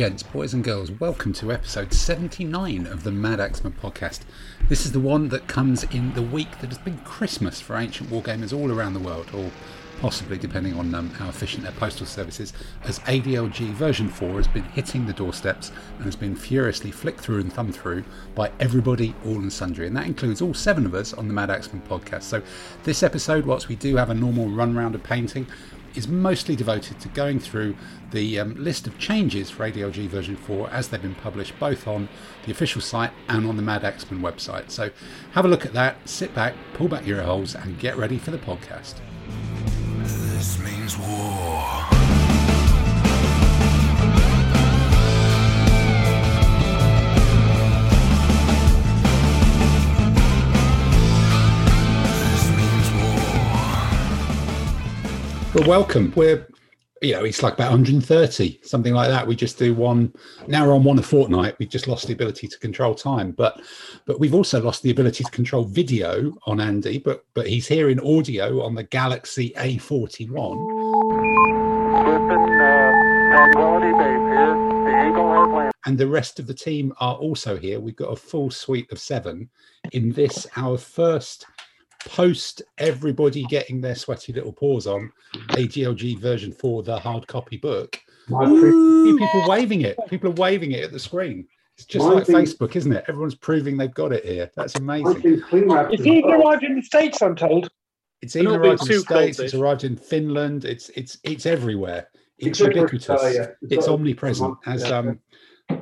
Gents, boys and girls, welcome to episode 79 of the Mad Axeman podcast. This is the one that comes in the week that has been Christmas for ancient wargamers all around the world, or possibly depending on um, how efficient their postal service is, as ADLG version 4 has been hitting the doorsteps and has been furiously flicked through and thumbed through by everybody, all and sundry. And that includes all seven of us on the Mad Axeman podcast. So, this episode, whilst we do have a normal run round of painting, is mostly devoted to going through the um, list of changes for ADLG version 4 as they've been published both on the official site and on the Mad Axeman website. So have a look at that, sit back, pull back your holes, and get ready for the podcast. This means war. Well, welcome. We're, you know, it's like about 130, something like that. We just do one. Now we're on one a fortnight. We've just lost the ability to control time, but but we've also lost the ability to control video on Andy. But but he's here in audio on the Galaxy A41. Listen, uh, Tranquility Base here. The Eagle has landed. and the rest of the team are also here. We've got a full suite of seven in this, our first post everybody getting their sweaty little paws on ADLG version four the hard copy book. Ooh, people waving it. People are waving it at the screen. It's just Mine's like been- Facebook, isn't it? Everyone's proving they've got it here. That's amazing. been It's even well. arrived in the States, I'm told. It's even arrived in the too cold, States, it's Dave. arrived in Finland, it's it's it's everywhere. It's Except for ubiquitous. Australia. it's got- omnipresent as yeah. um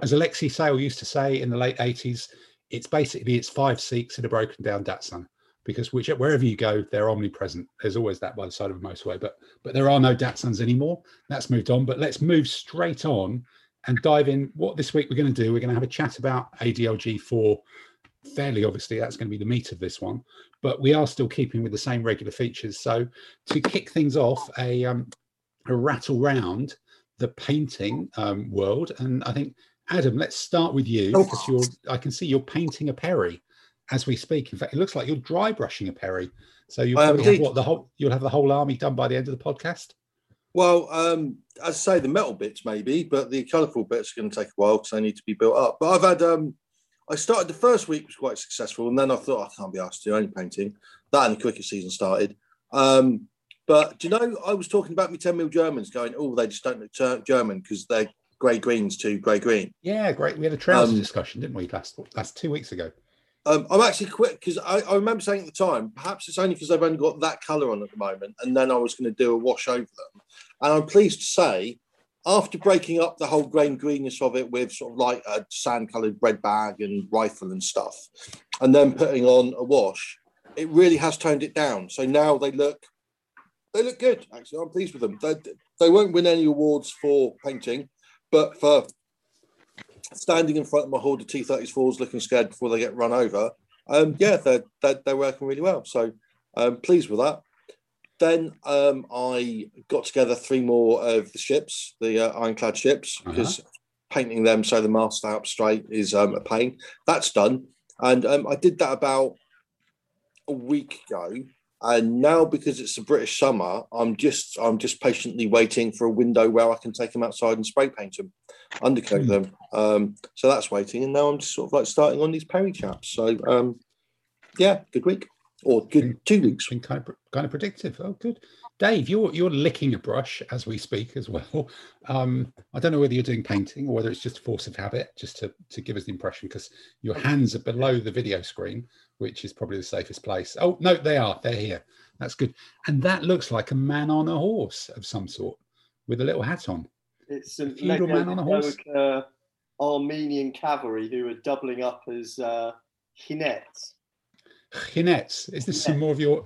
as alexei sayle used to say in the late 80s it's basically it's five sikhs in a broken down datsun because which wherever you go they're omnipresent there's always that by the side of a motorway but but there are no datsuns anymore that's moved on but let's move straight on and dive in what this week we're going to do we're going to have a chat about adlg 4 fairly obviously that's going to be the meat of this one but we are still keeping with the same regular features so to kick things off a um a rattle round the painting um, world. And I think, Adam, let's start with you Oh. because you're. I can see you're painting a Perry as we speak. In fact, it looks like you're dry brushing a Perry. So you'll I have what the whole you'll have the whole army done by the end of the podcast. Well, um, as I say, the metal bits maybe, but the colourful bits are going to take a while because they need to be built up. But I've had, um, I started the first week was quite successful, and then I thought I can't be asked to do any painting. That and the cricket season started. Um, but do you know, I was talking about me 10 mil Germans going, oh, they just don't look German because they're grey greens to grey green. Yeah, great. We had a trouser Um, discussion, didn't we, last last two weeks ago? Um, I'm actually quick because I, I remember saying at the time, perhaps it's only because they've only got that colour on at the moment, and then I was going to do a wash over them. And I'm pleased to say, after breaking up the whole grain greenness of it with sort of like a sand coloured bread bag and rifle and stuff, and then putting on a wash, it really has toned it down. So now they look, they look good. Actually, I'm pleased with them. They, they won't win any awards for painting, but for standing in front of my horde of T34s looking scared before they get run over, um, yeah, they're, they're, they're working really well. So um, pleased with that. Then um, I got together three more of the ships, the uh, ironclad ships, because painting them so the mast up straight is um, a pain. That's done. And um, I did that about a week ago. And now, because it's a British summer, I'm just I'm just patiently waiting for a window where I can take them outside and spray paint them, undercoat Hmm. them. Um, so that's waiting, and now I'm just sort of like starting on these Perry chaps. So um, yeah, good week or good two weeks. Been kind of kind of predictive. Oh, good. Dave, you're you're licking a brush as we speak as well. Um, I don't know whether you're doing painting or whether it's just force of habit, just to to give us the impression because your hands are below the video screen, which is probably the safest place. Oh no, they are. They're here. That's good. And that looks like a man on a horse of some sort with a little hat on. It's some Feudal man on a horse? uh, Armenian cavalry who are doubling up as uh, Jinetes. Chinettes. Is this some more of your,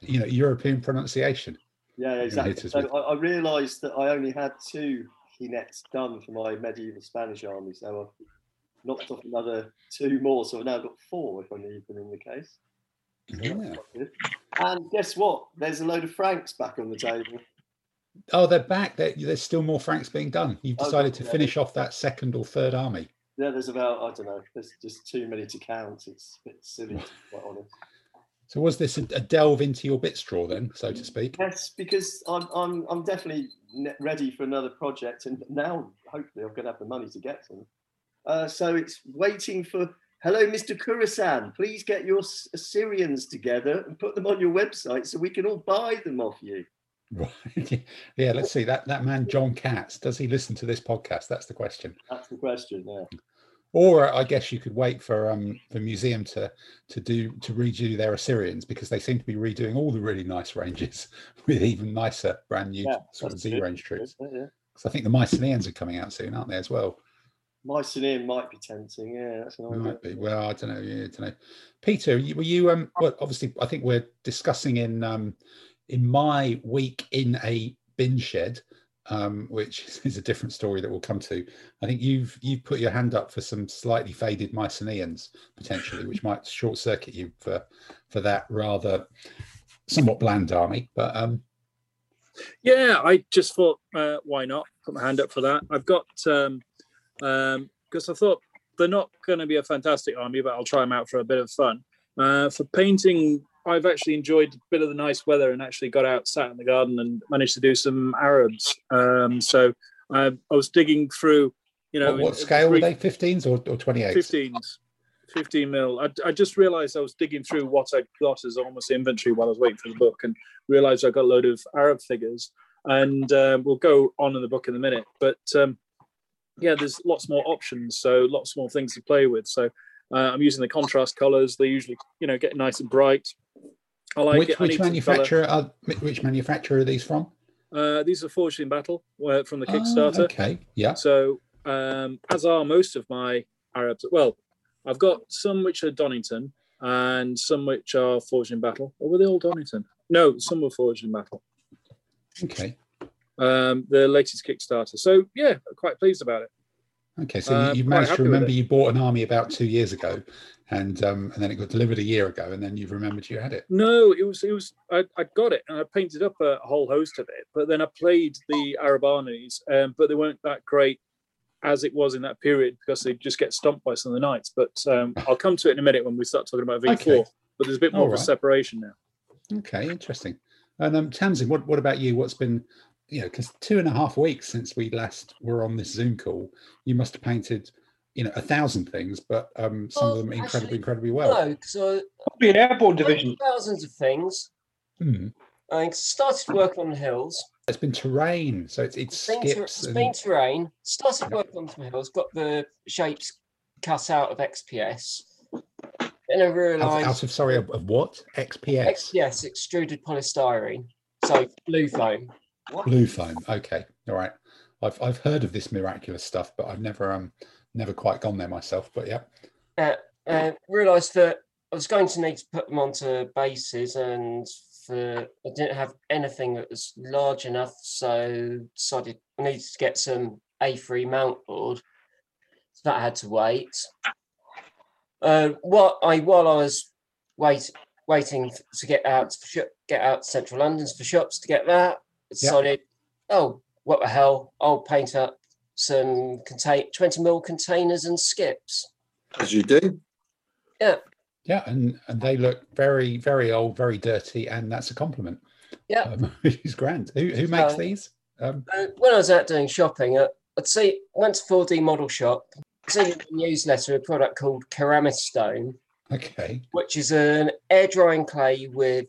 you know, European pronunciation? Yeah, exactly. So I, I realised that I only had two Jinetes done for my medieval Spanish army, so I've knocked off another two more. So I've now got four, if I'm even in the case. So Yeah. And guess what? There's a load of francs back on the table. Oh, they're back. There- There's still more francs being done. You've Oh, decided to yeah. finish off that second or third army. Yeah, there's about I don't know. There's just too many to count. It's a bit silly, to be quite honest. So was this a, a delve into your bit straw then, so to speak? Yes, because I'm I'm I'm definitely ready for another project, and now hopefully I'm going to have the money to get them. Uh, so it's waiting for. Hello, Mr. Kurasan. Please get your Assyrians together and put them on your website so we can all buy them off you. Right. yeah, let's see. That that man John Katz, does he listen to this podcast? That's the question. That's the question. Yeah. Or I guess you could wait for um the museum to to do to redo their Assyrians because they seem to be redoing all the really nice ranges with even nicer brand new Yeah, sort of Z range troops. Yeah. Because I think the Mycenaeans are coming out soon, aren't they as well? Mycenaean might be tempting. Yeah, that's an idea. Might be. Well, I don't know. Yeah, I don't know. Peter, were you um? Well, obviously, I think we're discussing in um in my week in a bin shed, um, which is a different story that we'll come to. I think you've you've put your hand up for some slightly faded Mycenaeans potentially, which might short circuit you for for that rather somewhat bland army. But um, Yeah, I just thought, uh, why not? Put my hand up for that. I've got um, um, because I thought they're not going to be a fantastic army, but I'll try them out for a bit of fun. Uh, for painting, I've actually enjoyed a bit of the nice weather and actually got out, sat in the garden, and managed to do some Arabs. Um, so I, I was digging through, you know, what, what in- scale were they? 15s or, or 28s? 15s 15 mil I, I just realized i was digging through what i'd got as almost inventory while i was waiting for the book and realized i got a load of arab figures and um, we'll go on in the book in a minute but um, yeah there's lots more options so lots more things to play with so uh, i'm using the contrast colors they usually you know get nice and bright i like which which need some colour. manufacturer are which manufacturer are these from? uh, these are forged in battle uh, from the Ah, kickstarter okay, yeah. So, um, as are most of my Arabs, well, I've got some which are Donington and some which are Forged in Battle. Or were they all Donington? No, some were Forged in Battle. Okay. Um, the latest Kickstarter. So, yeah, quite pleased about it. Okay, so Uh, you, you managed to remember you bought an army about two years ago, and um, and then it got delivered a year ago, and then you've remembered you had it. No, it was, it was, I, I got it and I painted up a whole host of it, but then I played the Arab armies, um, but they weren't that great as it was in that period because they just get stomped by some of the knights. But um, I'll come to it in a minute when we start talking about V4. Okay. But there's a bit more of a separation now. Okay, interesting. And um, Tamsin, what what about you? What's been, you know, because two and a half weeks since we last were on this Zoom call, you must have painted, you know, a thousand things, but um, some of them incredibly, actually, incredibly well. No, because I Probably an airborne division. thousands of things. Hmm. I started working on the hills. It's been terrain, so it's it's Been ter- it's and- been terrain. Started working on some hills. Got the shapes cut out of XPS. Then I out, realised out of sorry of, of what XPS XPS extruded polystyrene. So blue foam. Blue foam. Okay, all right. I've I've heard of this miraculous stuff, but I've never um never quite gone there myself. But yeah, Uh, uh, realised that I was going to need to put them onto bases, and for I didn't have anything that was large enough, so decided I needed to get some A3 mount board. So that had to wait. Uh, what I while I was wait waiting to get out to get out to central London's for shops to get that, I decided, oh, what the hell? I'll paint up some contain 20 mil containers and skips. As you do. yeah, Yeah, and and they look very very old, very dirty, and that's a compliment. Yeah. um, which grand. Who who makes So- these? Um, Uh, when I was out doing shopping, uh, I'd see went to 4D Model Shop, seen in the newsletter a product called Ceramistone, okay, which is an air drying clay with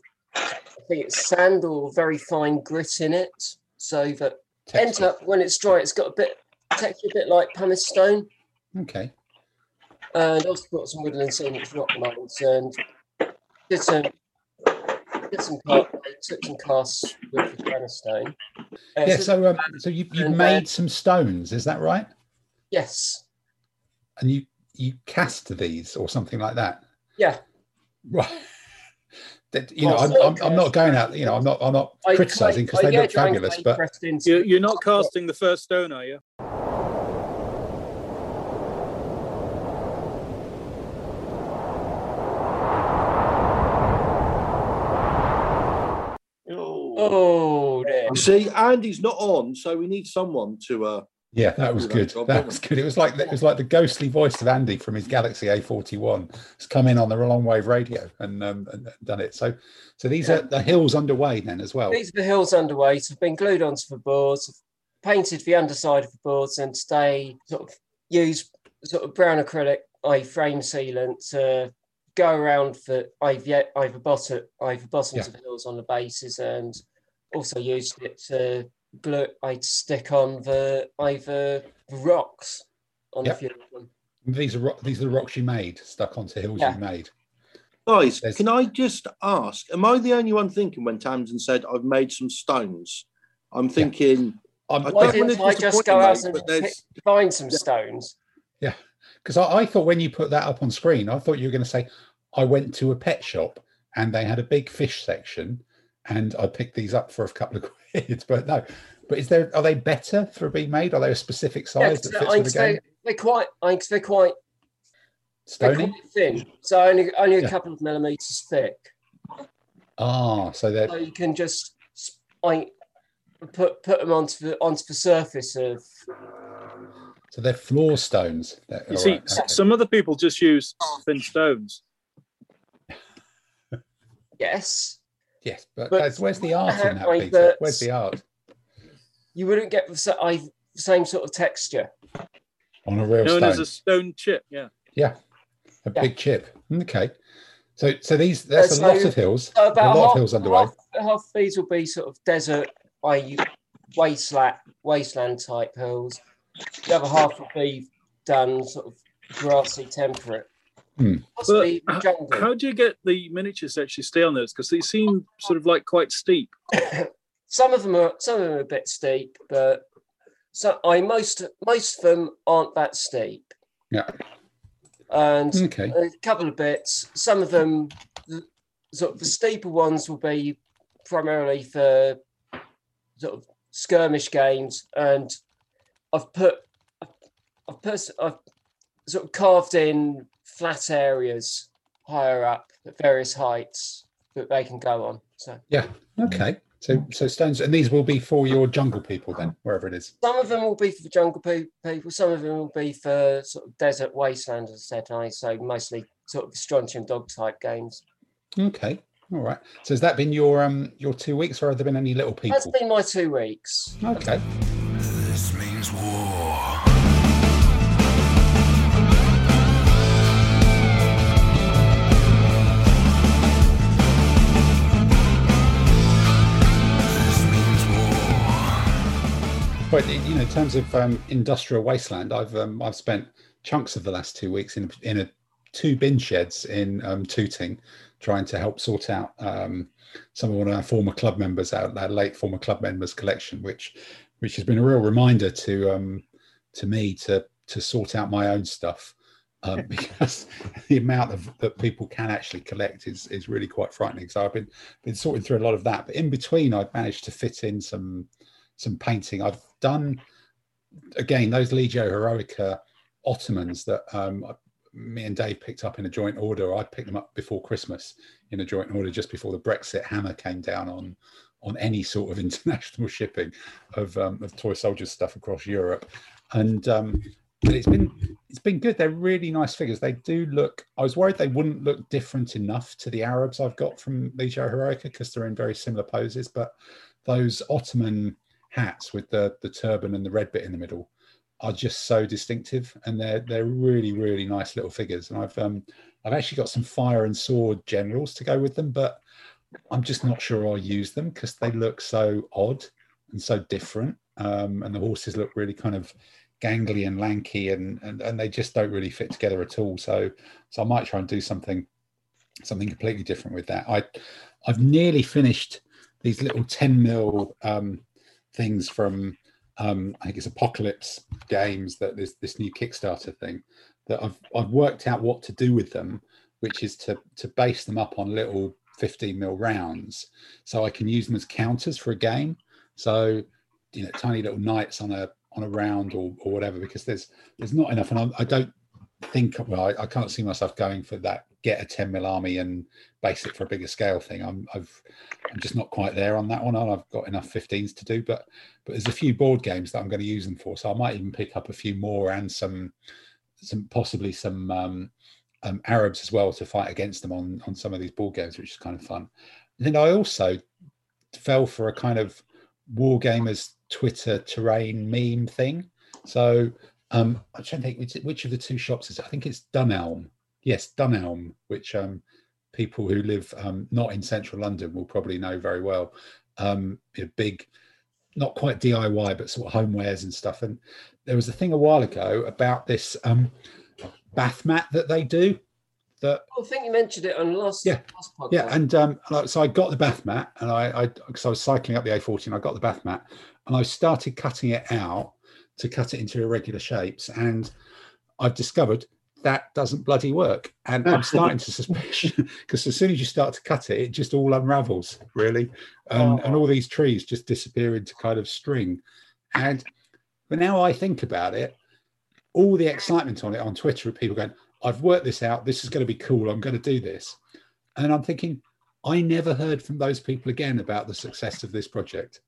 I think it's sand or very fine grit in it, so that ends up when it's dry, it's got a bit texture, a bit like pumice stone. Okay, And also got some woodland scenic rock molds and did some did some cast, took some casts with the Ceramistone. Uh, yeah. so- um, so you you've uh, made some stones, is that right? yes, And you you cast these or something like that. yeah. Right. That, you know, Oh, I'm, I'm, I'm not going out. You know, I'm not. I'm not I- criticizing because they look fabulous. But pressed into- You, you're not casting the first stone, are you? Oh, Oh, dear. You see, Andy's not on, so we need someone to uh Yeah, that was good. That was good. It was like it was like the ghostly voice of Andy from his Galaxy A41. It's come in on the long wave radio and, um, and done it. So, so these are the hills underway then as well. These are the hills underway. So I've been glued onto the boards, painted the underside of the boards, and today sort of use sort of brown acrylic, i frame sealant to go around the either either bottom either bottoms Yeah. of the hills on the bases, and also used it to glue. I'd stick on the either rocks on Yeah. a few of them. These are ro- these are the rocks you made stuck onto hills Yeah. you made. Guys, There's- can I just ask? Am I the only one thinking when Tamsin said I've made some stones? I'm thinking I'm, I Why don't didn't I just go out and pick- find some stones? Yeah, because I, I thought when you put that up on screen, I thought you were going to say I went to a pet shop and they had a big fish section, and I picked these up for a couple of quid. But no, but is there are they better for being made? Are they a specific Yeah, that fits I with the game? they, they're quite. I think they're quite. They're Stony. quite thin, so only only a Yeah. couple of millimeters thick. Ah, so they're So you can just s- I put put them onto the onto the surface of. so they're floor stones. They're- You see, right, okay. some other people just use thin stones. Yes, yes, but, but- guys, where's the art in that, Peter? the- Where's the art you wouldn't get the same sort of texture. on a real Known stone? as a stone chip. Yeah. Yeah, a Yeah. big chip. Okay, so so these there's Uh, a lot of hills, So a about lot half, of hills underway. half, half of these will be sort of desert, i.e., wasteland wasteland type hills. The other half will be done sort of grassy, temperate. Hmm. Possibly But. How do you get the miniatures to actually stay on those? Because they seem sort of like quite steep. some of them are some of them are a bit steep, but so I most most of them aren't that steep. Yeah. And Okay. a couple of bits. Some of them, sort of the steeper ones, will be primarily for sort of skirmish games, and I've put, I've put, I've sort of carved in flat areas higher up at various heights that they can go on. So Yeah. Okay. So so stones, and these will be for your jungle people then, wherever it is. some of them will be for jungle pe- people, some of them will be for sort of desert wasteland, as I said. I so mostly sort of strontium dog type games. Okay. All right. So has that been your um your two weeks, or have there been any little people? That's been my two weeks. Okay. This means war. But you know, in terms of um, industrial wasteland, I've um, I've spent chunks of the last two weeks in in a two bin sheds in um, Tooting, trying to help sort out um, some of one of our former club members, our, our late former club members' collection, which which has been a real reminder to um, to me to to sort out my own stuff. Um, because the amount of that people can actually collect is is really quite frightening. So I've been been sorting through a lot of that. But in between, I've managed to fit in some some painting. I've done again those Legio Heroica Ottomans that um, me and Dave picked up in a joint order. I picked them up before Christmas in a joint order just before the Brexit hammer came down on on any sort of international shipping of um, of toy soldiers stuff across Europe. And um, it's been it's been good. They're really nice figures. They do look. I was worried they wouldn't look different enough to the Arabs I've got from Legio Heroica because they're in very similar poses. But those Ottoman hats with the the turban and the red bit in the middle are just so distinctive, and they're they're really really nice little figures. And I've um I've actually got some fire and sword generals to go with them, but I'm just not sure I'll use them because they look so odd and so different. Um, and the horses look really kind of gangly and lanky and, and and they just don't really fit together at all. So so I might try and do something something completely different with that. I I've nearly finished these little 10 mil um, things from um, I think it's Apocalypse Games that this this new Kickstarter thing that I've I've worked out what to do with them, which is to to base them up on little 15 mil rounds, so I can use them as counters for a game. So you know, tiny little knights on a on a round or, or whatever, because there's there's not enough, and I, I don't think well I, I can't see myself going for that get a 10 mil army and base it for a bigger scale thing i'm i've i'm just not quite there on that one i've got enough 15s to do but but there's a few board games that i'm going to use them for so i might even pick up a few more and some some possibly some um, um arabs as well to fight against them on on some of these board games which is kind of fun and then i also fell for a kind of war gamers twitter terrain meme thing so um, I'm trying to think which, which of the two shops is it? I think it's Dunelm. Yes, Dunelm, which um, people who live um, not in central London will probably know very well. Um, a big, not quite DIY, but sort of homewares and stuff. And there was a thing a while ago about this um, bath mat that they do. That I think you mentioned it on last, Yeah, last podcast. yeah, and um, so I got the bath mat, and I, I, because I was cycling up the A40, and I got the bath mat, and I started cutting it out to cut it into irregular shapes, and I've discovered that doesn't bloody work, and I'm starting to suspicion because as soon as you start to cut it, it just all unravels, really, and, and all oh. these trees just disappear into kind of string, and but now I think about it, all the excitement on it on Twitter of people going, I've worked this out, this is going to be cool, I'm going to do this. And I'm thinking, I never heard from those people again about the success of this project.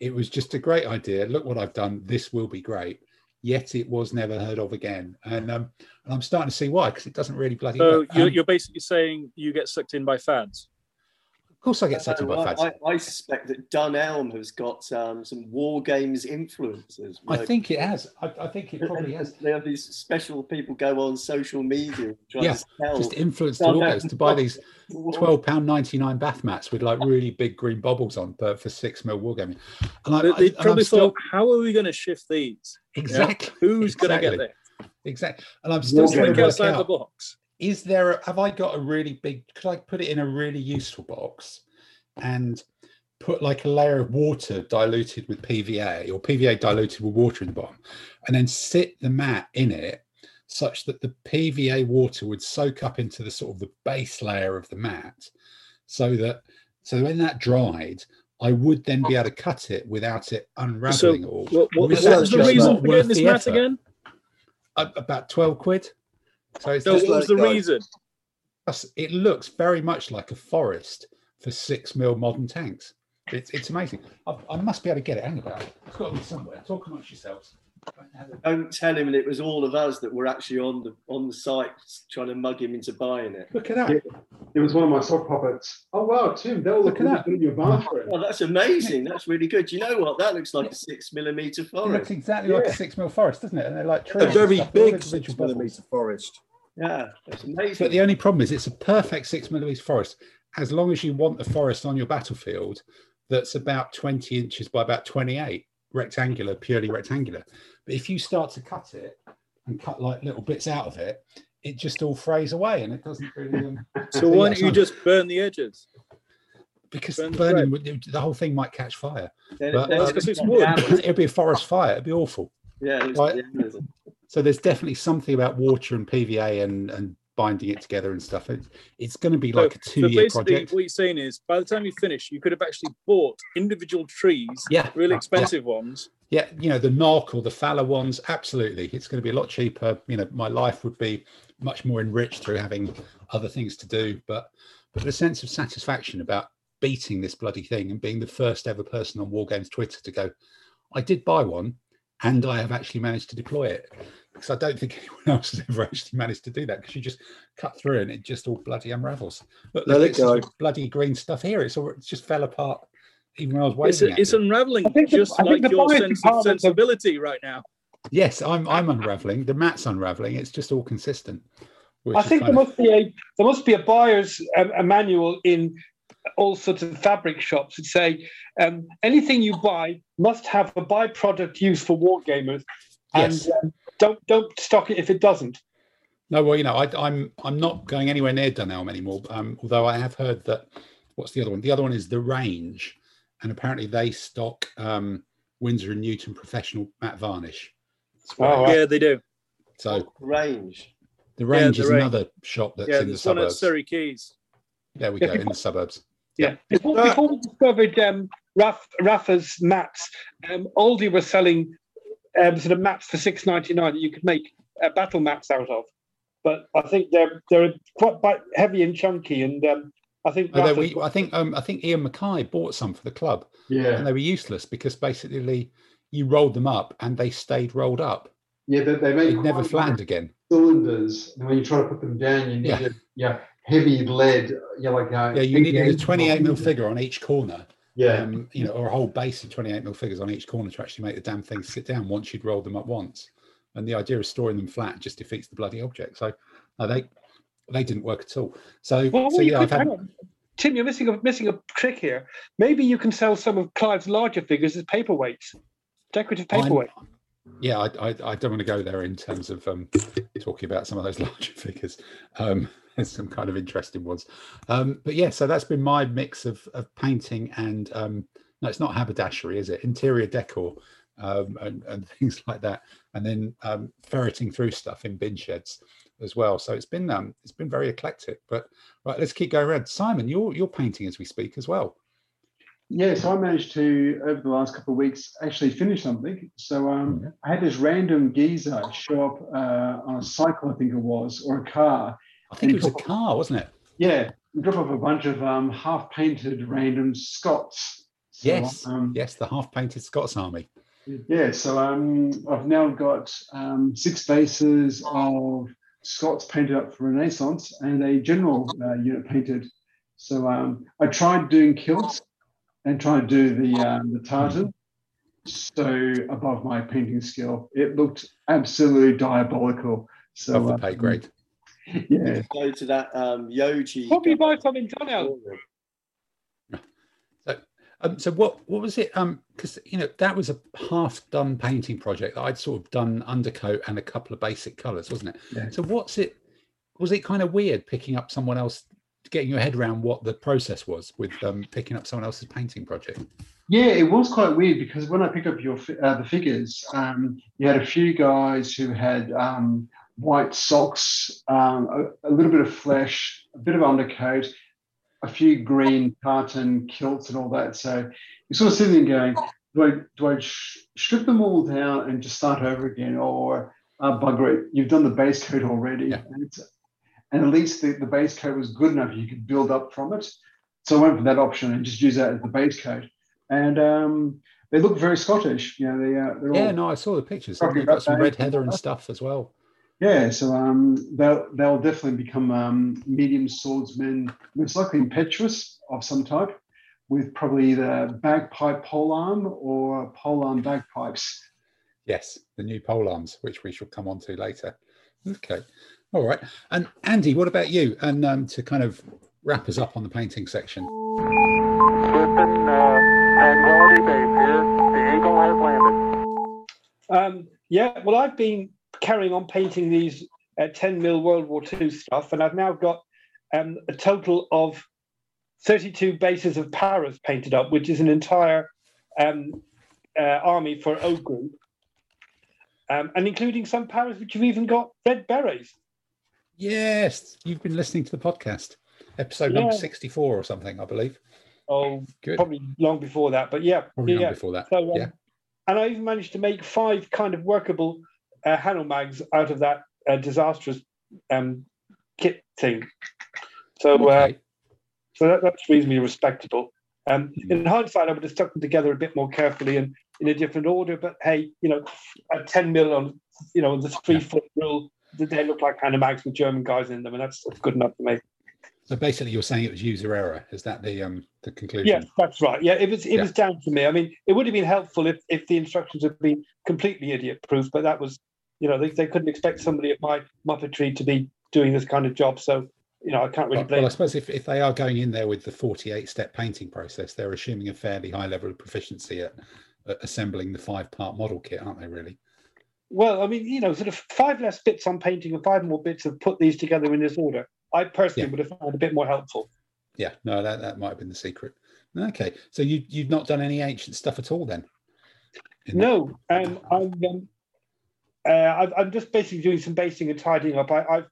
It was just a great idea. Look what I've done. This will be great. Yet it was never heard of again. And, um, and I'm starting to see why, because it doesn't really bloody So work. you're, Um, you're basically saying you get sucked in by fads. Of course, I get sucked in by I, fads. I, I suspect that Dunelm has got um, some war games influencers. I think it has. I, I think it probably has. They have these special people go on social media trying Yeah, to. Just influence the Dunelm. logos to buy these twelve pound ninety nine bath mats with like really big green bubbles on, but for six mil wargaming. And I, They, I, they and I'm probably still- thought, how are we going to shift these? exactly Who's going to get exactly, there? exactly. And I'm still Let's trying to work outside the box. Is there? A, have I got a really big? Could I put it in a really useful box and put like a layer of water diluted with PVA or PVA diluted with water in the bottom, and then sit the mat in it such that the PVA water would soak up into the sort of the base layer of the mat, so that so when that dried, I would then be able to cut it without it unraveling all. What, what, Or what is that was the reason for getting this mat again? A- about twelve quid. So it's what was the go. reason? It looks very much like a forest for six mil modern tanks. It's, it's amazing. I, I must be able to get it. Hang about. It's got to be somewhere. Talk amongst yourselves. Don't tell him it was all of us that were actually on the on the site trying to mug him into buying it. Look at that. Yeah. It was one of my sock puppets. Oh wow, Tim, that will Look look at good in your bathroom. Oh, that's amazing. That's really good. You know what? That looks like a six millimeter forest. It looks forest. exactly like a six mil forest, doesn't it? And they're like trees. A very stuff, they're all big six bubbles. millimeter forest. Yeah, that's amazing. But the only problem is it's a perfect six millimeter forest as long as you want a forest on your battlefield that's about 20 inches by about 28, rectangular, purely rectangular. But if you start to cut it and cut like little bits out of it, it just all frays away and it doesn't really. Um, So why don't you just burn the edges? because burn the burning would, the whole thing might catch fire. Then- but- then uh, it's it's wood. It'd be a forest fire. It'd be awful. Yeah, Right. like the So there's definitely something about water and PVA and and binding it together and stuff. It, it's going to be like a so two-year basically, project. what you're saying is, by the time you finish, you could have actually bought individual trees, Yeah, really yeah. expensive ones. Yeah, you know, the knock or the fallow ones, absolutely. It's going to be a lot cheaper. You know, my life would be much more enriched through having other things to do. But but the sense of satisfaction about beating this bloody thing and being the first ever person on War Games Twitter to go, I did buy one and I have actually managed to deploy it. Because I don't think anyone else has ever actually managed to do that because you just cut through and it just all bloody unravels. Look, Let look, it it's go. bloody green stuff here. It's all it just fell apart even when I was waving It's, it's it. unraveling I think the- just like your sense of department of- sensibility right now. Yes, I'm I'm unraveling. The mat's unraveling. It's just all consistent. which I think there of- must be a there must be a buyer's um, a manual in all sorts of fabric shops that say um, anything you buy must have a byproduct use for war gamers, and Yes. um, don't don't stock it if it doesn't. no. Well, you know, I, I'm I'm not going anywhere near Dunelm anymore. Um, although I have heard that. What's the other one? The other one is the Range, and apparently they stock um, Winsor and Newton professional matte varnish. Oh. Yeah, they do. So Range. the Range the is Range. another shop that's yeah, in the there's one at suburbs. Surrey Quays. There we Yeah, go in the suburbs. Yeah, before, Uh, before we discovered um, Raf, Rafa's mats, um, Aldi were selling um, sort of mats for six ninety nine that you could make uh, battle mats out of. but I think they're they're quite quite heavy and chunky, and um, I think Although Rafa's we, I think um, I think Ian Mackay bought some for the club, Yeah, and they were useless because basically you rolled them up and they stayed rolled up. yeah, they, they They made never quite flattened again. cylinders, and when you try to put them down, you Yeah. needed yeah heavy lead, yeah, like uh, Yeah, you needed a 28 mil figure on each corner. Yeah, um, you know, or a whole base of 28 mil figures on each corner to actually make the damn thing sit down once you'd rolled them up once. And the idea of storing them flat just defeats the bloody object. So no, they they didn't work at all. So, Well, so you yeah, I've had. Tim, you're missing a missing a trick here. Maybe you can sell some of Clive's larger figures as paperweights, decorative I'm- paperweight. Yeah, I, I, I don't want to go there in terms of um, talking about some of those larger figures. Um, there's some kind of interesting ones. Um, but yeah, so that's been my mix of, of painting and um, no, it's not haberdashery, is it? Interior decor um, and, and things like that, and then um, ferreting through stuff in bin sheds as well. So it's been um, it's been very eclectic. But right, let's keep going around. Simon, you're you're painting as we speak as well. Yeah. So I managed to over the last couple of weeks actually finish something. So um, I had this random geezer show up uh, on a cycle, I think it was, or a car. I think it was a car, wasn't it? Yeah, drop off a bunch of um, half-painted random Scots. So, Yes, um, yes, the half-painted Scots Army. Yeah, so um, I've now got um, six bases of Scots painted up for Renaissance and a general uh, unit painted. So um, I tried doing kilts and tried to do the um, the tartan. So above my painting skill, it looked absolutely diabolical. So Of the pay um, grade. yeah, Go to that um, Yoji. Probably buy some in Dunelm. Um, so what what was it? Um, because you know that was a half done painting project that I'd sort of done undercoat and a couple of basic colours, wasn't it? Yeah. So what's it? Was it kind of weird picking up someone else, getting your head around what the process was with um, picking up someone else's painting project? Yeah, it was quite weird because when I picked up your uh, the figures, um, you had a few guys who had um, white socks, um, a, a little bit of flesh, a bit of undercoat, a few green tartan kilts, and all that. So you're sort of sitting there going, do I do I sh- strip them all down and just start over again, or uh, bugger it? You've done the base coat already, Yeah. And, at least the, the base coat was good enough you could build up from it. So I went for that option and just use that as the base coat and um, they look very Scottish. You know, they uh, they're Yeah, all no, I saw the pictures. They've got some red heather and stuff as well. yeah. So um, they'll they'll definitely become um, medium swordsmen, most likely impetuous of some type, with probably the bagpipe polearm or polearm bagpipes. Yes, the new pole arms, which we shall come on to later. Okay, all right. And Andy, what about you? And um, to kind of wrap us up on the painting section. Um, yeah, well, I've been carrying on painting these uh, 10 mil World War II stuff, and I've now got um, a total of 32 bases of Paras painted up, which is an entire um, uh, army for O Group, um, and including some Paras which have even got red berets. Yes, you've been listening to the podcast, episode number 64 or something, I believe. Oh, Good. probably long before that, but yeah, Probably yeah. long before that. So, um, yeah. and I even managed to make five kind of workable uh, Hanomags out of that uh, disastrous um, kit thing. So, uh, so that, that's reasonably respectable. Um, in hindsight, I would have stuck them together a bit more carefully and in a different order. But hey, you know, at 10 mil on, you know, the three foot rule, they look like Hanomags with German guys in them, and that's, that's good enough for me. So basically, you're saying it was user error. Is that the um the conclusion? Yes, that's right. Yeah, it was it Yeah. was down to me. I mean, it would have been helpful if if the instructions had been completely idiot proof, but that was, you know, they, they couldn't expect somebody at my muppetry to be doing this kind of job. So, you know, I can't really Well, blame. well, I suppose if, if they are going in there with the 48 step painting process, they're assuming a fairly high level of proficiency at, at assembling the five part model kit, aren't they, really? Well, I mean, you know, sort of five less bits on painting and five more bits of put these together in this order. I personally Yeah. would have found a bit more helpful. Yeah, no, that, that might have been the secret. Okay, so you, you've not done any ancient stuff at all then? No, um, I'm, um, uh, I've, I'm just basically doing some basing and tidying up. I, I've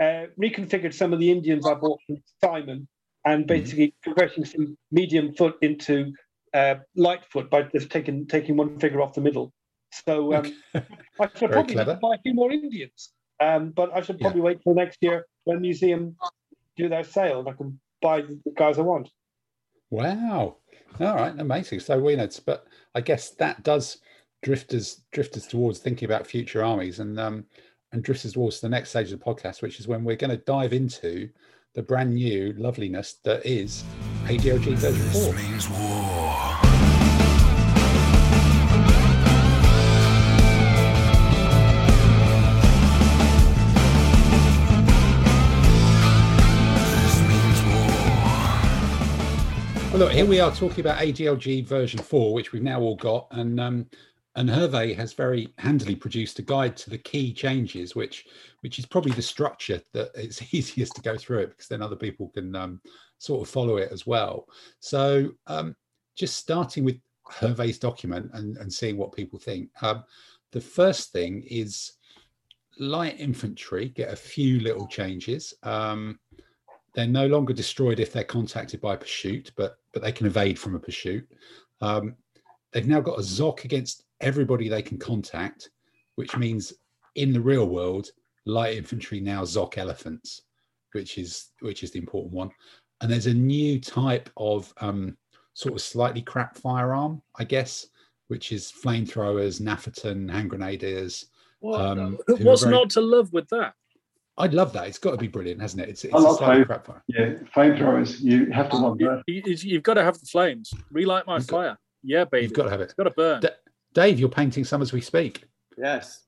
uh, reconfigured some of the Indians I bought from Simon and basically converting some medium foot into uh, light foot by just taking taking one figure off the middle. So um, I should probably buy a few more Indians. Um, but I should probably yeah. wait till next year when museum do their sale and I can buy the guys I want. Wow. All right, amazing. So we know, but I guess that does drifters drifters towards thinking about future armies and um and drifters towards the next stage of the podcast, which is when we're going to dive into the brand new loveliness that is ADLG 34. Well, look, here we are talking about ADLG version four, which we've now all got, and um, and Hervé has very handily produced a guide to the key changes, which which is probably the structure that it's easiest to go through it because then other people can um, sort of follow it as well. So, um, just starting with Hervé's document and, and seeing what people think. Um, the first thing is light infantry get a few little changes. Um, they're no longer destroyed if they're contacted by pursuit, but but they can evade from a pursuit. Um, they've now got a Zoc against everybody they can contact, which means in the real world, light infantry now Zoc elephants, which is which is the important one. And there's a new type of um, sort of slightly crap firearm, I guess, which is flamethrowers, Nafferton, hand grenadiers. What, Um, who- who are what's very- not to love with that? I'd love that. It's got to be brilliant, hasn't it? It's, it's I a love slightly flame- crap fire. Yeah, flamethrowers. You have to love that. You, you- you've got to have the flames. Relight my You've got- fire. Yeah, baby. You've got to have it. It's got to burn. D- Dave, you're painting some as we speak. Yes.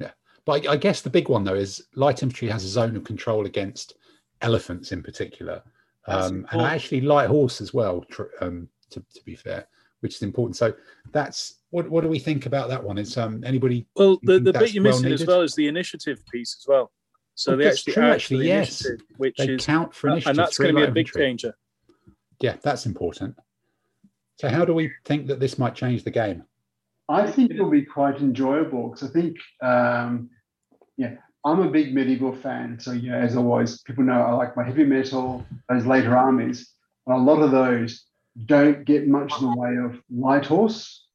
Yeah, but I, I guess the big one though is light infantry has a zone of control against elephants in particular, um, and actually light horse as well. Tr- um, to, to be fair, which is important. So that's what. What do we think about that one? Is um anybody? Well, the, the bit you're well missing as well is the initiative piece as well. So Oh, they that's actually true, add to actually, the yes. initiative, which They is count for initiative. and that's going to be a big infantry. changer. Yeah, that's important. So how do we think that this might change the game? I think it'll be quite enjoyable because I think, um, yeah, I'm a big medieval fan. So, yeah, as always, people know I like my heavy metal, those later armies. And a lot of those don't get much in the way of light horse.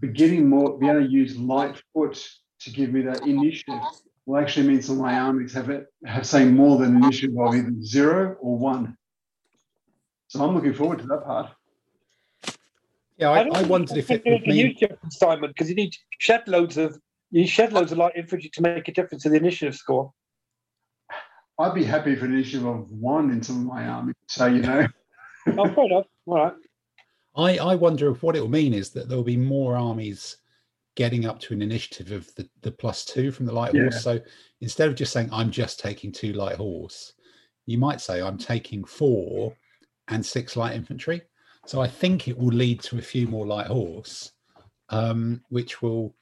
But getting more, being able to use light foot to give me that initiative will actually mean some of my armies have it have say more than an issue of either zero or one. So I'm looking forward to that part. Yeah, I, don't I wondered if it can would a mean huge difference, Simon, because you need shed loads of you shed loads of light infantry to make a difference to the initiative score. I'd be happy for an issue of one in some of my army. So you know, Oh, fair enough. All right. I, I wonder if what it will mean is that there will be more armies getting up to an initiative of the, the plus two from the light Yeah. horse. So instead of just saying I'm just taking two light horse, you might say I'm taking four and six light infantry. So I think it will lead to a few more light horse, um, which will,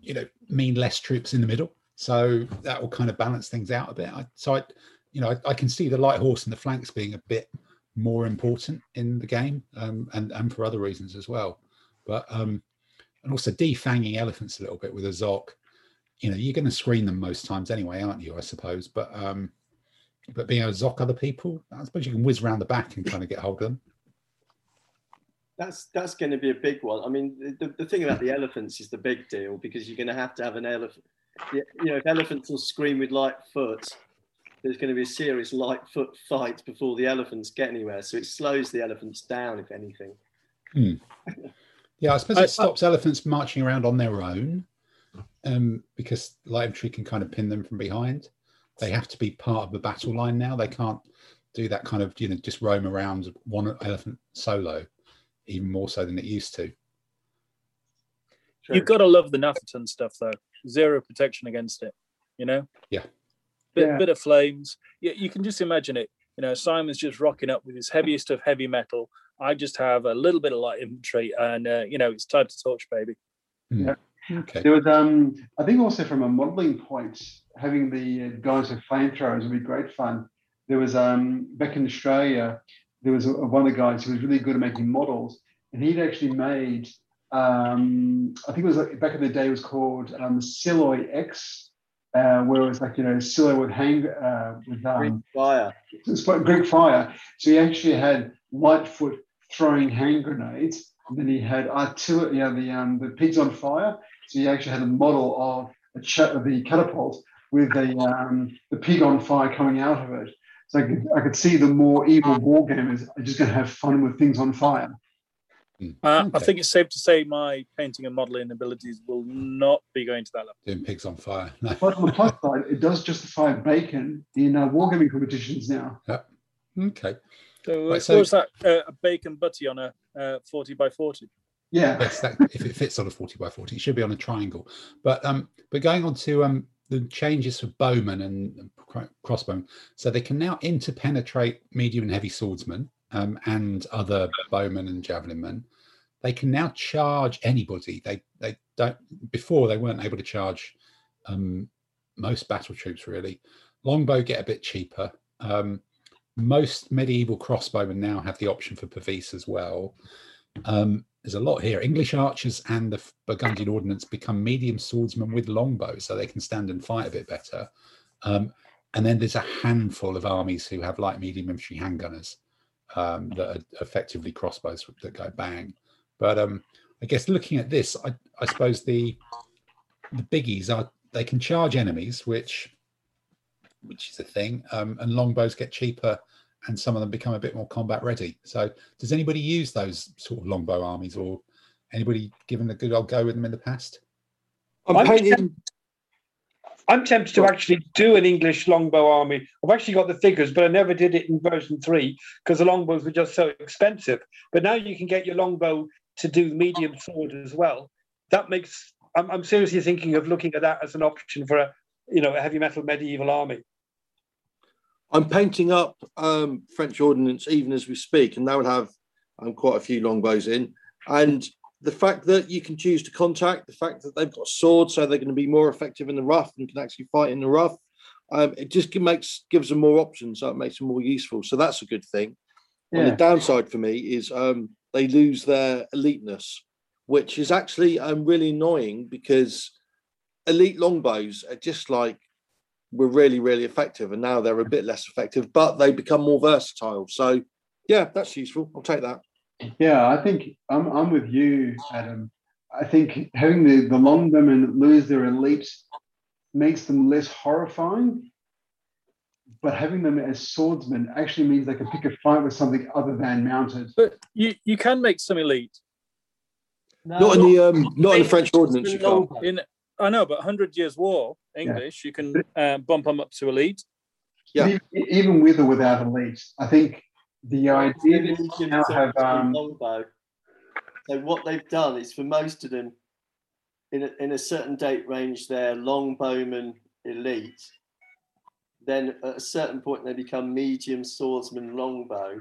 you know, mean less troops in the middle. So that will kind of balance things out a bit. I, so I, you know, I, I can see the light horse and the flanks being a bit more important in the game, um, and and for other reasons as well. But um, and also defanging elephants a little bit with a zoc. You know, you're going to screen them most times anyway, aren't you? I suppose, but um, but being able to zoc other people, I suppose you can whiz around the back and kind of get hold of them. That's that's going to be a big one. I mean, the, the thing about the elephants is the big deal because you're going to have to have an elephant. You know, if elephants will scream with light foot, there's going to be a serious light foot fight before the elephants get anywhere. So it slows the elephants down, if anything. Yeah, I suppose I- I- it stops elephants marching around on their own, um, because light infantry can kind of pin them from behind. They have to be part of the battle line now. They can't do that kind of you know just roam around one elephant solo, even more so than it used to. You've got to love the Nafferton stuff though. Zero protection against it. You know. Yeah. Bit, Yeah. bit of flames. You, you can just imagine it. You know, Simon's just rocking up with his heaviest of heavy metal. I just have a little bit of light infantry, and uh, you know, it's time to torch, baby. Okay. there was um, I think also from a modelling point, having the uh, guys with flamethrowers would be great fun. There was um, back in Australia, there was a, one of the guys who was really good at making models, and he'd actually made. Um, I think it was like back in the day, it was called um, Siloy X, uh, where it was like you know Silo would hang uh, with Greek um, fire. it's like Greek fire. So he actually had Lightfoot throwing hand grenades, and then he had artillery, you know, the um, the pigs on fire. So he actually had a model of a ch- of the catapult with the um, the pig on fire coming out of it. So I could, I could see the more evil war gamers are just going to have fun with things on fire. Hmm. Uh, I think it's safe to say my painting and modelling abilities will not be going to that level. Doing pigs on fire. No. But on the plus side, it does justify bacon in uh, wargaming competitions now. Okay. So, Right, uh, so- what was that? Uh, a bacon butty on a uh, 40 by 40. Yeah, Yes, that, if it fits on a 40 by 40, it should be on a triangle. But um, but going on to um the changes for bowmen and cro- crossbowmen, so they can now interpenetrate medium and heavy swordsmen um, and other bowmen and javelin men. They can now charge anybody. They they don't before they weren't able to charge um, most battle troops really. Longbow get a bit cheaper. Um, most medieval crossbowmen now have the option for Pavis as well. Um, there's a lot here. English archers and the Burgundian ordnance become medium swordsmen with longbows, so they can stand and fight a bit better. Um, and then there's a handful of armies who have light medium infantry handgunners um, that are effectively crossbows that go bang. But um, I guess looking at this, I, I suppose the the biggies are they can charge enemies, which which is a thing, um, and longbows get cheaper and some of them become a bit more combat ready. So, does anybody use those sort of longbow armies, or anybody given a good old go with them in the past? I'm I'm painting. I'm tempted to actually do an English longbow army. I've actually got the figures, but I never did it in version three because the longbows were just so expensive. But now you can get your longbow to do medium sword as well. That makes I'm, I'm seriously thinking of looking at that as an option for a you know a heavy metal medieval army. I'm painting up um, French ordnance even as we speak, and that will have um, quite a few longbows in. And the fact that you can choose to contact, the fact that they've got swords, so they're going to be more effective in the rough and can actually fight in the rough, um, it just makes gives them more options. So it makes them more useful. So that's a good thing. On the downside for me is um, they lose their eliteness, which is actually um, really annoying because elite longbows are just like were really really effective, and now they're a bit less effective, but they become more versatile. So yeah, that's useful. I'll take that. Yeah, I think I'm, I'm with you, Adam. I think having the, the long longbowmen lose their elite makes them less horrifying, but having them as swordsmen actually means they can pick a fight with something other than mounted. But you, you can make some elite. Not in the um, not in the French ordnance. You can't. In I know, but Hundred Years' War English, you can uh, bump them up to elite. Yeah. Even, even with or without elite, I think the idea that you now have um, longbow. So what they've done is for most of them, in a, in a certain date range, they're longbowmen elite. Then at a certain point, they become medium swordsman longbow,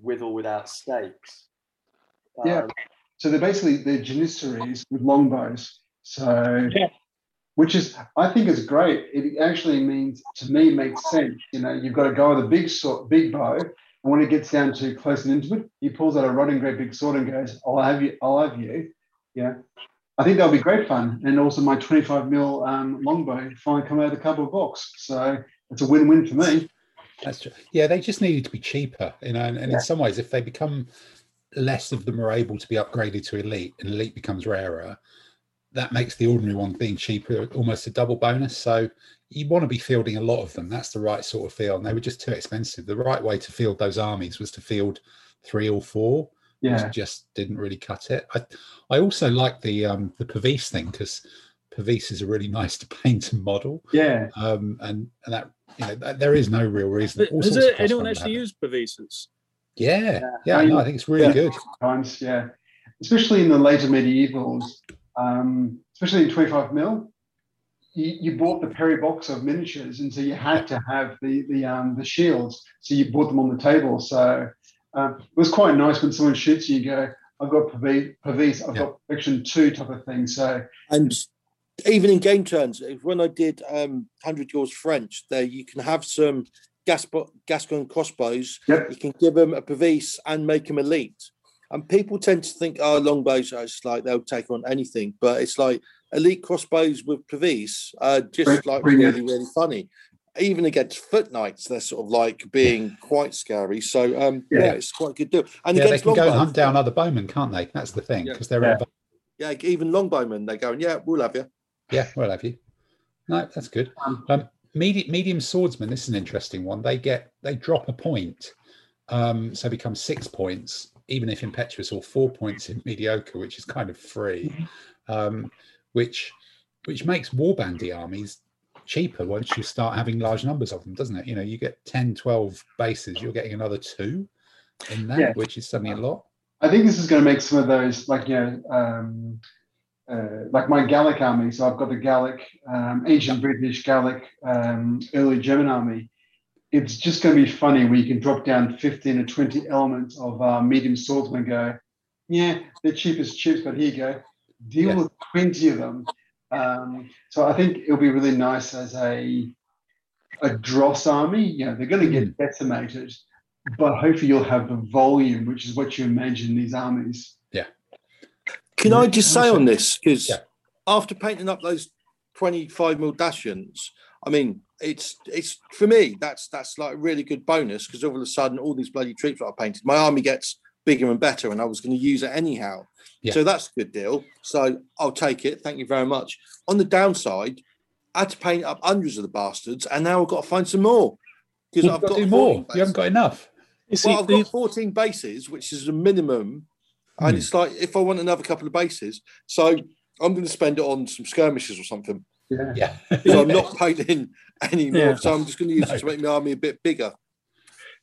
with or without stakes. Yeah. Um, So they're basically they're janissaries with longbows. So, Yeah. which is I think is great. It actually means to me makes sense. You know, you've got a guy with a big sword, big bow, and when it gets down to close and intimate, he pulls out a rod and great big sword and goes, "I'll have you. I'll have you." Yeah. I think that'll be great fun, and also my 25 mil um, longbow finally come out of the cardboard box. So it's a win-win for me. That's true. Yeah, they just needed to be cheaper, you know. And, and in some ways, if they become less of them are able to be upgraded to elite, and elite becomes rarer, that makes the ordinary one being cheaper almost a double bonus. So you want to be fielding a lot of them. That's the right sort of field. And they were just too expensive. The right way to field those armies was to field three or four. Yeah. which just didn't really cut it. I I also like the um the Pavis thing because Pavis is a really nice to paint and model. Yeah. Um and and that you know that, there is no real reason. All Has it, anyone actually have it. used Pavises? Yeah, yeah, no, I think it's really Yeah. good. times, yeah. Especially in the later medievals, um, especially in 25 mil, you, you bought the Perry box of miniatures, and so you had to have the the um, the shields. So you bought them on the table. So um, it was quite nice when someone shoots you, you go, "I've got Pavis, Pavis I've Yeah. got Perfection Two type of thing." So And even in game turns, when I did um, Hundred Years French, there you can have some Gaspo- Gascon crossbows. Yep. You can give them a Pavis and make them elite. And people tend to think, oh, longbows are just like they'll take on anything, but it's like elite crossbows with Pavis are just Bring- like bring really, really funny. Even against foot knights, they're sort of like being quite scary. So um, yeah. Yeah. it's quite a good deal. And yeah, they against can go and hunt down other bowmen, can't they? That's the thing Yeah. because they're Yeah. inv- yeah, even longbowmen, they're going, yeah, we'll have you. yeah, we'll have you. No, that's good. Um, Um, medium, medium swordsman. This is an interesting one. They get they drop a point, um, so become six points, even if impetuous, or four points in mediocre, which is kind of free, um, which which makes warbandy armies cheaper once you start having large numbers of them, doesn't it? You know, you get 10, 12 bases, you're getting another two in that, Yeah. which is suddenly a lot. I think this is going to make some of those like you know um, uh, like my Gallic army. So I've got the Gallic, um, ancient British Gallic, um, early German army. It's just going to be funny where you can drop down fifteen or twenty elements of uh, medium swordsman and Go, yeah, they're cheap as chips, but here you go, deal Yeah. with twenty of them. Um, so I think it'll be really nice as a a dross army. You know, they're going to get decimated, but hopefully you'll have the volume, which is what you imagine these armies. Yeah. Can I just say on this because Yeah. after painting up those twenty-five mil Dacians, I mean, it's it's for me that's that's like a really good bonus because all of a sudden all these bloody troops that I painted, my army gets bigger and better, and I was going to use it anyhow. Yeah. So that's a good deal. So I'll take it. Thank you very much. On the downside, I had to paint up hundreds of the bastards, and now I've got to find some more because I've got got to do more. You haven't got enough. You see, Well, I've the- got 14 bases, which is the minimum. And Hmm. it's like, if I want another couple of bases, so I'm going to spend it on some skirmishes or something. Yeah. Yeah. So I'm not painting anymore. Yeah. So I'm just going to use No. it to make my army a bit bigger.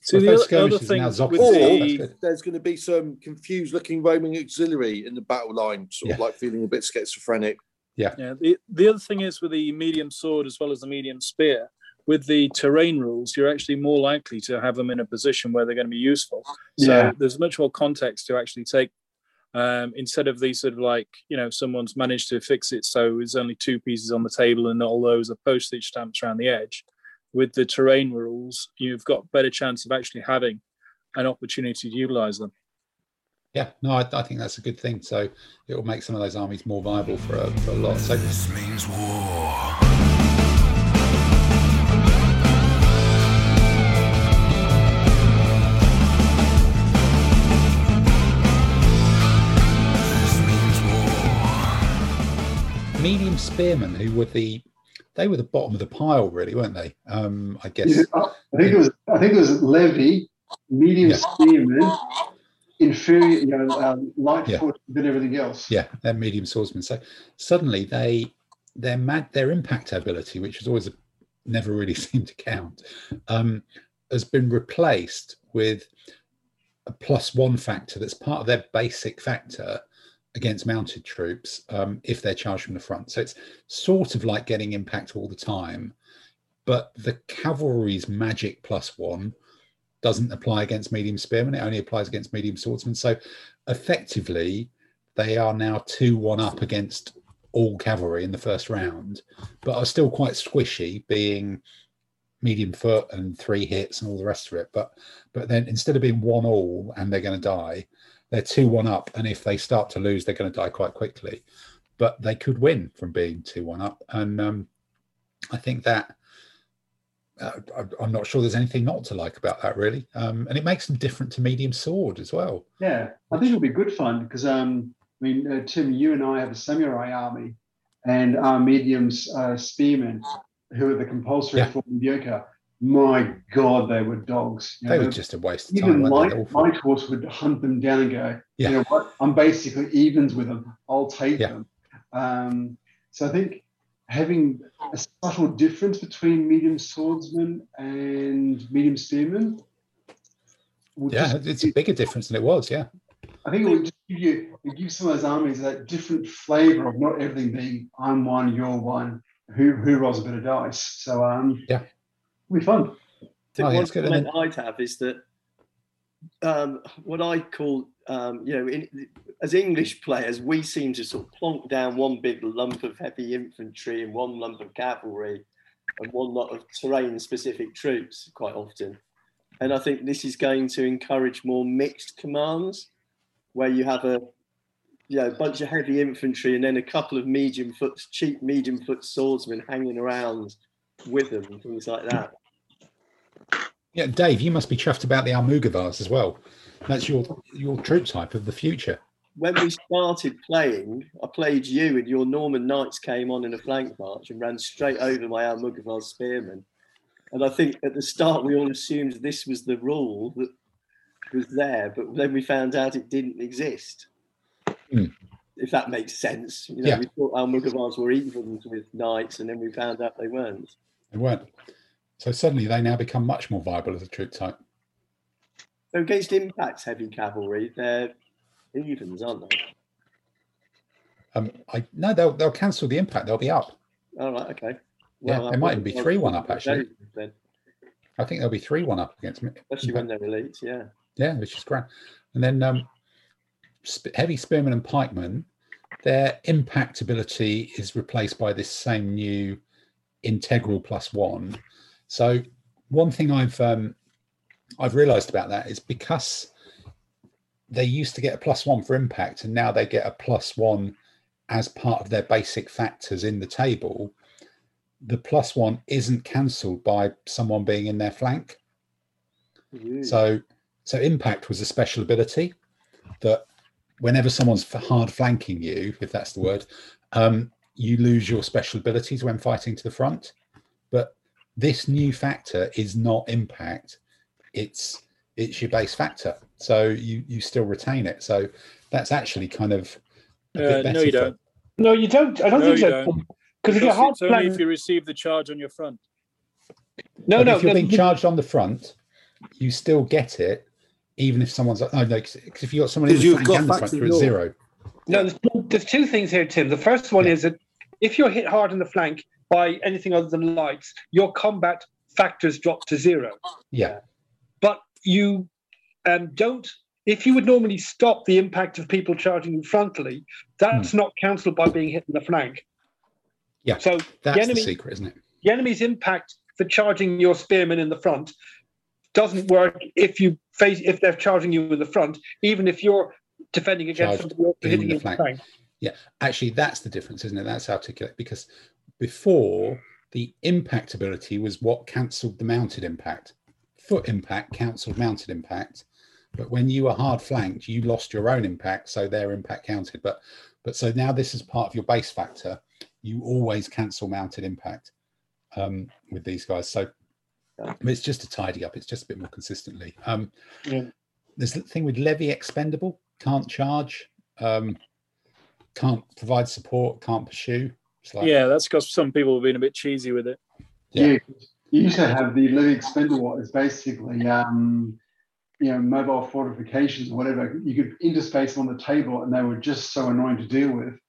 So Well, the other, other thing now with Zoc- Or the, there's going to be some confused looking Roman auxiliary in the battle line, sort of Yeah. like feeling a bit schizophrenic. Yeah, the, the other thing is with the medium sword as well as the medium spear, with the terrain rules, you're actually more likely to have them in a position where they're going to be useful. So Yeah. there's much more context to actually take um, instead of these sort of like, you know, someone's managed to fix it so there's only two pieces on the table and all those are postage stamps around the edge. With the terrain rules, you've got better chance of actually having an opportunity to utilize them. Yeah, no, I, I think that's a good thing. So it will make some of those armies more viable for a, for a lot. So This means war. Medium spearmen, who were the they were the bottom of the pile, really, weren't they? Um, I guess. Yeah, I think it was. I think it was Levy, medium Yeah. spearman, inferior, you know, um, light Yeah. foot, than everything else. Yeah, they're medium swordsmen. So suddenly they their mad their impact ability, which has always never really seemed to count, um, has been replaced with a plus one factor that's part of their basic factor against mounted troops um, if they're charged from the front. So it's sort of like getting impact all the time, but the cavalry's magic plus one doesn't apply against medium spearmen. It only applies against medium swordsmen. So effectively, they are now two one up against all cavalry in the first round, but are still quite squishy, being medium foot and three hits and all the rest of it. But but then instead of being one all and they're going to die, they're two one up, and if they start to lose, they're going to die quite quickly. But they could win from being two one up, and um, I think that. Uh, I'm not sure there's anything not to like about that, really, um, and it makes them different to medium sword as well. Yeah, I think it'll be good fun because um, I mean, uh, Tim, you and I have a samurai army, and our mediums uh, spearmen, who are the compulsory Yeah. for mediocre. My God, they were dogs. You They know, were just a waste of time. even my, my horse would hunt them down and go, Yeah. you know what? I'm basically evens with them. I'll take Yeah. them. Um, so I think having a subtle difference between medium swordsman and medium spearman. Yeah, just- it's a bigger difference than it was. Yeah, I think it would just give you it gives some of those armies that different flavour of not everything being I'm one, you're one, who who rolls a bit of dice. So um Yeah. It'll be fun. I think yeah, one good, comment I'd have is that um, what I call, um, you know, in, as English players, we seem to sort of plonk down one big lump of heavy infantry and one lump of cavalry and one lot of terrain-specific troops quite often. And I think this is going to encourage more mixed commands, where you have a, you know, bunch of heavy infantry and then a couple of medium foot, cheap medium foot swordsmen hanging around with them and things like that. Yeah. Dave, you must be chuffed about the Almugavars as well. That's your your troop type of the future. when we started playing, I played you, and your Norman Knights came on in a flank march and ran straight over my Almugavar spearmen. And I think at the start we all assumed this was the rule that was there, but then we found out it didn't exist. Hmm. If that makes sense, you know, Yeah. we thought Almugavars were evens with knights, and then we found out they weren't. They weren't. So suddenly they now become much more viable as a troop type. So against Impact's heavy cavalry, they're evens, aren't they? Um, I no, they'll they'll cancel the impact. They'll be up. All right, okay. Yeah, they might even be 3-1 up, actually. Then, I think they'll be three one up against me. especially when they're elites, yeah. Yeah, which is great. And then um, sp- heavy spearmen and pikemen, their impact ability is replaced by this same new integral plus one. So one thing I've um, I've realised about that is because they used to get a plus one for impact, and now they get a plus one as part of their basic factors in the table. The plus one isn't cancelled by someone being in their flank. Ooh. So, so impact was a special ability that whenever someone's hard flanking you, if that's the word, um, you lose your special abilities when fighting to the front. But this new factor is not impact; it's it's your base factor. So you you still retain it. So that's actually kind of a bit Uh, no, you for- don't. No, you don't. I don't No, think so. Because if you're Because hard it's only if you receive the charge on your front. no, But no, if you're no, being charged on the front, you still get it, even if someone's oh no, because if you've got someone in 'Cause the you've flank got the front, you're at zero. No, there's, there's two things here, Tim. The first one is that if you're hit hard in the flank by anything other than lights, your combat factors drop to zero. Yeah, But you um, don't. If you would normally stop the impact of people charging you frontally, that's not cancelled by being hit in the flank. Yeah, So that's the enemy, the secret, isn't it? the enemy's impact for charging your spearmen in the front doesn't work if you face if they're charging you in the front, even if you're defending against Charged somebody else in hitting the in the flank. flank. Yeah, actually, that's the difference, isn't it? That's articulate because before the impact ability was what cancelled the mounted impact. Foot impact cancelled mounted impact, but when you were hard flanked, you lost your own impact, so their impact counted. But but so now this is part of your base factor. You always cancel mounted impact um, with these guys. So it's just to tidy up. It's just a bit more consistently. Um, Yeah. There's the thing with levy expendable, can't charge, um, can't provide support, can't pursue. It's like, Yeah, that's because some people have been a bit cheesy with it. Yeah. Yeah. You used to have the levy expendable as basically, um, you know, mobile fortifications or whatever. You could interspace them on the table, and they were just so annoying to deal with.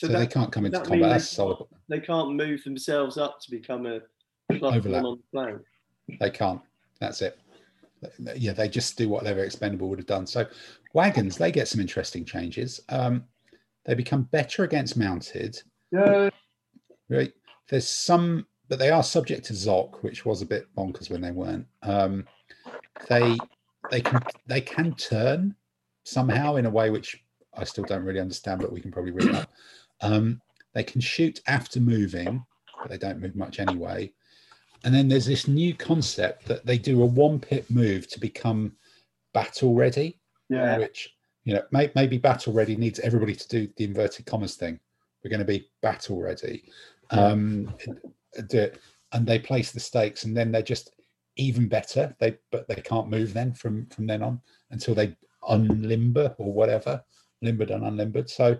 so that- they can't come into combat. they That's solid. They can't move themselves up to become a plus Overlap. one on the flank. They can't. That's it. Yeah, they just do whatever expendable would have done. So wagons, they get some interesting changes. Um, they become better against mounted. Yeah. Right. There's some, but they are subject to Zoc, which was a bit bonkers when they weren't. Um, they they can they can turn somehow in a way which I still don't really understand, but we can probably read up. Um, they can shoot after moving, but they don't move much anyway. And then there's this new concept that they do a one pit move to become battle ready Yeah. which you know may, maybe battle ready needs everybody to do the inverted commas thing we're going to be battle ready um do it and they place the stakes and then they're just even better they but they can't move then from from then on until they unlimber or whatever limbered and unlimbered so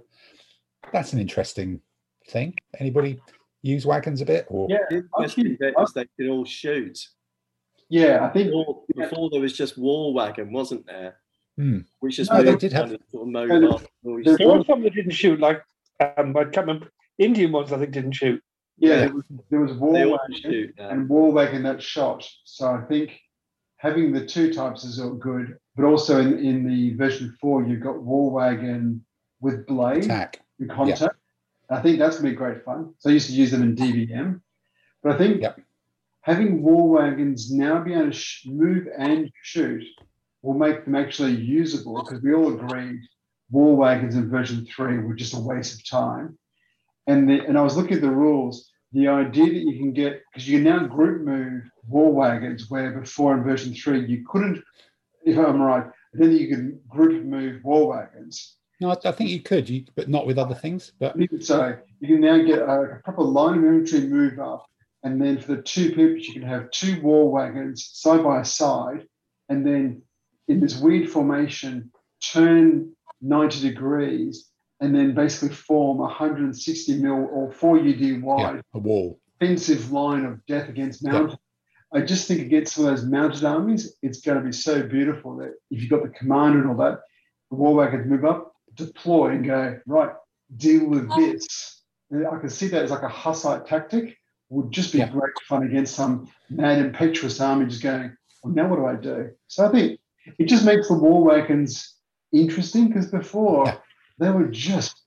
that's an interesting thing anybody use wagons a bit or Yeah. The interesting bit is they can all shoot. Yeah. I think Before, before there was just war wagon, wasn't there? Hmm. Which is No, they did have- sort of mobile. There were some that didn't shoot, like um, I can't remember. Indian ones, I think, didn't shoot. yeah, there was, there was war They all wagon shoot now. and war wagon that shot. So I think having the two types is all good. But also in, in the version four, you've got war wagon with blade attack and contact. I think that's gonna be great fun. So I used to use them in DBM. But I think Yep. having war wagons now be able to sh- move and shoot will make them actually usable because we all agreed war wagons in version three were just a waste of time. And the, and I was looking at the rules. The idea that you can get because you can now group move war wagons where before in version three you couldn't, if I'm right, then you can group move war wagons. No, I, think you could, you, but not with other things. But You could say you can now get a, a proper line of infantry move up, and then for the two people, you can have two war wagons side by side, and then in this weird formation, turn 90 degrees, and then basically form a 160 mil or 4 UD yeah, wide a wall. offensive line of death against mounted. I just think against some of those mounted armies, it's going to be so beautiful that if you've got the commander and all that, the war wagons move up, deploy, and go right, deal with this. And I can see that as like a Hussite tactic. Would just be Yeah. great fun against some mad impetuous army just going, well, now what do I do? So I think it just makes the war wagons interesting because before Yeah. they were just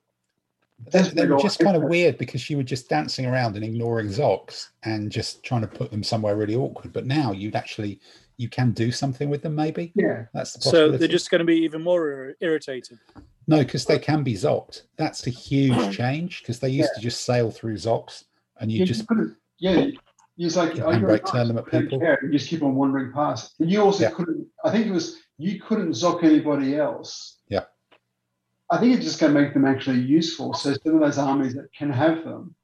They, That's they were just kind of weird because you were just dancing around and ignoring Zox and just trying to put them somewhere really awkward. But now you'd actually you can do something with them. Maybe yeah. that's the So they're just going to be even more ir- irritated. no, because they can be Zocked. That's a huge change because they used to just sail through Zox and you Yeah, just you couldn't. Yeah, it's like You oh, you're handbrake right. turn them at people. care, You just keep on wandering past. But you also Yeah. couldn't. I think it was you couldn't zock anybody else. Yeah. I think it's just going to make them actually useful. So some of those armies that can have them,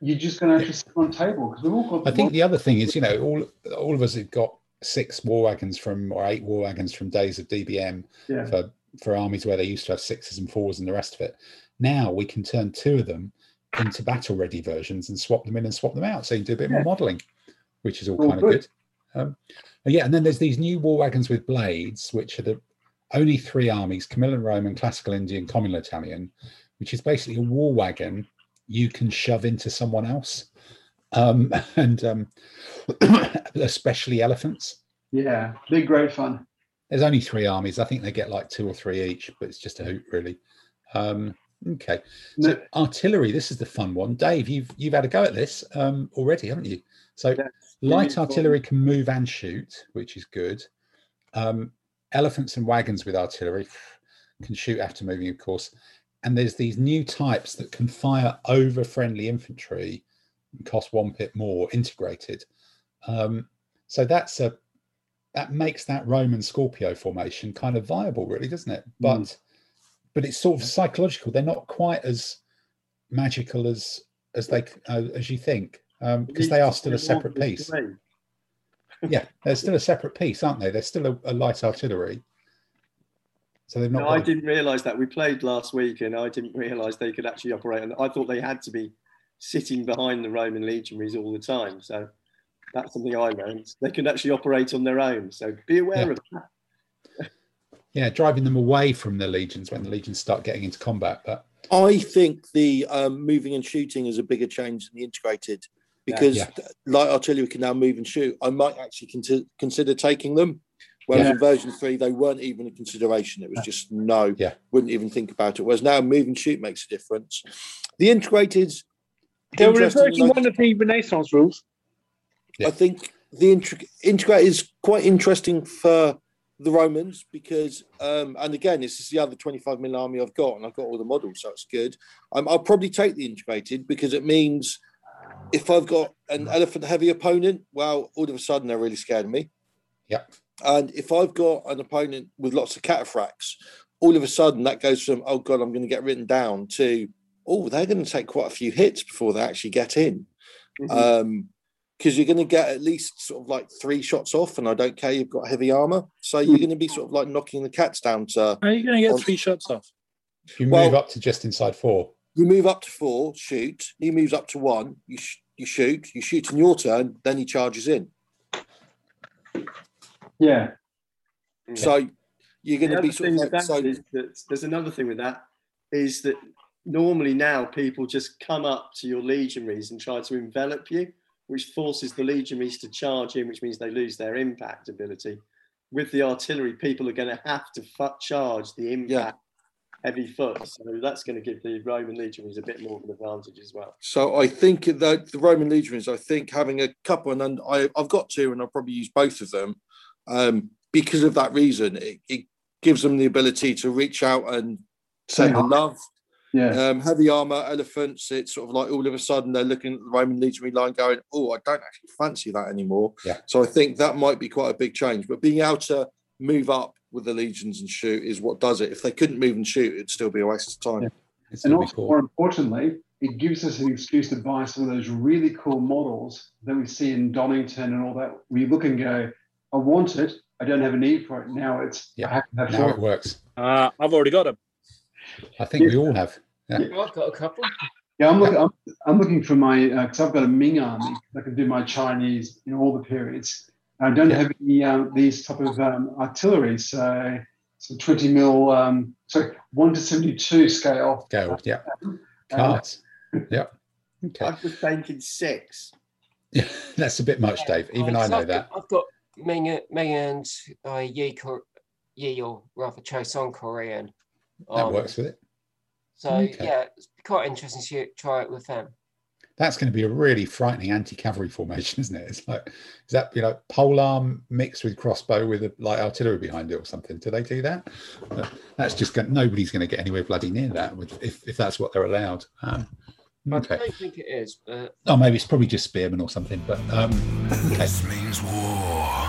you're just going to actually sit on table because we've all got. I think the other thing is, you know, all all of us have got six war wagons from or eight war wagons from days of DBM yeah. for for armies where they used to have sixes and fours and the rest of it. Now we can turn two of them into battle ready versions and swap them in and swap them out. So you can do a bit more modelling, which is all All kind of good. good. Um, and yeah, and then there's these new war wagons with blades, which are the only three armies: Camillan Roman, Classical Indian, Communal Italian, which is basically a war wagon you can shove into someone else, um, and um, especially elephants. Yeah, they're great fun. There's only three armies. I think they get like two or three each, but it's just a hoot, really. Um, okay. So No, artillery, this is the fun one. Dave, you've you've had a go at this um, already, haven't you? So Yes, light really artillery can move and shoot, which is good. Um, elephants and wagons with artillery can shoot after moving, of course. And there's these new types that can fire over friendly infantry and cost one pip more integrated. Um, so that's a that makes that Roman Scorpio formation kind of viable, really, doesn't it? But but it's sort of psychological. They're not quite as magical as as they uh, as you think, because they are still a separate piece. Yeah, they're still a separate piece, aren't they? They're still a, a light artillery. So they've not. No, I didn't realise that. We played last week, and I didn't realise they could actually operate. And I thought they had to be sitting behind the Roman legionaries all the time. So that's something I learned. They can actually operate on their own. So be aware Yeah. of that. yeah, driving them away from the legions when the legions start getting into combat. But I think the um, moving and shooting is a bigger change than the integrated because Yeah. light artillery can now move and shoot. I might actually conti- consider taking them. Whereas Yeah. in version three, they weren't even a consideration. It was just no, Yeah. wouldn't even think about it. Whereas now, move and shoot makes a difference. The integrated, They were interesting, reverting like- one of the Renaissance rules. Yeah. I think the integ- integrated is quite interesting for the Romans because, um, and again, this is the other 25 mil army I've got, and I've got all the models, so it's good. Um, I'll probably take the integrated because it means if I've got an elephant heavy opponent, well, all of a sudden they're really scared of me. Yep. And if I've got an opponent with lots of cataphracts, all of a sudden that goes from, oh God, I'm going to get written down to, oh, they're going to take quite a few hits before they actually get in Mhm. um because you're going to get at least sort of like three shots off and i don't care you've got heavy armor. So you're hmm. going to be sort of like knocking the cats down to How are you going to On- get three shots off? if you Well- move up to just inside four, you move up to four shoot. He moves up to one you sh- you shoot. You shoot in your turn then he charges in. Yeah, so you're going The to be sort thing of like that so is that there's another thing with that is that normally now people just come up to your legionaries and try to envelop you, which forces the legionaries to charge in, which means they lose their impact ability. With the artillery, people are going to have to fu- charge the impact heavy foot, so that's going to give the Roman legionaries a bit more of an advantage as well. So I think that the Roman legionaries, I think having a couple, and then I, I've got two, and I'll probably use both of them um, because of that reason. It, it gives them the ability to reach out and send the Yeah. love. Yeah. Um, heavy armor, elephants. It's sort of like all of a sudden they're looking at the Roman legionary line, going, "Oh, I don't actually fancy that anymore." Yeah. So I think that might be quite a big change. But being able to move up with the legions and shoot is what does it. If they couldn't move and shoot, it'd still be a waste of time. Yeah. It's And gonna also, cool. more importantly, it gives us an excuse to buy some of those really cool models that we see in Donington and all that. We look and go, I want it. I don't have a need for it. Now it's, Yeah. I have to have Now it works. Uh, I've already got them. I think we all have. Yeah. I've got a couple. Yeah, I'm looking. I'm, I'm looking for my because I've got a Ming army. I can do my Chinese in all the periods. I don't Yeah. have any um, these type of um, artillery, so so 20 mil, um, sorry, one to 72 scale. Go. Yeah. Uh, Cards. Yeah. Okay. I've just painted six. Yeah, that's a bit much, Dave. Even I know I've that. got- I've got Ming, Ming and uh, Yi, Kor- Yi, or rather Choson Korean. That Um, works with it. So Okay. yeah, it's quite interesting to try it with them. That's going to be a really frightening anti-cavalry formation, isn't it? It's like, is that you know pole arm mixed with crossbow with a light artillery behind it or something? Do they do that? That's just going, nobody's going to get anywhere bloody near that if if that's what they're allowed. Um, I don't think it is, but Oh, maybe it's probably just spearmen or something. But um, okay. This means war.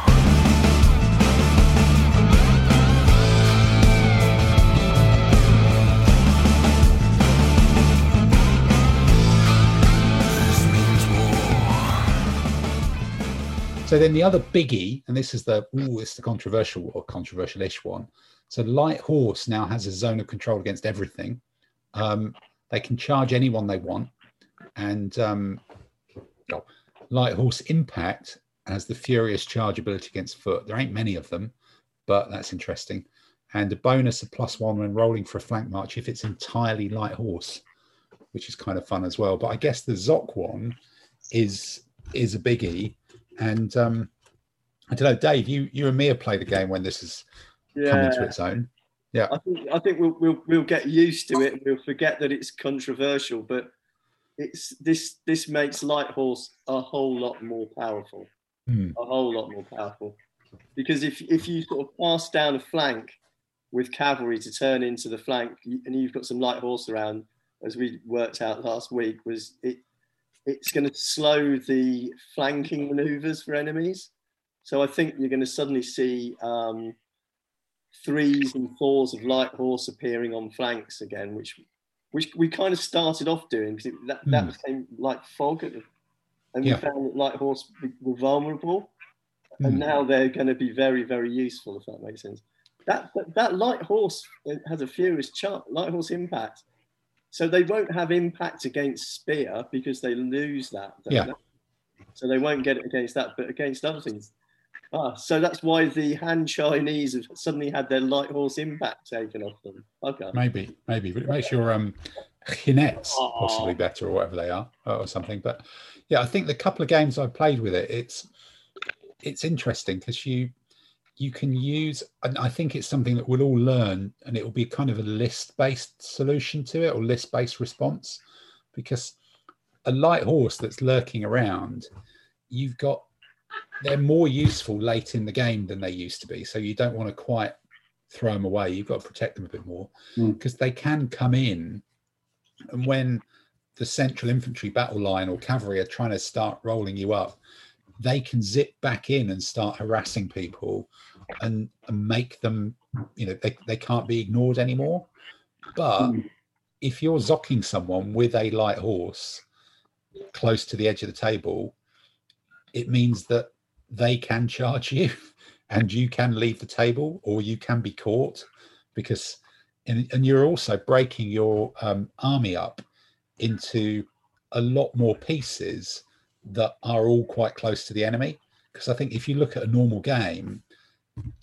So then the other biggie, and this is the ooh, it's the controversial or controversial-ish one. So light horse now has a zone of control against everything. Um, they can charge anyone they want, and um, oh, light horse impact has the furious charge ability against foot. There ain't many of them, but that's interesting. And a bonus of plus one when rolling for a flank march if it's entirely light horse, which is kind of fun as well. But I guess the Zoc one is is a biggie. And um, I don't know, Dave, you you and me have played the game when this is come into Yeah, its own. I think I think we'll, we'll we'll get used to it. We'll forget that it's controversial, but it's this this makes light horse a whole lot more powerful. Hmm. A whole lot more powerful, because if if you sort of pass down a flank with cavalry to turn into the flank, and you've got some light horse around, as we worked out last week, was it it's going to slow the flanking maneuvers for enemies. So I think you're going to suddenly see um, threes and fours of light horse appearing on flanks again, which which we kind of started off doing because that, that Hmm. became like fog, the, and Yeah. we found that light horse were vulnerable, and Hmm. now they're going to be very very useful if that makes sense. That that, that light horse uh, has a furious chart, light horse impact. So they won't have impact against spear because they lose that. Yeah. they? So they won't get it against that, but against other things. Ah, so that's why the Han Chinese have suddenly had their light horse impact taken off them. Okay. Maybe, maybe, but it makes your um Jinetes Aw. possibly better or whatever they are or something. But yeah, I think the couple of games I've played with it, it's it's interesting because you you can use and I think it's something that we'll all learn and it will be kind of a list-based solution to it or list-based response because a light horse that's lurking around, you've got they're more useful late in the game than they used to be. So you don't want to quite throw them away. You've got to protect them a bit more Mm. because they can come in. And when the central infantry battle line or cavalry are trying to start rolling you up, they can zip back in and start harassing people and, and make them, you know, they, they can't be ignored anymore. But Mm. if you're zocking someone with a light horse close to the edge of the table, it means that they can charge you and you can leave the table or you can be caught because and, and you're also breaking your um, army up into a lot more pieces that are all quite close to the enemy. Because i think if you look at a normal game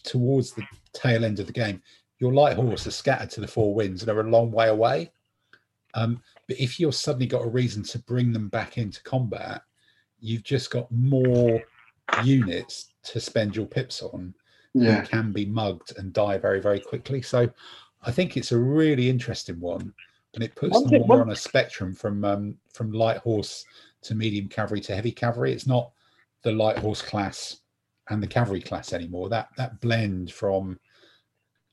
towards the tail end of the game your light horse are scattered to the four winds and are a long way away. Um, but if you've suddenly got a reason to bring them back into combat you've just got more units to spend your pips on Yeah. and can be mugged and die very very quickly. So i think it's a really interesting one and it puts One them thing- more one- on a spectrum from um, from light horse to medium cavalry to heavy cavalry it's not the light horse class and the cavalry class anymore that that blend from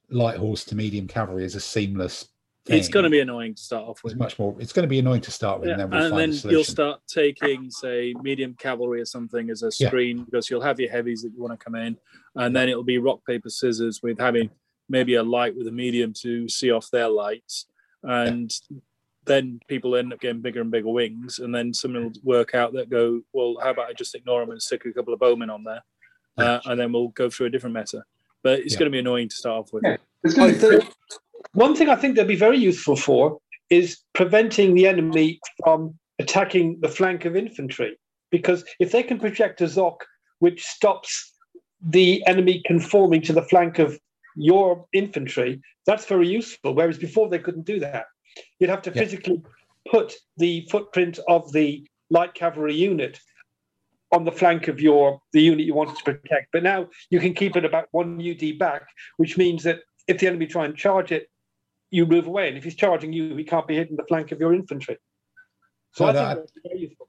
light horse to medium cavalry is a seamless Thing. It's going to be annoying to start off with. is much more. It's going to be annoying to start with, Yeah, and then we'll and then you'll start taking, say, medium cavalry or something as a Yeah. screen because you'll have your heavies that you want to come in, and then it'll be rock paper scissors with having maybe a light with a medium to see off their lights, and then people end up getting bigger and bigger wings, and then someone will work out that go, well, how about I just ignore them and stick a couple of bowmen on there, uh, and then we'll go through a different meta. But it's Yeah. going to be annoying to start off with. Yeah. It's going to be think One thing I think they'd be very useful for is preventing the enemy from attacking the flank of infantry. Because if they can project a Zoc which stops the enemy conforming to the flank of your infantry, that's very useful. Whereas before they couldn't do that. You'd have to Yeah. physically put the footprint of the light cavalry unit on the flank of your the unit you wanted to protect. But now you can keep it about one UD back, which means that if the enemy try and charge it, you move away. And if he's charging you, he can't be hitting the flank of your infantry. So No, I no, think I- that's very useful.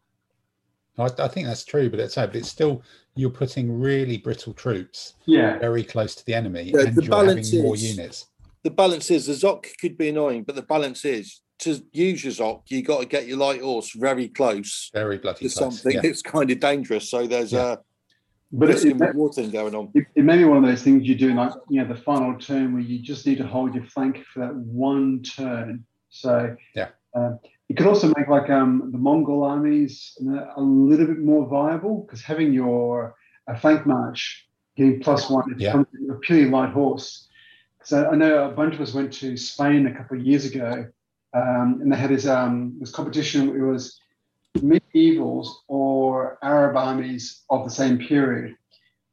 I, I think that's true, but it's but it's still you're putting really brittle troops yeah. very close to the enemy, Yeah, and the you're having balance more units. The balance is the Zoc could be annoying, but the balance is to use your Zoc, you got to get your light horse very close Very bloody to close. something Yeah. that's kind of dangerous. So there's Yeah. a But it, risk and it, may- thing going on. it, it may be one of those things you do, like you know, the final turn where you just need to hold your flank for that one turn. So Yeah. um, you could also make like um, the Mongol armies a little bit more viable because having your uh, flank march getting plus one it Yeah. becomes a purely light horse. So I know a bunch of us went to Spain a couple of years ago, um, and they had this um, this competition. It was medievals or Arab armies of the same period,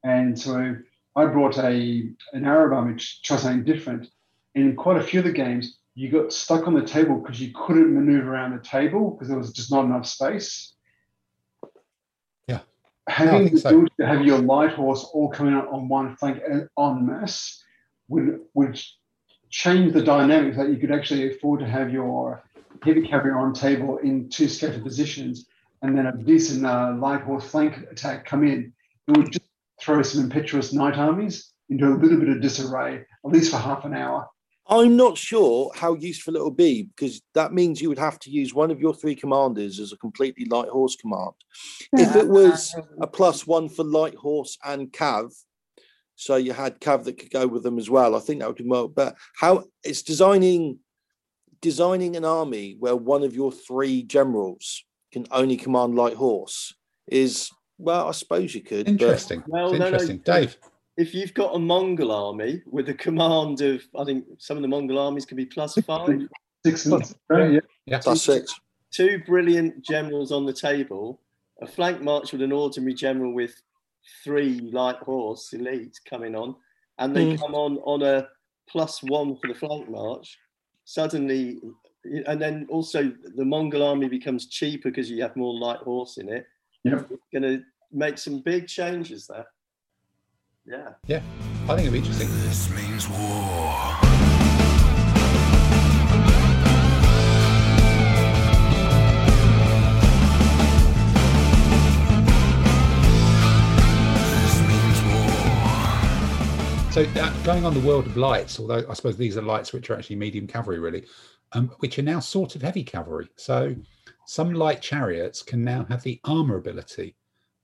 and so I brought a an Arab army to try something different. And in quite a few of the games, you got stuck on the table because you couldn't maneuver around the table because there was just not enough space. Yeah. Having think the so. to have your light horse all coming out on one flank en masse would would change the dynamics that you could actually afford to have your heavy cavalry on table in two scattered positions and then a decent uh, light horse flank attack come in. It would just throw some impetuous knight armies into a little bit of disarray, at least for half an hour. I'm not sure how useful it'll be because that means you would have to use one of your three commanders as a completely light horse command. If it was a plus one for light horse and cav, so you had cav that could go with them as well, I think that would be more. But how it's designing designing an army where one of your three generals can only command light horse is well, I suppose you could. but- Interesting. Well, It's no, no. interesting. Dave, If you've got a Mongol army with a command of, I think some of the Mongol armies can be plus five, Six and yeah. yeah. Plus six. two brilliant generals on the table, a flank march with an ordinary general with three light horse elite coming on, and they Mm. come on on a plus one for the flank march. Suddenly, and then also the Mongol army becomes cheaper because you have more light horse in it. Yep. Going to make some big changes there. Yeah. Yeah, I think it'd be interesting. This means war. So uh, going on the world of lights, although I suppose these are lights which are actually medium cavalry, really, um, which are now sort of heavy cavalry. So some light chariots can now have the armor ability,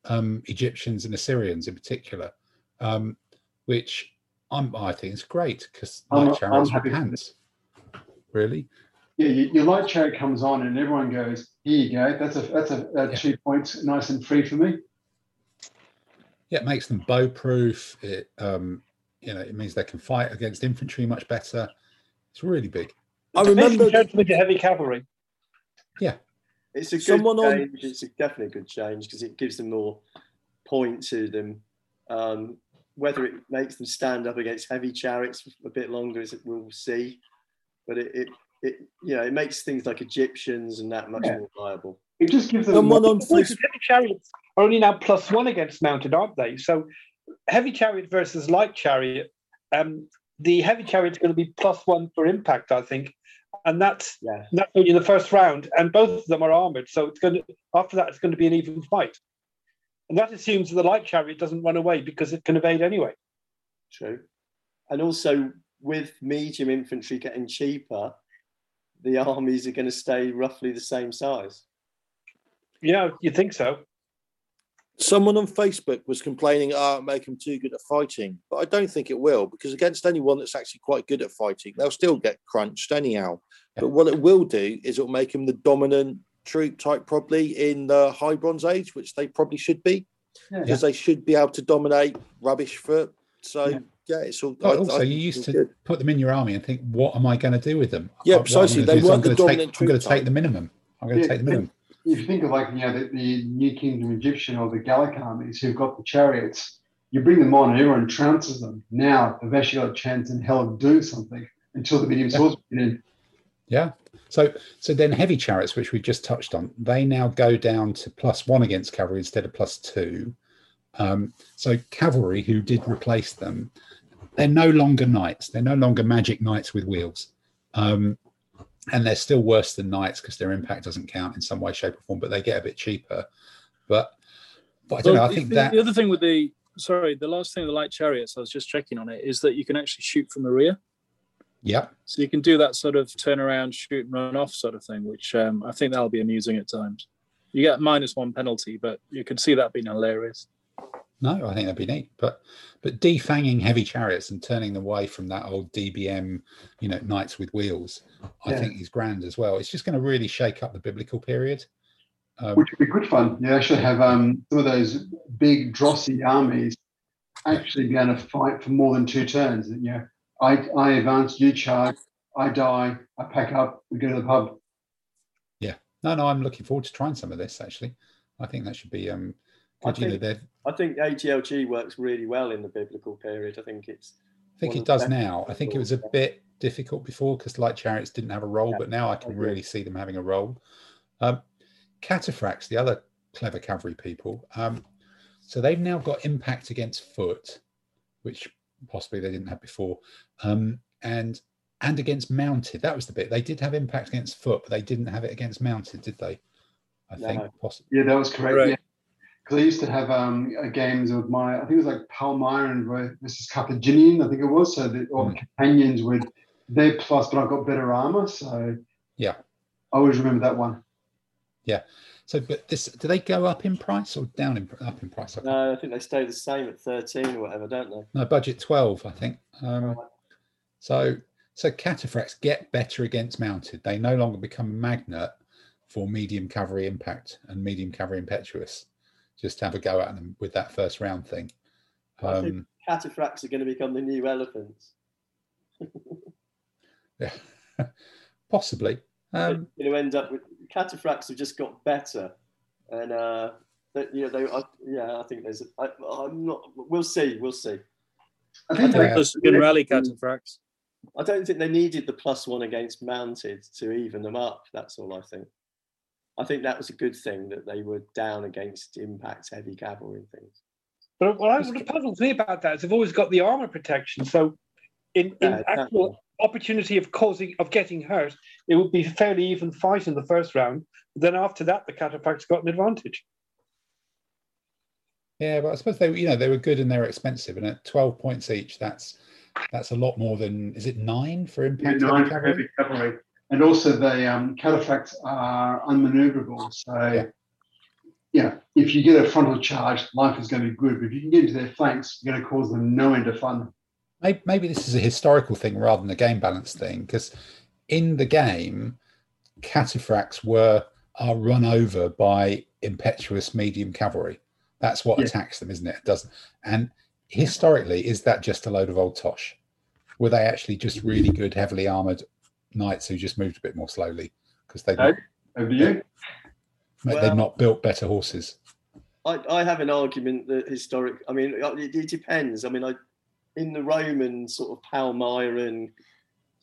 um, Egyptians and Assyrians in particular, um, which I'm, I think is great because I'm- light chariots I'm with happy. Really? Yeah, your, your light chariot comes on and everyone goes, here you go. That's a that's a, a Yeah. two points, nice and free for me. Yeah, it makes them bow proof. It, um, you know, it means they can fight against infantry much better. It's really big. I remember turns them heavy cavalry. Yeah, it's a good Someone on- change. It's a, definitely a good change because it gives them more point to them. Um, whether it makes them stand up against heavy chariots a bit longer, as we'll see. But it, it, it, you know, it makes things like Egyptians and that much Yeah. more viable. It just gives them someone on Because heavy chariots are only now plus one against mounted, aren't they? So heavy chariot versus light chariot. Um, the heavy chariot's going to be plus one for impact, I think, and that's Yeah. that's only in the first round, and both of them are armored. So it's going to after that it's going to be an even fight, and that assumes that the light chariot doesn't run away because it can evade anyway. True. And also with medium infantry getting cheaper, the armies are going to stay roughly the same size. Yeah, you think so? Someone on Facebook was complaining, "Ah, make them too good at fighting," but I don't think it will because against anyone that's actually quite good at fighting, they'll still get crunched anyhow. But what it will do is it'll make them the dominant troop type probably in the High Bronze Age, which they probably should be, Yeah. because they should be able to dominate rubbish foot. So Yeah. yeah, it's all. But I- also, I you used to good. put them in your army and think, what am I going to do with them? Yeah, what I precisely. gonna They do is I'm weren't the gonna take- dominant I'm going to take the minimum. I'm going to Yeah. take the minimum. If you think of like you know the, the New Kingdom Egyptian or the Gallic armies who've got the chariots, you bring them on and everyone trounces them. Now they've actually got a chance in hell of doing something until the medium swords get in. Yeah. So so then heavy chariots, which we just touched on, they now go down to plus one against cavalry instead of plus two. Um, so cavalry, who did replace them, they're no longer knights. They're no longer magic knights with wheels. Um, and they're still worse than knights because their impact doesn't count in some way, shape, or form, but they get a bit cheaper. But but I don't Well, know. I think the, that the other thing with the sorry, the last thing the light chariots, I was just checking on it, is that you can actually shoot from the rear. yeah. So you can do that sort of turn around, shoot and run off sort of thing, which um, I think that'll be amusing at times. You get minus one penalty, but you can see that being hilarious. No, I think that'd be neat. But but defanging heavy chariots and turning them away from that old DBM, you know, knights with wheels, I Yeah. think is grand as well. It's just going to really shake up the biblical period. Um, which would be good fun. You actually have um, some of those big drossy armies actually be able to fight for more than two turns. You know, I, I advance, you charge, I die, I pack up, we go to the pub. Yeah. No, no, I'm looking forward to trying some of this. Actually, I think that should be um, good. You know, they're- I think ADLG works really well in the biblical period. I think it's I think it does now. I think it was a bit difficult before because light chariots didn't have a role, Yeah, but now I I can agree. really see them having a role. Um, cataphracts, the other clever cavalry people, um, so they've now got impact against foot, which possibly they didn't have before, um, and and against mounted. That was the bit they did have impact against foot, but they didn't have it against mounted, did they? I think No. possibly. Yeah, that was correct. Correct. Yeah. Because I used to have um, games with my, I think it was like Palmyra and versus Carthaginian, I think it was. So the, all the companions would, they plus, but I've got better armor. So Yeah. I always remember that one. Yeah. So, but this do they go up in price or down in up in price? I no, I think they stay the same at 13 or whatever, don't they? No, budget 12, I think. Um, so, so cataphracts get better against mounted. They no longer become a magnet for medium cavalry impact and medium cavalry impetuous. Just have a go at them with that first round thing. I Um, Cataphracts are going to become the new elephants. yeah, possibly. Um, They're going to end up with cataphracts have just got better, and uh, they, you know, they, I, yeah, I think there's, I, I'm not. We'll see, we'll see. I think Yeah. they- Plus you can rally cataphracts. I don't think they needed the plus one against mounted to even them up. That's all I think. I think that was a good thing that they were down against impact heavy cavalry and things. But what, I, what puzzles me about that is they've always got the armor protection. So, in, in Yeah, exactly. actual opportunity of causing of getting hurt, it would be a fairly even fight in the first round. Then after that, the cataphracts got an advantage. yeah, but I suppose they, you know, they were good and they were expensive, and at 12 points each, that's that's a lot more than is it nine for Yeah, impact? nine heavy for cavalry? And also the um, cataphracts are unmaneuverable. So, Yeah. yeah. if you get a frontal charge, life is going to be good. But if you can get into their flanks, you're going to cause them no end of fun. maybe, maybe this is a historical thing rather than a game balance thing because in the game cataphracts were are run over by impetuous medium cavalry that's what Yeah. attacks them isn't it it doesn't and historically is that just a load of old tosh were they actually just really good heavily armored knights who just moved a bit more slowly because they'd, No. not- Over to you. they'd Well- not built better horses I, I have an argument that historic. I mean, it, it depends. I mean, I in the Roman sort of Palmyran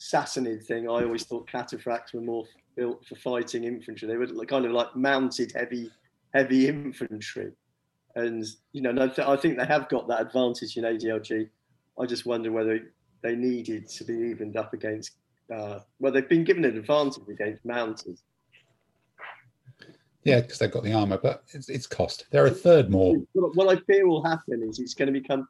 Sassanid thing, I always thought cataphracts were more built for fighting infantry. They were kind of like mounted heavy heavy infantry, and you know, no, I think they have got that advantage in ADLG. I just wonder whether they needed to be evened up against. Uh, well, they've been given an advantage against mounted. yeah because they've got the armor but it's, it's cost they're a third more What I fear will happen is it's going to become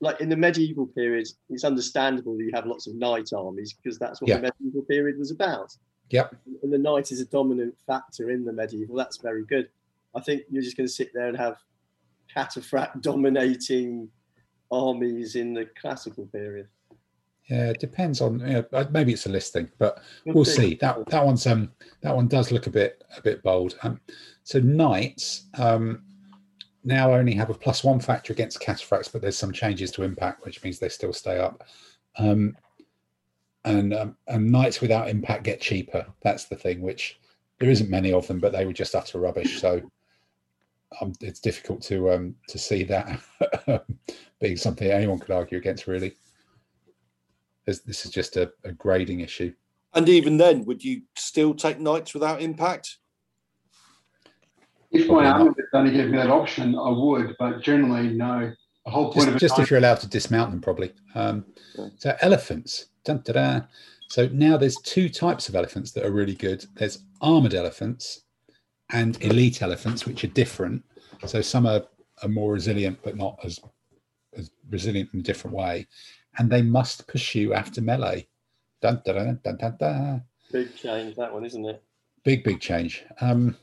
like in the medieval period. It's understandable that you have lots of knight armies because that's what Yeah. the medieval period was about. Yep. And the knight is a dominant factor in the medieval. That's very good. I think you're just going to sit there and have cataphract dominating armies in the classical period. Yeah, it depends on. You know, uh, maybe it's a listing, but We'll we'll see. see. That that one's um that one does look a bit a bit bold. Um, so knights um now only have a plus one factor against cataphracts, but there's some changes to impact, which means they still stay up. Um, and um, and knights without impact get cheaper. That's the thing. Which there isn't many of them, but they were just utter rubbish. So um, it's difficult to um to see that being something anyone could argue against. Really, this, this is just a, a grading issue. And even then, would you still take knights without impact? If Probably my not. army was only gave me that option, I would, but generally, no. The whole point just, of it just if you're allowed to dismount them probably um, so elephants dun, da, da. so now there's two types of elephants that are really good there's armored elephants and elite elephants which are different so some are, are more resilient but not as, as resilient in a different way and they must pursue after melee dun, da, da, dun, dun, dun. Big change, that one, isn't it? big big change um,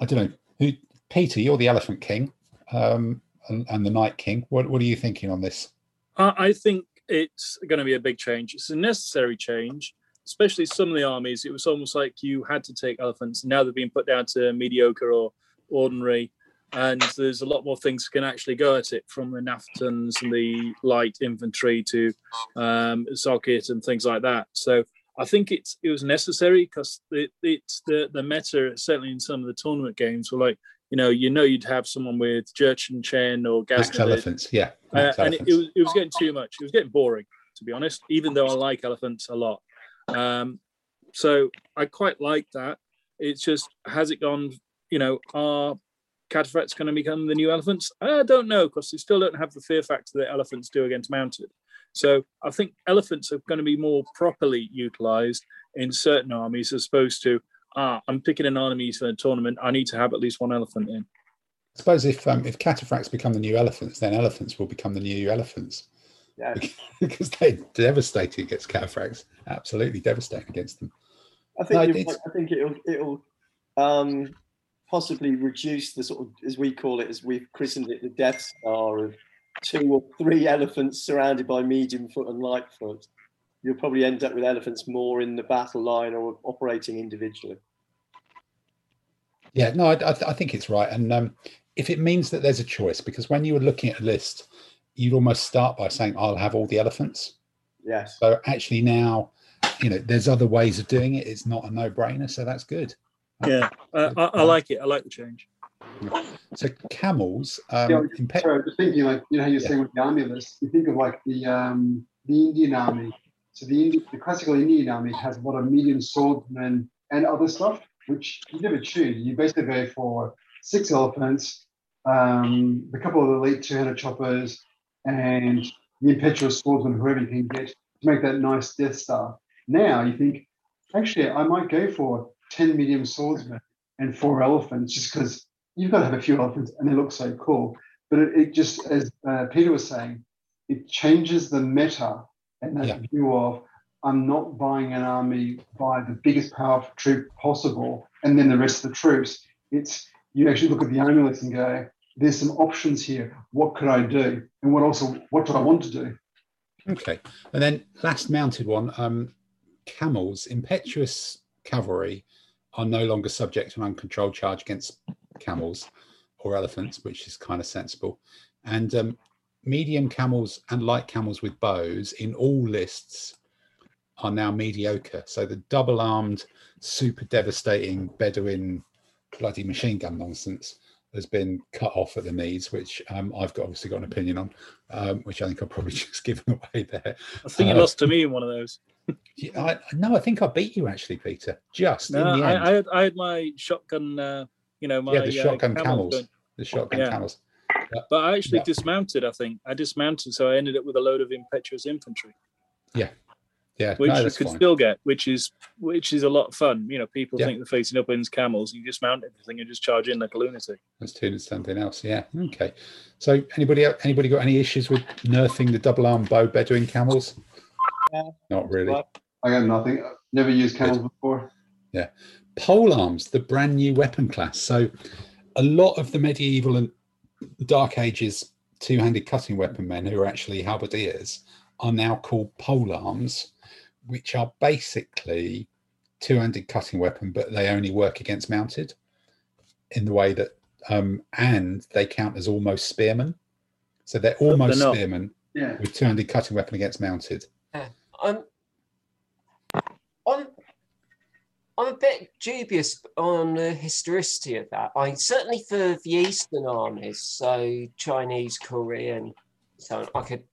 i don't know who peter you're the elephant king um, and, and the night king what, what are you thinking on this I I think it's going to be a big change. It's a necessary change, especially some of the armies. It was almost like you had to take elephants. Now they're being put down to mediocre or ordinary, and there's a lot more things can actually go at it, from the Naftons and the light infantry to um, socket and things like that. So I think it's it was necessary because it, it's the the meta certainly in some of the tournament games were like you know you know you'd have someone with Jurchen Chen or Gas elephants yeah uh, and it, it, was, it was getting too much. It was getting boring, to be honest. Even though I like elephants a lot, um, so I quite like that. It's just has it gone? You know, are cataphracts going to become the new elephants? I don't know because they still don't have the fear factor that elephants do against mounted. So I think elephants are going to be more properly utilized in certain armies as opposed to ah, I'm picking an army for a tournament. I need to have at least one elephant in. I suppose if um, if cataphracts become the new elephants, then elephants will become the new elephants Yeah. because they're devastating against cataphracts. Absolutely devastating against them. I think No, you're it's- right. I think it'll it'll um, possibly reduce the sort of as we call it, as we've christened it, the Death Star of two or three elephants surrounded by medium foot and light foot. You'll probably end up with elephants more in the battle line or operating individually. Yeah, no, I, I, th- I think it's right. And um, if it means that there's a choice, because when you were looking at a list, you'd almost start by saying, "I'll have all the elephants." Yes. So actually, now you know there's other ways of doing it. It's not a no-brainer, so that's good. Yeah, uh, I, I like it. I like the change. So camels, um, Yeah, in pe- Sorry, just thinking like you know how you're Yeah. saying with the army list, you think of like the um, the Indian army. So the Indi- the classical Indian army has a lot of medium swordsmen and other stuff, which you never choose. You basically go for six elephants, um, a couple of elite two-handed choppers, and the impetuous swordsman, whoever you can get to make that nice Death Star. Now you think, actually, I might go for ten medium swordsmen and four elephants, just because you've got to have a few elephants and they look so cool. But it, it just, as uh, Peter was saying, it changes the meta and that Yeah. view of I'm not buying an army by the biggest powerful troop possible and then the rest of the troops. It's you actually look at the army list and go, there's some options here. What could I do? And what also, what do I want to do? Okay, and then last mounted one, um, camels, impetuous cavalry are no longer subject to an uncontrolled charge against camels or elephants, which is kind of sensible. And um, medium camels and light camels with bows in all lists are now mediocre. So the double-armed, super devastating Bedouin bloody machine gun nonsense has been cut off at the knees, which um, I've got obviously got an opinion on, um, which I think I've probably just given away there. I think you Uh, lost to me in one of those. Yeah, I, no, I think I beat you actually, Peter. Just No, in the end, I, I, had, I had my shotgun, uh, you know, my yeah, the uh, shotgun camel camels, gun. the shotgun Yeah. camels. But I actually Yeah. dismounted, I think. I dismounted, so I ended up with a load of impetuous infantry, Yeah, yeah, which no, you could fine. still get, which is which is a lot of fun. You know, people Yeah. think they're facing up against camels. You dismount everything and just charge in like a lunatic. Let's do something else. Yeah, okay. So, anybody anybody got any issues with nerfing the double arm bow Bedouin camels? Yeah. Not really. I got nothing. Never used camels before. Yeah. Pole arms, the brand new weapon class. So, a lot of the medieval and Dark Ages two-handed cutting weapon men who are actually halberdiers are now called pole arms, which are basically two-handed cutting weapon, but they only work against mounted in the way that, um, and they count as almost spearmen. So they're almost not. spearmen Yeah. with two-handed cutting weapon against mounted. I'm, I'm, I'm a bit dubious on the historicity of that. I certainly for the Eastern armies, so Chinese, Korean, so on, I could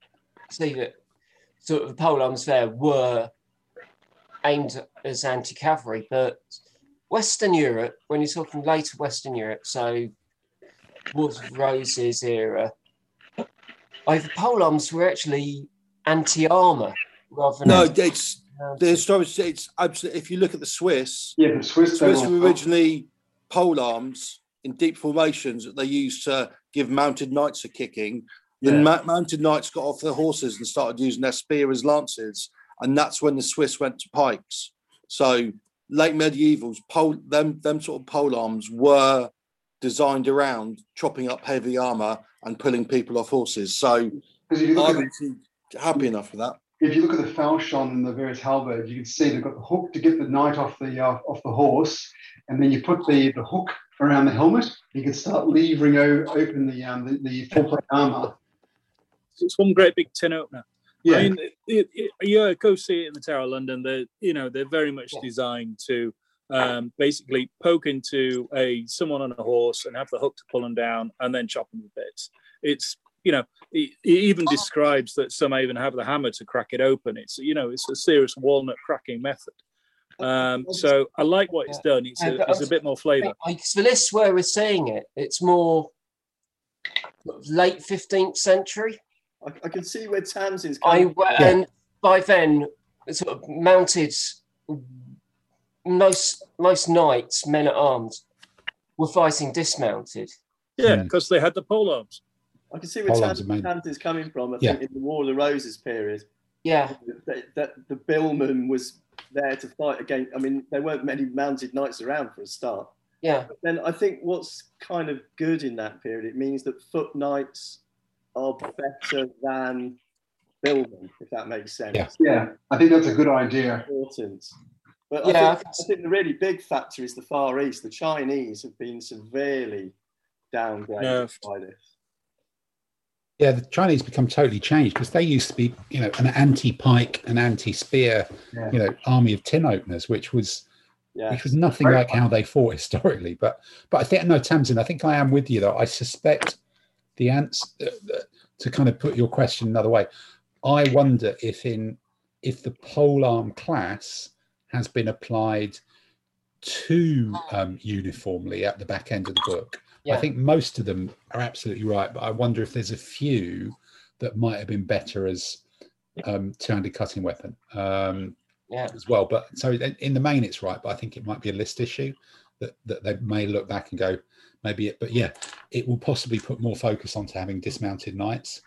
see that sort of the pole arms there were aimed as anti-cavalry, but Western Europe, when you're talking later Western Europe, so Wars of Roses era, over pole arms were actually anti-armor rather than No, it's the historic. It's absolutely. If you look at the Swiss, Yeah, the Swiss. Swiss were- were originally pole arms in deep formations that they used to give mounted knights a kicking. Then Yeah. ma- mounted knights got off their horses and started using their spear as lances, and that's when the Swiss went to pikes. So late medievals, pole them them sort of pole arms were designed around chopping up heavy armor and pulling people off horses. So Because if you look I'm at happy enough with that. If you look at the falchion and the various halberds, you can see they've got the hook to get the knight off the uh, off the horse, and then you put the, the hook around the helmet. You can start levering open the um, the, the full plate armor. It's one great big tin opener. Yeah, I mean, it, it, it- yeah, go see it in the Tower of London. They're, you know, they're very much designed to um, basically poke into a someone on a horse and have the hook to pull them down and then chop them to bits. It's, you know, it, it even describes that some even have the hammer to crack it open. It's, you know, it's a serious walnut cracking method. Um, so I like what it's done. It's a, it's a I'm- bit more flavour. I, the list where we're saying it, it's more late 15th century. I, I can see where Tamsin's I coming. wa- and by then sort of mounted most most knights, men at arms, were fighting dismounted. Yeah, because they had the pole arms. I can see where Hold on to Tam, me. Tamsin's coming from. I Yeah. think in the War of the Roses period, Yeah, that, that the billman was there to fight against. I mean, there weren't many mounted knights around for a start. yeah, But then I think what's kind of good in that period, it means that foot knights are better than billmen, if that makes sense. Yeah. yeah. I think that's a good idea. Important. But Yeah, I I, think, I think the really big factor is the Far East. The Chinese have been severely downgraded Nerfed. by this. Yeah, the Chinese become totally changed because they used to be, you know, an anti-pike, an anti-spear, Yeah. you know, army of tin openers, which was Yeah. which was nothing Very like how they fought historically. But but I think no, Tamsin, I think I am with you though. I suspect the answer to kind of put your question another way. I wonder if in if the pole arm class has been applied too um, uniformly at the back end of the book. I think most of them are absolutely right, but I wonder if there's a few that might have been better as um, two-handed cutting weapon. Um, yeah. as well. But so in in the main, it's right. But I think it might be a list issue that that they may look back and go, maybe it. But yeah, it will possibly put more focus onto having dismounted knights,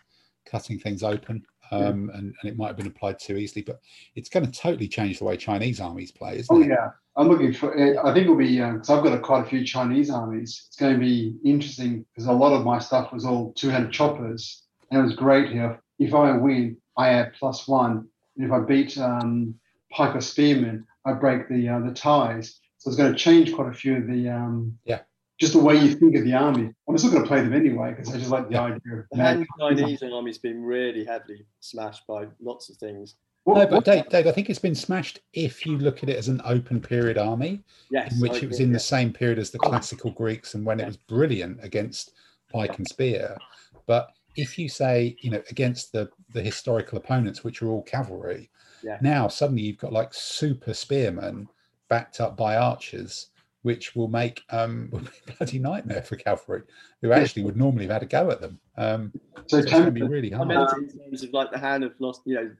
cutting things open, um, and and it might have been applied too easily. But it's going to totally change the way Chinese armies play, isn't Oh it? yeah, I'm looking for. eh, I think it'll be because I've got a, quite a few Chinese armies. It's going to be interesting because a lot of my stuff was all two-handed choppers, and it was great here. If I win, I add plus one, and if I beat um, Pike or Spearman, I break the uh, the ties. So it's going to change quite a few of the um, Yeah. just the way you think of the army. I'm still going to play them anyway because I just like the Yeah. idea of The Chinese army's been really heavily smashed by lots of things. What- No, but Dave, Dave, I think it's been smashed if you look at it as an open period army. Yes, in which I it was agree, in yeah. the same period as the classical Greeks and when it was brilliant against pike and spear. But if you say, you know, against the the historical opponents, which are all cavalry, Yeah. now suddenly you've got like super spearmen backed up by archers, which will make um will be a bloody nightmare for cavalry, who actually would normally have had a go at them. Um, so so it's going to be really hard. in terms of like the Han have lost, you know,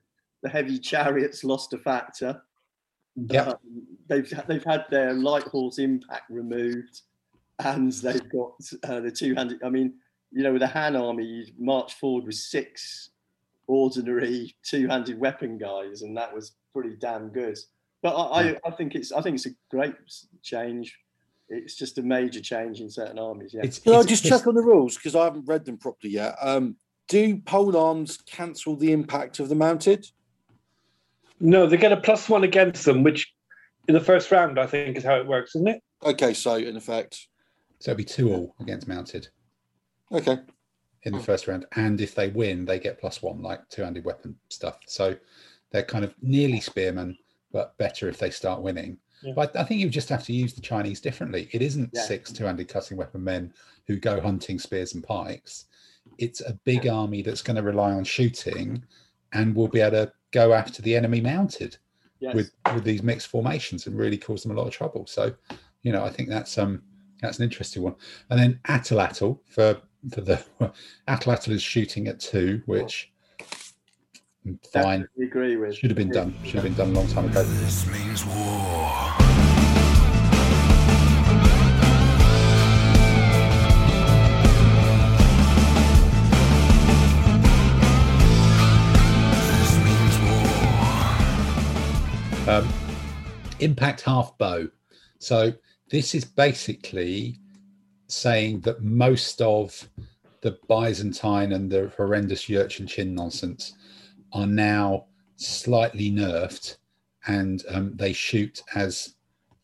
the heavy chariots lost a factor. Yep. Um, they've they've had their light horse impact removed, and they've got uh, the two handed. I mean, you know, with the Han army, you march forward with six ordinary two handed weapon guys, and that was pretty damn good. But I, I, I think it's I think it's a great change. It's just a major change in certain armies. Yeah. It's, Can I it's- just check on the rules because I haven't read them properly yet? Um, do pole arms cancel the impact of the mounted? No, they get a plus one against them, which in the first round, I think, is how it works, isn't it? Okay, so in effect, So it'll be two all against mounted okay. in the hmm. first round, and if they win, they get plus one, like two-handed weapon stuff. So they're kind of nearly spearmen, but better if they start winning. Yeah. But I think you just have to use the Chinese differently. It isn't Yeah. six two-handed cutting weapon men who go hunting spears and pikes. It's a big army that's going to rely on shooting, and we'll be able to go after the enemy mounted yes. with with these mixed formations and really cause them a lot of trouble. So, you know, I think that's um that's an interesting one. And then Atalatl for for the Atalatl is shooting at two, which fine agree with. should have been done should have been done a long time ago. This means war. Um, impact half bow. So this is basically saying that most of the Byzantine and the horrendous Jurchen Chin nonsense are now slightly nerfed and um, they shoot as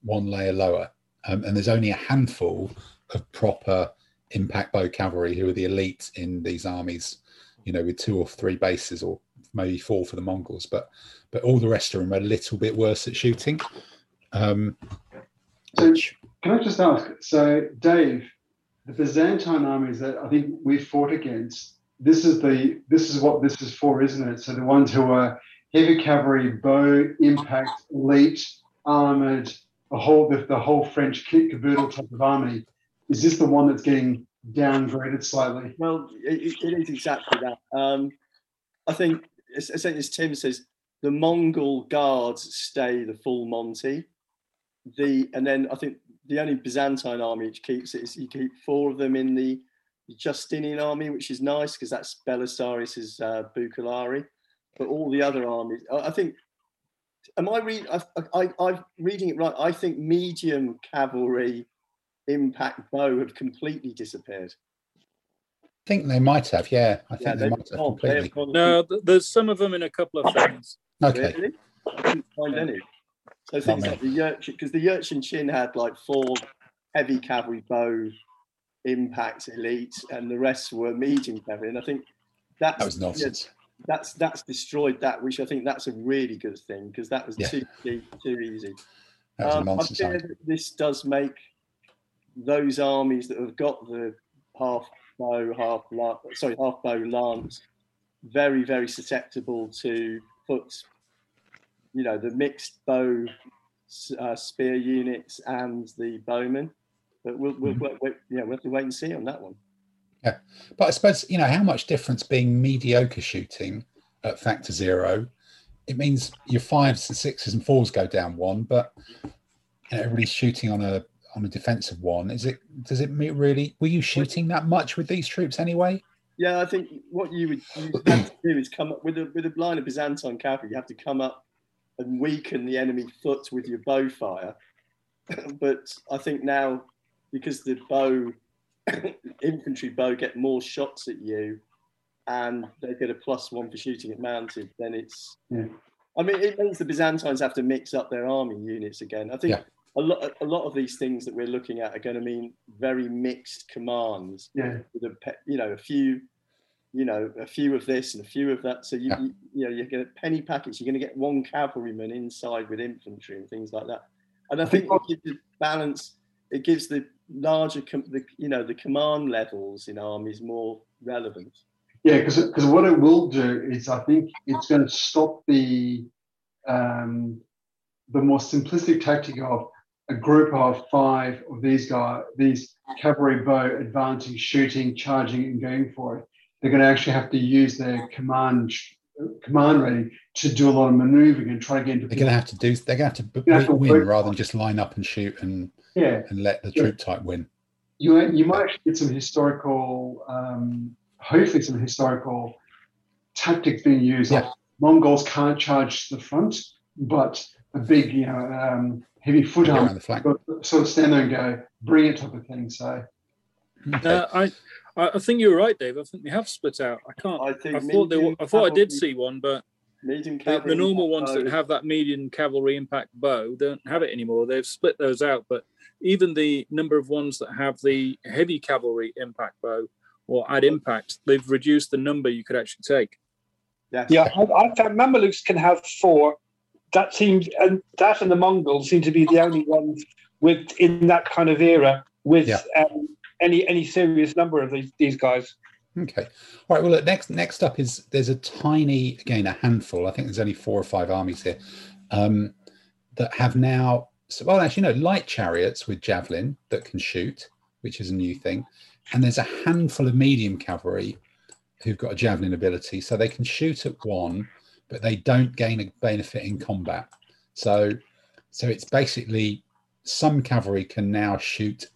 one layer lower. Um, and there's only a handful of proper impact bow cavalry who are the elite in these armies, you know, with two or three bases or maybe four for the Mongols. But but all the rest of them are a little bit worse at shooting. Um, So which- can I just ask? So, Dave, the Byzantine armies that I think we fought against. This is the this is what this is for, isn't it? So the ones who are heavy cavalry, bow, impact, elite, armored, the whole the, the whole French kit caboodle type of army. Is this the one that's getting downgraded slightly? Well, it, it is exactly that. Um, I think, as, as Tim says, the Mongol guards stay the full Monty. The and then I think the only Byzantine army which keeps it is you keep four of them in the Justinian army, which is nice because that's Belisarius's uh. But all the other armies, I, I think. Am I read? I, I, I'm reading it right. I think medium cavalry impact bow have completely disappeared. I think they might have, yeah. I think Yeah, they they've might have gone- they have completely. No, there's some of them in a couple of things. Okay. Really? I couldn't find any. So things like the Jurchen, because the Jurchen Chin had like four heavy cavalry bow impact elites, and the rest were medium cavalry. And I think that's That was nonsense. that's that's destroyed that, which I think that's a really good thing because that was Yeah. too cheap, too easy. That was Um, I nonsense. fear that this does make those armies that have got the half bow, half la- sorry, half bow lance very, very susceptible to put, you know, the mixed bow uh, spear units and the bowmen. But we'll, we'll, wait, wait, yeah, we'll have to wait and see on that one. Yeah, but I suppose, you know, how much difference being mediocre shooting at factor zero, it means your fives and sixes and fours go down one, but you know, everybody's shooting on a on a defensive one. Is it does it really were you shooting that much with these troops anyway? Yeah, I think what you would, you have to do is come up with a with a line of Byzantine cavalry. You have to come up and weaken the enemy foot with your bow fire. but I think now, because the bow infantry bow get more shots at you, and they get a plus one for shooting at mounted, then it's. Yeah. I mean, it means the Byzantines have to mix up their army units again. I think Yeah. A lot a lot of these things that we're looking at are going to mean very mixed commands Yeah. with a pe- you know a few you know a few of this and a few of that so you Yeah. you, you know you're going to penny packets you're going to get one cavalryman inside with infantry and things like that and i think it gives balance it gives the larger com- the you know the command levels in armies more relevant Yeah, because what it will do is I think it's going to stop the um, the more simplistic tactic of a group of five of these guys, these cavalry bow advancing, shooting, charging, and going for it. They're going to actually have to use their command command rating to do a lot of maneuvering and try to get into. They're going to have to do. They're going to have to b- have to win rather than just line up and shoot and yeah, and let the Yeah. troop type win. you you might actually get some historical, um, hopefully some historical tactics being used. Yeah. Like Mongols can't charge to the front, but a big, you know, um, heavy foot on the flank. but sort of stand there and go, bring it type of thing. So Okay. Uh, I, I I think you're right, Dave. I think they have split out. I can't. I think I thought they. were- I thought I did see one, but the, the normal ones that have that medium cavalry impact bow don't have it anymore. They've split those out. But even the number of ones that have the heavy cavalry impact bow or add impact, they've reduced the number you could actually take. Yes. Yeah, I, I found Mamelukes can have four. That seems, and that and the Mongols seem to be the only ones with in that kind of era with Yeah. um, any any serious number of these these guys. Okay. All right. Well, look, next next up is there's a tiny again a handful. I think there's only four or five armies here um, that have now. So, well, actually, no, light chariots with javelin that can shoot, which is a new thing, and there's a handful of medium cavalry who've got a javelin ability, so they can shoot at one, but they don't gain a benefit in combat. So, so it's basically some cavalry can now shoot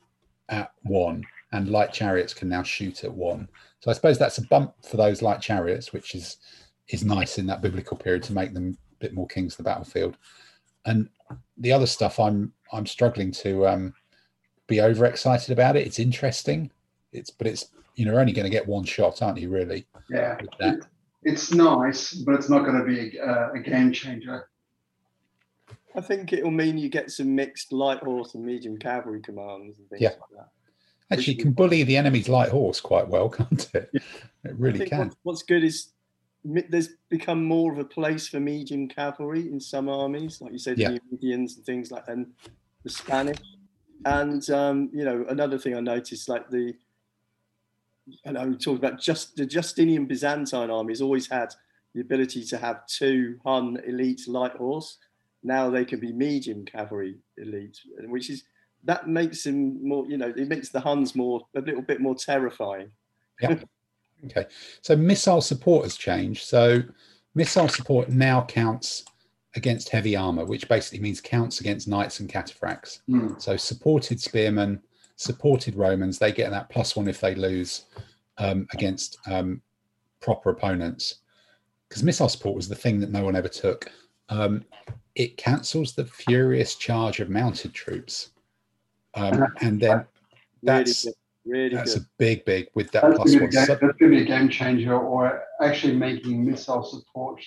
at one, and light chariots can now shoot at one. So I suppose that's a bump for those light chariots, which is is nice in that biblical period to make them a bit more kings of the battlefield. And the other stuff, I'm I'm struggling to um, be overexcited about it. It's interesting, it's but it's you know only going to get one shot, aren't you? Really? yeah, With that. it- it's nice, but it's not going to be a, a game changer. I think it'll mean you get some mixed light horse and medium cavalry commands and things Yeah. like that. Actually, it can bully the enemy's light horse quite well, can't it? It I really think can. what's good is mi- there's become more of a place for medium cavalry in some armies, like you said, Yeah. the Indians and things like, and the Spanish. And um, you know, another thing I noticed, like the, I know we talked about just the Justinian Byzantine armies always had the ability to have two Hun elite light horse. Now they can be medium cavalry elite, which is that makes them more, you know, it makes the Huns more a little bit more terrifying. Okay. So missile support has changed. So missile support now counts against heavy armor, which basically means counts against knights and cataphracts. Hmm. So supported spearmen, supported Romans, they get that plus one if they lose um, against um, proper opponents. Because missile support was the thing that no one ever took. Um, it cancels the furious charge of mounted troops. Um, and then That's- good. Really that's good. a big, big with that That's plus going to be a game changer, or actually making missile support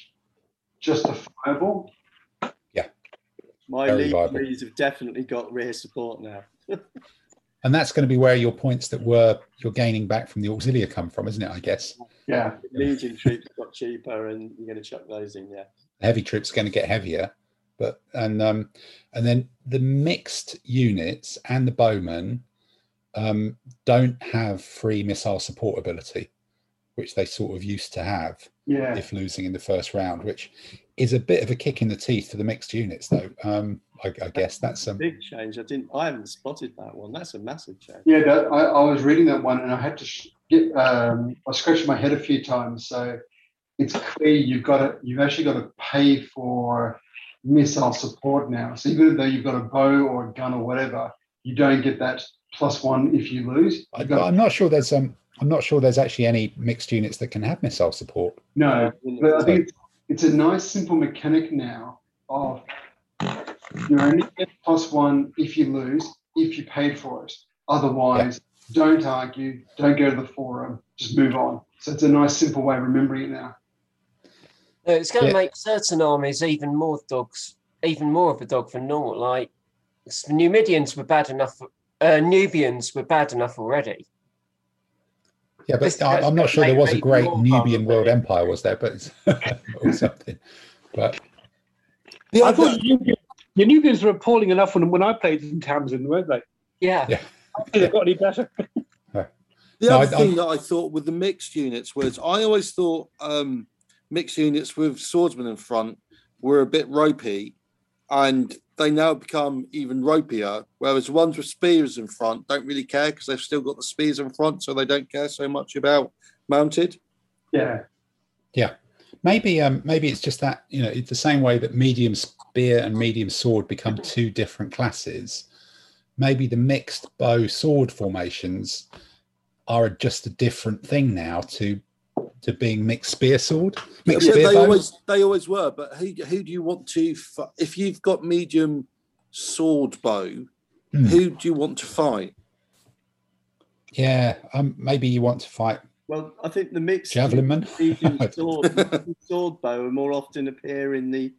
justifiable. Yeah, my Very lead viable. have definitely got rear support now. And that's going to be where your points that were you're gaining back from the auxilia come from, isn't it? I guess Yeah, Legion troops got cheaper, and you're going to chuck those in. Yeah, the heavy troops are going to get heavier, but and um and then the mixed units and the bowmen um don't have free missile support ability, which they sort of used to have yeah. if losing in the first round, which is a bit of a kick in the teeth for the mixed units, though. Um, I, I guess that's a big change. I didn't. I haven't spotted that one. That's a massive change. Yeah, that, I, I was reading that one and I had to sh- get. Um, I scratched my head a few times. So it's clear you've got to. You've actually got to pay for missile support now. So even though you've got a bow or a gun or whatever, you don't get that plus one if you lose. I, You've got- I'm not sure there's um I'm not sure there's actually any mixed units that can have missile support. no, but I think it's, it's a nice simple mechanic now of you only get plus one if you lose, if you paid for it. Otherwise, don't argue, don't go to the forum, just move on. So it's a nice simple way of remembering it now. No, it's going to make certain armies even more dogs, even more of a dog than normal. Like s- Numidians were bad enough. Uh, Nubians were bad enough already. Yeah, but I, I'm not sure there was a great Nubian world empire, was there? But it's, or something. But The I thought the Nubians, the Nubians were appalling enough when, when I played in Tamsin, weren't they? Yeah. Yeah. I they got any better. The No, other I- thing that I thought with the mixed units was I always thought um, mixed units with swordsmen in front were a bit ropey, and they now become even ropier. Whereas ones with spears in front don't really care because they've still got the spears in front, so they don't care so much about mounted. Yeah. Yeah. Maybe um maybe it's just that you know it's the same way that medium spear and medium sword become two different classes. Maybe the mixed bow sword formations are just a different thing now to to being mixed spear sword, mixed Yeah, spear they bow. always they always were. But who who do you want to? If you've got medium sword bow, Hmm. who do you want to fight? Yeah, um, maybe you want to fight Well, I think the mixed javelin man. sword, medium sword bow are more often appear in the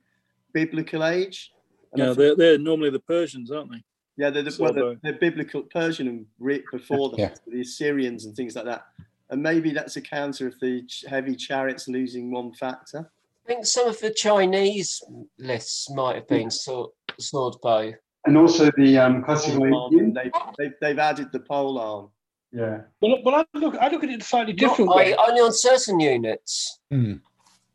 biblical age. And Yeah, they're, they're normally the Persians, aren't they? yeah, they're, the, well, they're, they're biblical Persian and before that, Yeah. the Assyrians and things like that. And maybe that's a counter of the heavy chariots losing one factor. I think some of the Chinese lists might have been sword, sword bow. And also the um, classical Pole arm, Indian. they, they, they've added the pole arm. Yeah. Well, well, I look, I look at it slightly Not differently. only on certain units. Hmm.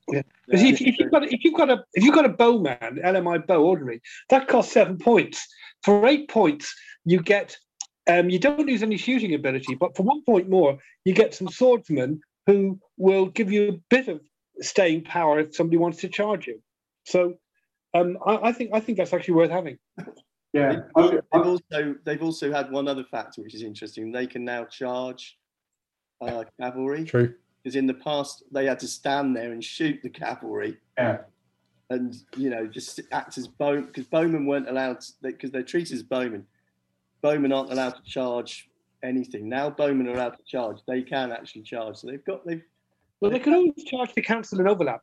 Because if, if you've got if you've got a if you've got a bowman, LMI bow ordinary, that costs seven points. For eight points, you get um, you don't lose any shooting ability, but for one point more, you get some swordsmen who will give you a bit of staying power if somebody wants to charge you. So um, I, I think I think that's actually worth having. Yeah. They've Okay. also they've also had one other factor which is interesting. They can now charge uh, cavalry True. because in the past they had to stand there and shoot the cavalry Yeah. and you know just act as bow because bowmen weren't allowed because they're treated as bowmen. Bowmen aren't allowed to charge anything. Now bowmen are allowed to charge. They can actually charge. So they've got they've Well, they can always charge the council and overlap.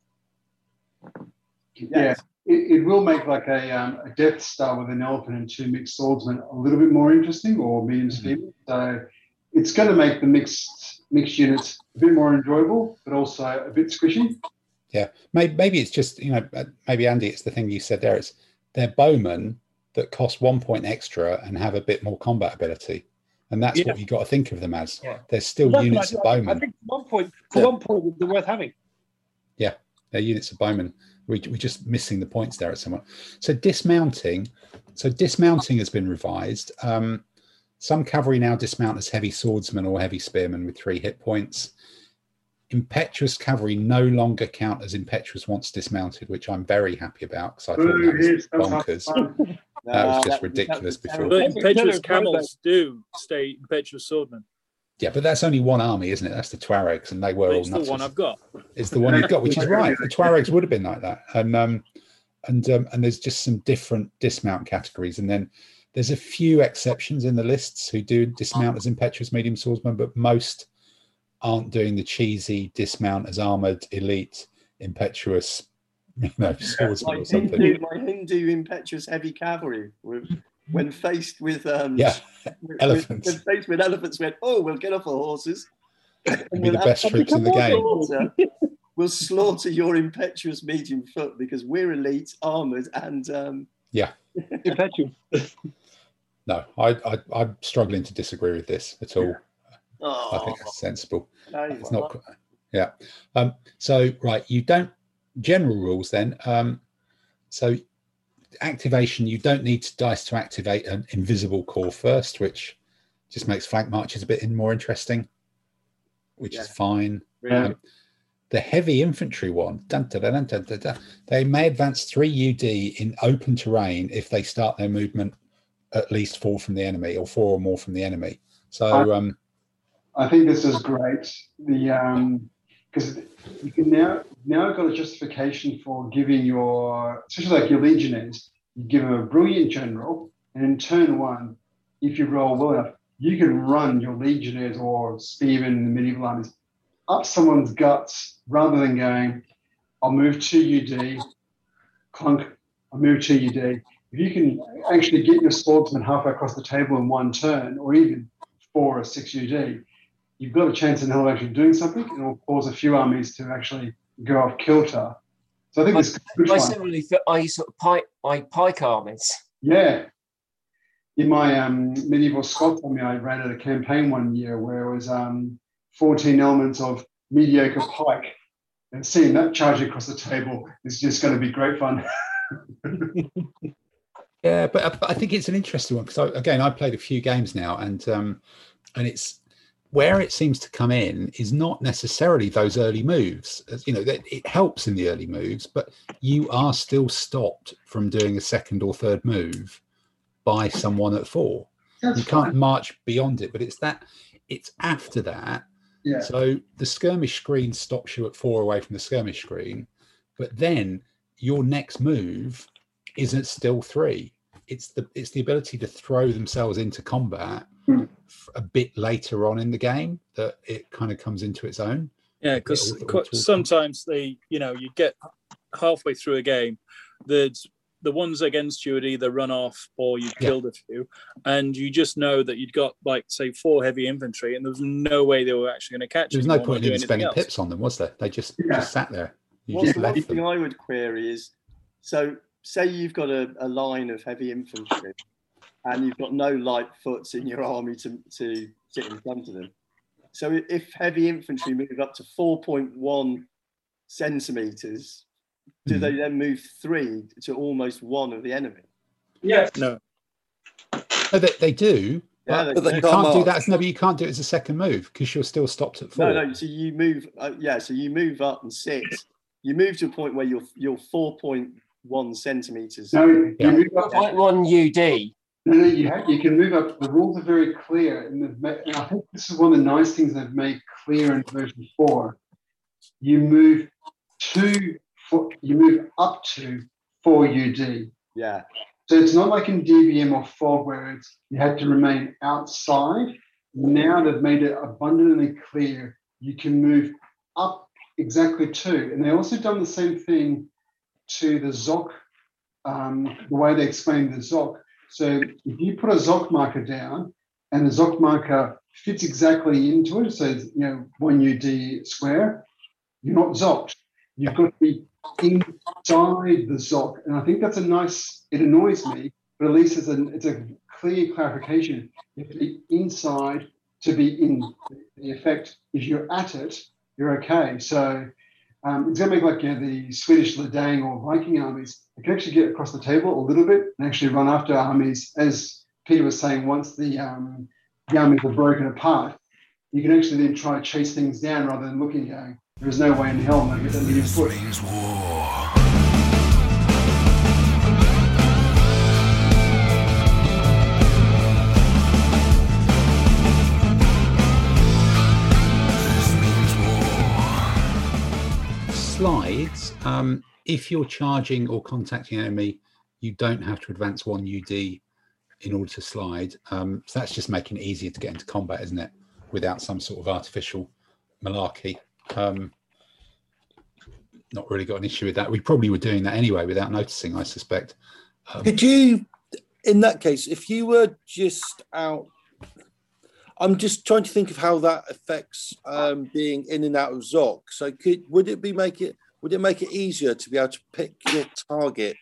Yeah. It, it will make like a, um, a Death Star with an elephant and two mixed swordsmen a little bit more interesting or medium speed. So it's going to make the mixed mixed units a bit more enjoyable, but also a bit squishy. Yeah, maybe, maybe it's just you know uh, maybe Andy, it's the thing you said there. It's they're bowmen that cost one point extra and have a bit more combat ability, and that's Yeah. what you got to think of them as. Yeah. They're still That's units I, of bowmen. I think for one point, for Yeah. one point, they're worth having. Yeah, they're units of bowmen. We, we're just missing the points there at someone. So dismounting. So dismounting has been revised. Um, some cavalry now dismount as heavy swordsmen or heavy spearmen with three hit points. Impetuous cavalry no longer count as impetuous once dismounted, which I'm very happy about because I thought Ooh, that was here's- bonkers. That was just ridiculous before. But impetuous camels do stay impetuous swordmen. Yeah, but that's only one army, isn't it? That's the Tuaregs, and they were all It's the one I've got. is the one you've got, which is right. The Tuaregs would have been like that, and um, and um, and there's just some different dismount categories, and then there's a few exceptions in the lists who do dismount as impetuous medium swordsmen, but most aren't doing the cheesy dismount as armored elite impetuous, you know, swordsman my or something. Hindu, my Hindu impetuous heavy cavalry were, when faced with um Yeah, with- elephants. When faced with elephants, went oh we'll get off our horses. and It'd be the we'll best troops in the game. slaughter, we'll slaughter your impetuous medium foot because we're elite, armored, and um, yeah, Impetuous. No, I, I I'm struggling to disagree with this at all. oh, I think that's sensible. no, it's not qu- yeah um so right you don't general rules then um so activation you don't need to dice to activate an invisible corps first which just makes flank marches a bit in- more interesting which is fine Yeah. Um, the heavy infantry one dun, dun, dun, dun, dun, dun, dun, they may advance 3 ud in open terrain if they start their movement at least four from the enemy or four or more from the enemy so um I think this is great. The um because you can now now got a justification for giving your especially like your legionnaires, you give them a brilliant general, and in turn one, if you roll well enough, you can run your legionnaires or spearmen in the medieval armies up someone's guts rather than going, I'll move two UD, clunk, I'll move two UD. If you can actually get your swordsman halfway across the table in one turn, or even four or six UD, you've got a chance in hell of actually doing something, and it will cause a few armies to actually go off kilter. So I think this is a good I similarly for I sort of pike, I pike armies. Yeah. In my um, medieval Scots army, I ran at a campaign one year where it was um, 14 elements of mediocre pike. And seeing that charging across the table is just going to be great fun. Yeah, but, I- but I think it's an interesting one because again, I played a few games now, and um, and it's where it seems to come in is not necessarily those early moves. You know, that it helps in the early moves, but you are still stopped from doing a second or third move by someone at four. That's you can't march beyond it, but it's that it's after that Yeah. So the skirmish screen stops you at four away from the skirmish screen, but then your next move isn't still three. It's the it's the ability to throw themselves into combat Hmm. f- a bit later on in the game that it kind of comes into its own. Yeah, because It'll- it'll talk- sometimes they, you know, you get halfway through a game, the the ones against you would either run off or you Yeah. killed a few, and you just know that you'd got like say four heavy infantry, and there was no way they were actually going to catch There was no point in spending else. pips on them, was there? They just, Yeah. just sat there. You What's just the left one thing them. I would query is so say you've got a, a line of heavy infantry and you've got no light foots in your army to, to sit in front of them. So if heavy infantry move up to 4.1 centimeters, do Mhm. they then move three to almost one of the enemy? Yes. No, No, they, they do. Yeah, but they But they you can't can't do that. march. No, but you can't do it as a second move because you're still stopped at four. No, no. So you move, uh, yeah. So you move up and sit. You move to a point where you're you're four point one centimeters. No, you Yeah. move up. Point one UD. No, no, you, ha- you can move up. The rules are very clear, and, and I think this is one of the nice things they've made clear in version four. You move to, you move up to four UD. Yeah, So it's not like in DBM or FOG where it's you had to remain outside. Now they've made it abundantly clear you can move up exactly two. And they also done the same thing to the ZOC, um, the way they explained the ZOC. So if you put a ZOC marker down and the ZOC marker fits exactly into it, so you know, one UD square, you're not ZOCed. You've got to be inside the ZOC. And I think that's a nice, it annoys me, but at least it's a, it's a clear clarification. You have to be inside to be in the effect. If you're at it, you're okay. So um, to make like you know, the Swedish Leidang or Viking armies. They can actually get across the table a little bit and actually run after armies. As Peter was saying, once the, um, the armies are broken apart, you can actually then try to chase things down rather than looking going, there is no way in hell I'm going to get that million Slides. Um, if you're charging or contacting enemy, you don't have to advance one UD in order to slide. Um, so that's just making it easier to get into combat, isn't it? Without some sort of artificial malarkey. Um, not really got an issue with that. We probably were doing that anyway without noticing, I suspect. Um, Could you, in that case, if you were just out, I'm just trying to think of how that affects um, being in and out of Zoc. So, could would it be make it would it make it easier to be able to pick your target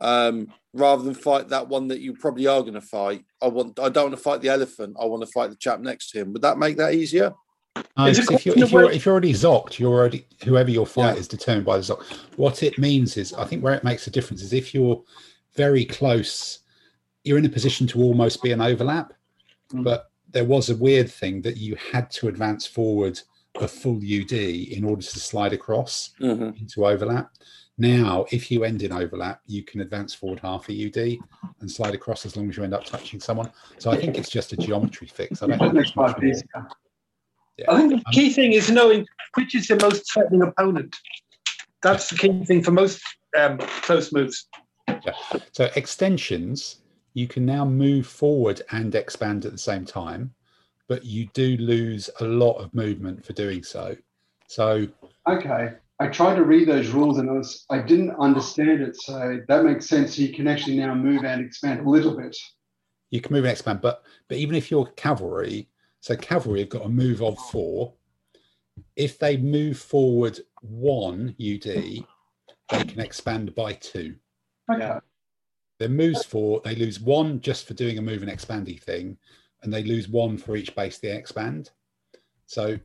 um, rather than fight that one that you probably are going to fight? I want I don't want to fight the elephant. I want to fight the chap next to him. Would that make that easier? No, It's if you're, if you're if you're already zocked, you're already whoever your fight Yeah. is determined by the zock. What it means is, I think where it makes a difference is if you're very close, you're in a position to almost be an overlap. Mm. But there was a weird thing that you had to advance forward a full UD in order to slide across Mm-hmm. into overlap. Now, if you end in overlap, you can advance forward half a UD and slide across as long as you end up touching someone. So I think it's just a geometry fix. I don't It think it's much life more. easier. I think the key thing is knowing which is the most threatening opponent. That's the key thing for most um, close moves. So extensions, you can now move forward and expand at the same time, but you do lose a lot of movement for doing so. So Okay. I tried to read those rules and I was I didn't understand it. So that makes sense. So you can actually now move and expand a little bit. you can move and expand, but but even if you're cavalry, so cavalry have got a move of four. If they move forward one UD, they can expand by two. Okay. Their moves four, they lose one just for doing a move and expandy thing, and they lose one for each base they expand. So,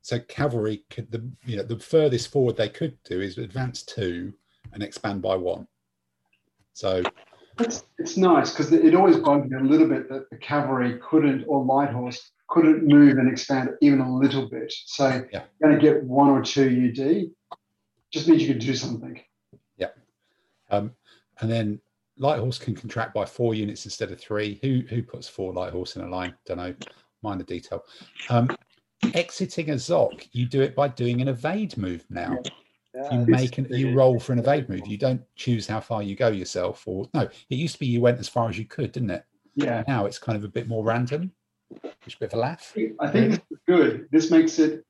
so cavalry could the you know the furthest forward they could do is advance two and expand by one. So It's, it's nice because it always bugged me a little bit that the cavalry couldn't or light horse couldn't move and expand even a little bit. So Yeah. you're going to get one or two UD. Just means you can do something. Yeah. Um, and then light horse can contract by four units instead of three. Who who puts four light horse in a line? Don't know. Minor detail. Um, exiting a Zoc, you do it by doing an evade move now. Yeah. You make an, you roll for an evade move. You don't choose how far you go yourself. Or no, it used to be you went as far as you could, didn't it? Yeah. Now it's kind of a bit more random. Which a bit of a laugh. I think this is good. This makes it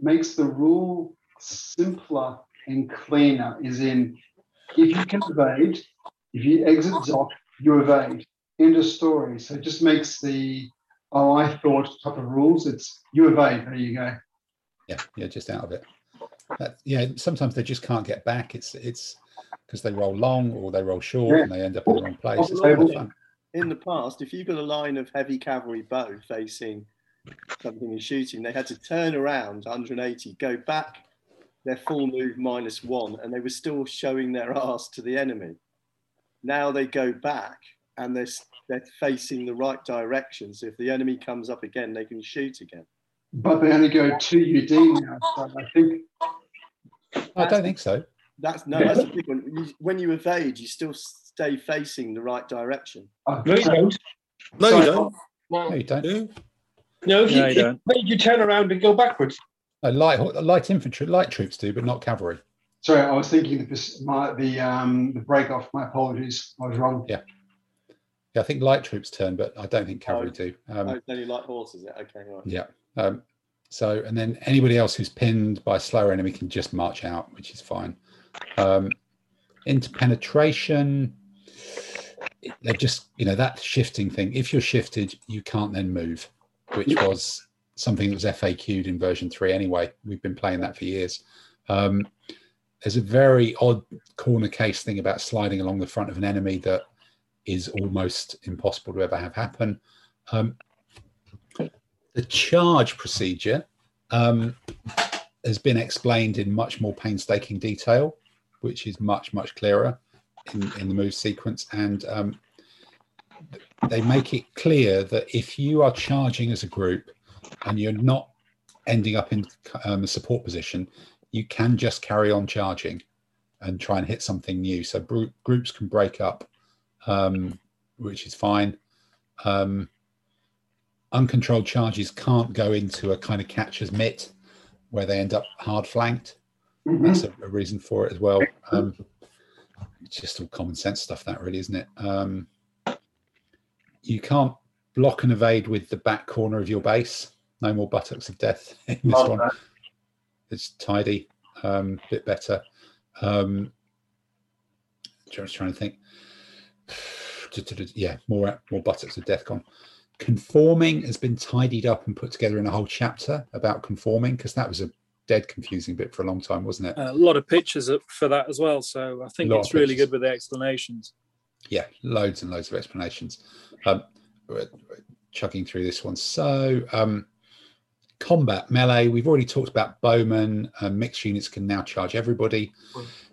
makes the rule simpler and cleaner. Is in if you can evade, if you exit Zoc, you evade. End of story. So it just makes the oh I thought type of rules. It's you evade. There you go. Yeah, yeah, just out of it. That, yeah, sometimes they just can't get back. It's it's because they roll long or they roll short Yeah. and they end up in the wrong place. It's kind of fun. In the past, if you've got a line of heavy cavalry bow facing something and shooting, they had to turn around 180, go back their full move minus one, and they were still showing their ass to the enemy. Now they go back and they're, they're facing the right direction. So if the enemy comes up again, they can shoot again. But they only go two UD now. So I think I don't think so. That's no, that's a big one. You, when you evade, you still stay facing the right direction. uh, No, you don't. No, Sorry. you don't. No, No, you don't. Do? No, if you, No, you if don't. made you turn around and go backwards. No, light light infantry, light troops do, but not cavalry. Sorry, I was thinking the pers- my the um the break off. My apologies. I was wrong. Yeah. Yeah, I think light troops turn, but I don't think cavalry do. Um, oh, it's only like horses. yeah, Okay, right. Yeah. Um, so, and then anybody else who's pinned by a slower enemy can just march out, which is fine. Um, into penetration, they're just, you know, that shifting thing. If you're shifted, you can't then move, which was something that was FAQ'd in version three anyway. We've been playing that for years. Um, there's a very odd corner case thing about sliding along the front of an enemy that is almost impossible to ever have happen. Um, the charge procedure um, has been explained in much more painstaking detail, which is much, much clearer in, in the move sequence. And um, they make it clear that if you are charging as a group and you're not ending up in um, a support position, you can just carry on charging and try and hit something new. So groups can break up, um, which is fine. Um, uncontrolled charges can't go into a kind of catcher's mitt where they end up hard flanked. Mhm. That's a, a reason for it as well. Um, it's just all common sense stuff, that really, isn't it? Um, you can't block and evade with the back corner of your base. No more buttocks of death in this Love one. that. It's tidy, um, bit better. Um, just trying to think. Yeah, more more buttocks of death gone. Conforming has been tidied up and put together in a whole chapter about conforming because that was a dead confusing bit for a long time, wasn't it? A lot of pictures for that as well. So I think it's really good with the explanations. yeah, loads and loads of explanations. Um, we're- we're chugging through this one. So, um, combat melee. We've already talked about bowmen. Um, mixed units can now charge everybody.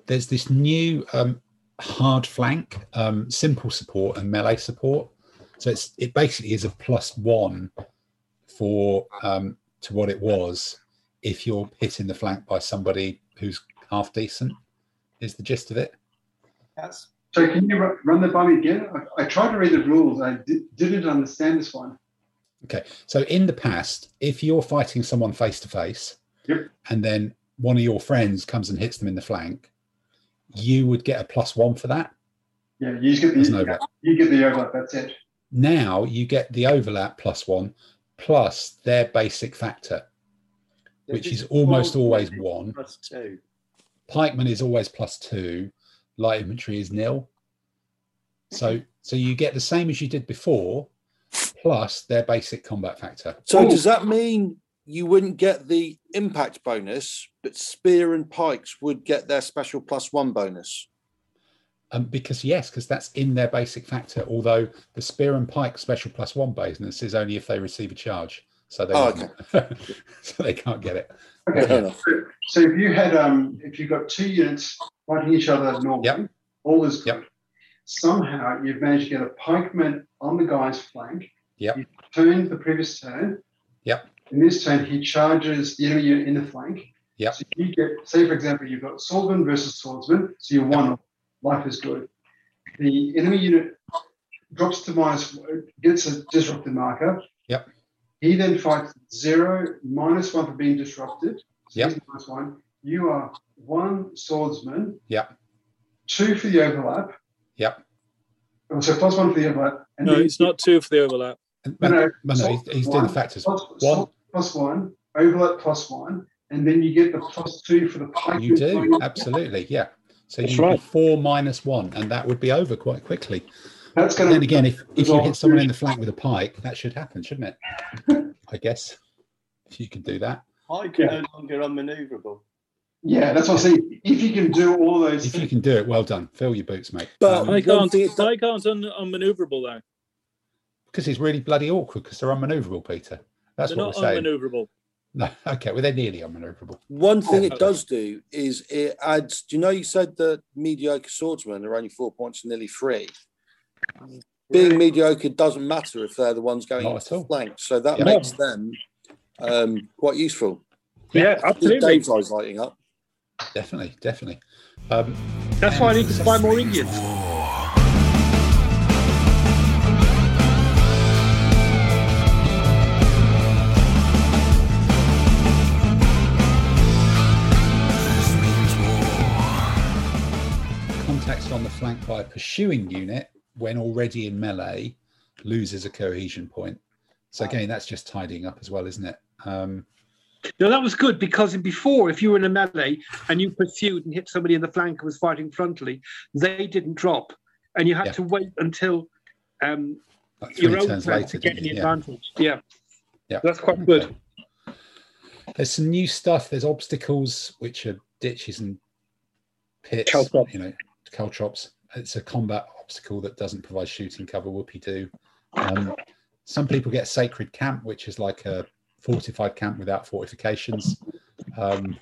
There's this new um, hard flank, um, simple support, and melee support. So it's it basically is a plus one for um, to what it was if you're hit in the flank by somebody who's half decent. Is the gist of it? That's So can you run that by me again? I, I tried to read the rules. I di- didn't understand this one. Okay, so in the past, if you're fighting someone face to face, and then one of your friends comes and hits them in the flank, you would get a plus one for that. Yeah, you get There's the no overlap. you get the overlap. That's it. Now you get the overlap plus one, plus their basic factor, which is almost always one. plus two. Pikeman is always plus two. Light infantry is nil. So so you get the same as you did before, plus their basic combat factor. So does that mean you wouldn't get the impact bonus, but spear and pikes would get their special plus one bonus? Um, because yes, because that's in their basic factor. Although the spear and pike special plus one bonus is only if they receive a charge, so they Oh, wouldn't. so they can't get it. Okay. So, so if you had um if you got two units fighting each other normally, Yep. all is good. Yep. Somehow you've managed to get a pikeman on the guy's flank. Yep. You turned the previous turn. Yep. In this turn, he charges the enemy unit in the flank. Yep. So you get, say for example, you've got swordsman versus swordsman, so you're one. Life is good. The enemy unit drops to minus, gets a disrupted marker. Yep. He then fights zero, minus one for being disrupted. So Yep. he's minus one. You are one swordsman, Yep. two for the overlap. Yep. Oh, So plus one for the overlap. And No, it's not two for the overlap. And- No, no, no, no, he's, he's doing the factors. plus- One, sword plus one, overlap plus one, and then you get the plus two for the pike. you do absolutely, yeah. So That's you would right. four minus one, and that would be over quite quickly. That's And going then to again, if, if you resolve hit someone in the flank with a pike, that should happen, shouldn't it? I guess if you can do that. Pike Yeah. no longer unmaneuverable. Yeah, that's what I'm saying. If you can do all those If you can do it, well done. Fill your boots, mate. But- Um, I can't. thing I can't un, unmaneuverable though. Because it's really bloody awkward because they're unmaneuverable, Peter. That's They're what not we're saying. unmaneuverable. No, okay, well they're nearly unmaneuverable. One thing Yeah. it does do is it adds. Do you know you said that mediocre swordsmen are only four points, and nearly three. Being mediocre doesn't matter if they're the ones going Not into at all. flank, so that Yeah. makes them um, quite useful. Yeah, absolutely. Dave's eyes lighting up. Definitely, definitely. Um, That's why I need to buy more Indians. On the flank by a pursuing unit when already in melee loses a cohesion point. So again, that's just tidying up as well, isn't it? Um, No, that was good because before, if you were in a melee and you pursued and hit somebody in the flank who was fighting frontally, they didn't drop, and you had Yeah. to wait until um, like your own turns later, to get you? Yeah. advantage. Yeah, Yeah. that's quite good. There's some new stuff. There's obstacles, which are ditches and pits. You know, caltrops. It's a combat obstacle that doesn't provide shooting cover. Whoopie do. Um, some people get sacred camp, which is like a fortified camp without fortifications. Um,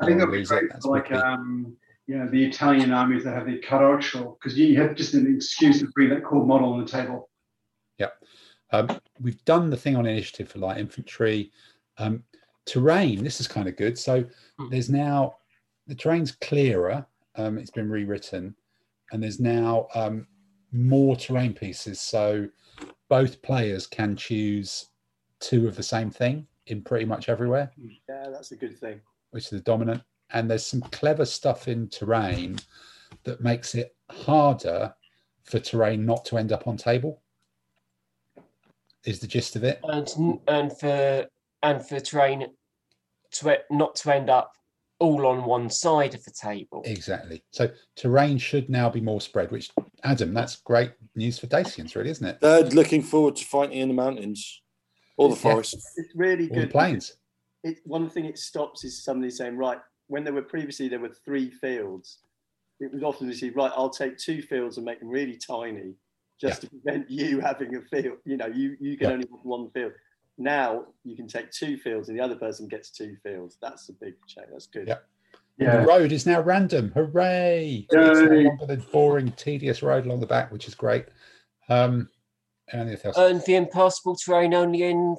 I think I'll that'd be great that's for like would um, you know the Italian armies that have the carroccio because you have just an excuse to bring that core model on the table. Um, we've done the thing on initiative for light infantry. Um, terrain, this is kind of good. So Hmm. there's now the terrain's clearer. Um, it's been rewritten, and there's now um, more terrain pieces. So both players can choose two of the same thing in pretty much everywhere, Yeah, that's a good thing. which is the dominant. And there's some clever stuff in terrain that makes it harder for terrain not to end up on table. Is the gist of it? and and for and for terrain to not to end up all on one side of the table. Exactly. So terrain should now be more spread, which Adam, that's great news for Dacians, really, isn't it? They're looking forward to fighting in the mountains or the Yeah. It's really All the good. plains. It, one thing it stops is somebody saying, right, when there were previously there were three fields, it was often received, right, I'll take two fields and make them really tiny just to prevent you having a field. You know, you, you can Yeah. only have one field. Now you can take two fields and the other person gets two fields. That's a big change. That's good. Yeah. Yeah, The road is now random. Hooray! It's no longer the boring, tedious road along the back, which is great. Um, anything else? And the impassable terrain only in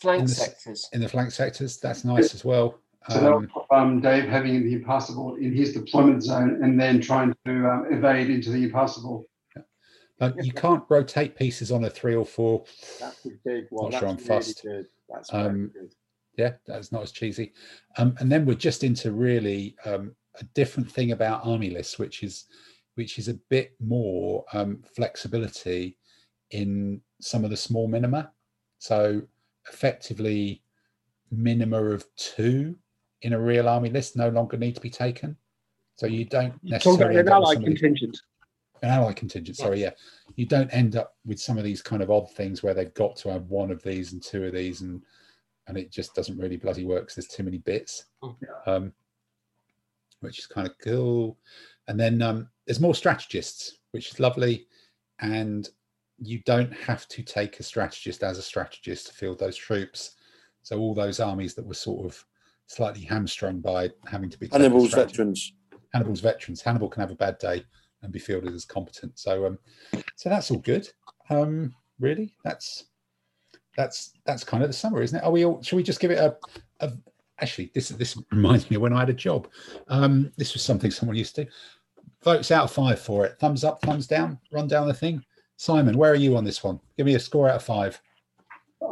flank In the s- sectors. in the flank sectors, that's nice as well. so Um, um, Dave having the impassable in his deployment zone and then trying to um, evade into the impassable. Um, you can't rotate pieces on a three or four. That's a big one. Not sure I'm really fussed. good. That's Um, good. Yeah, that's not as cheesy. Um, and then we're just into really um, a different thing about army lists, which is which is a bit more um, flexibility in some of the small minima. So effectively, minima of two in a real army list no longer need to be taken. So you don't You're talking necessarily about an end up with ally some of these- contingent. An ally contingent. Sorry, yeah, you don't end up with some of these kind of odd things where they've got to have one of these and two of these, and and it just doesn't really bloody work because there's too many bits, um, which is kind of cool. And then um, there's more strategists, which is lovely, and you don't have to take a strategist as a strategist to field those troops. So all those armies that were sort of slightly hamstrung by having to be clever Hannibal's veterans. Hannibal's veterans. Hannibal can have a bad day and be fielded as competent. So, um, so that's all good. Um, really, that's that's that's kind of the summary, isn't it? Are we all? Should we just give it a? a actually, this this reminds me of when I had a job. Um, this was something someone used to. Votes out of five for it. Thumbs up, thumbs down. Run down the thing. Simon, where are you on this one? Give me a score out of five.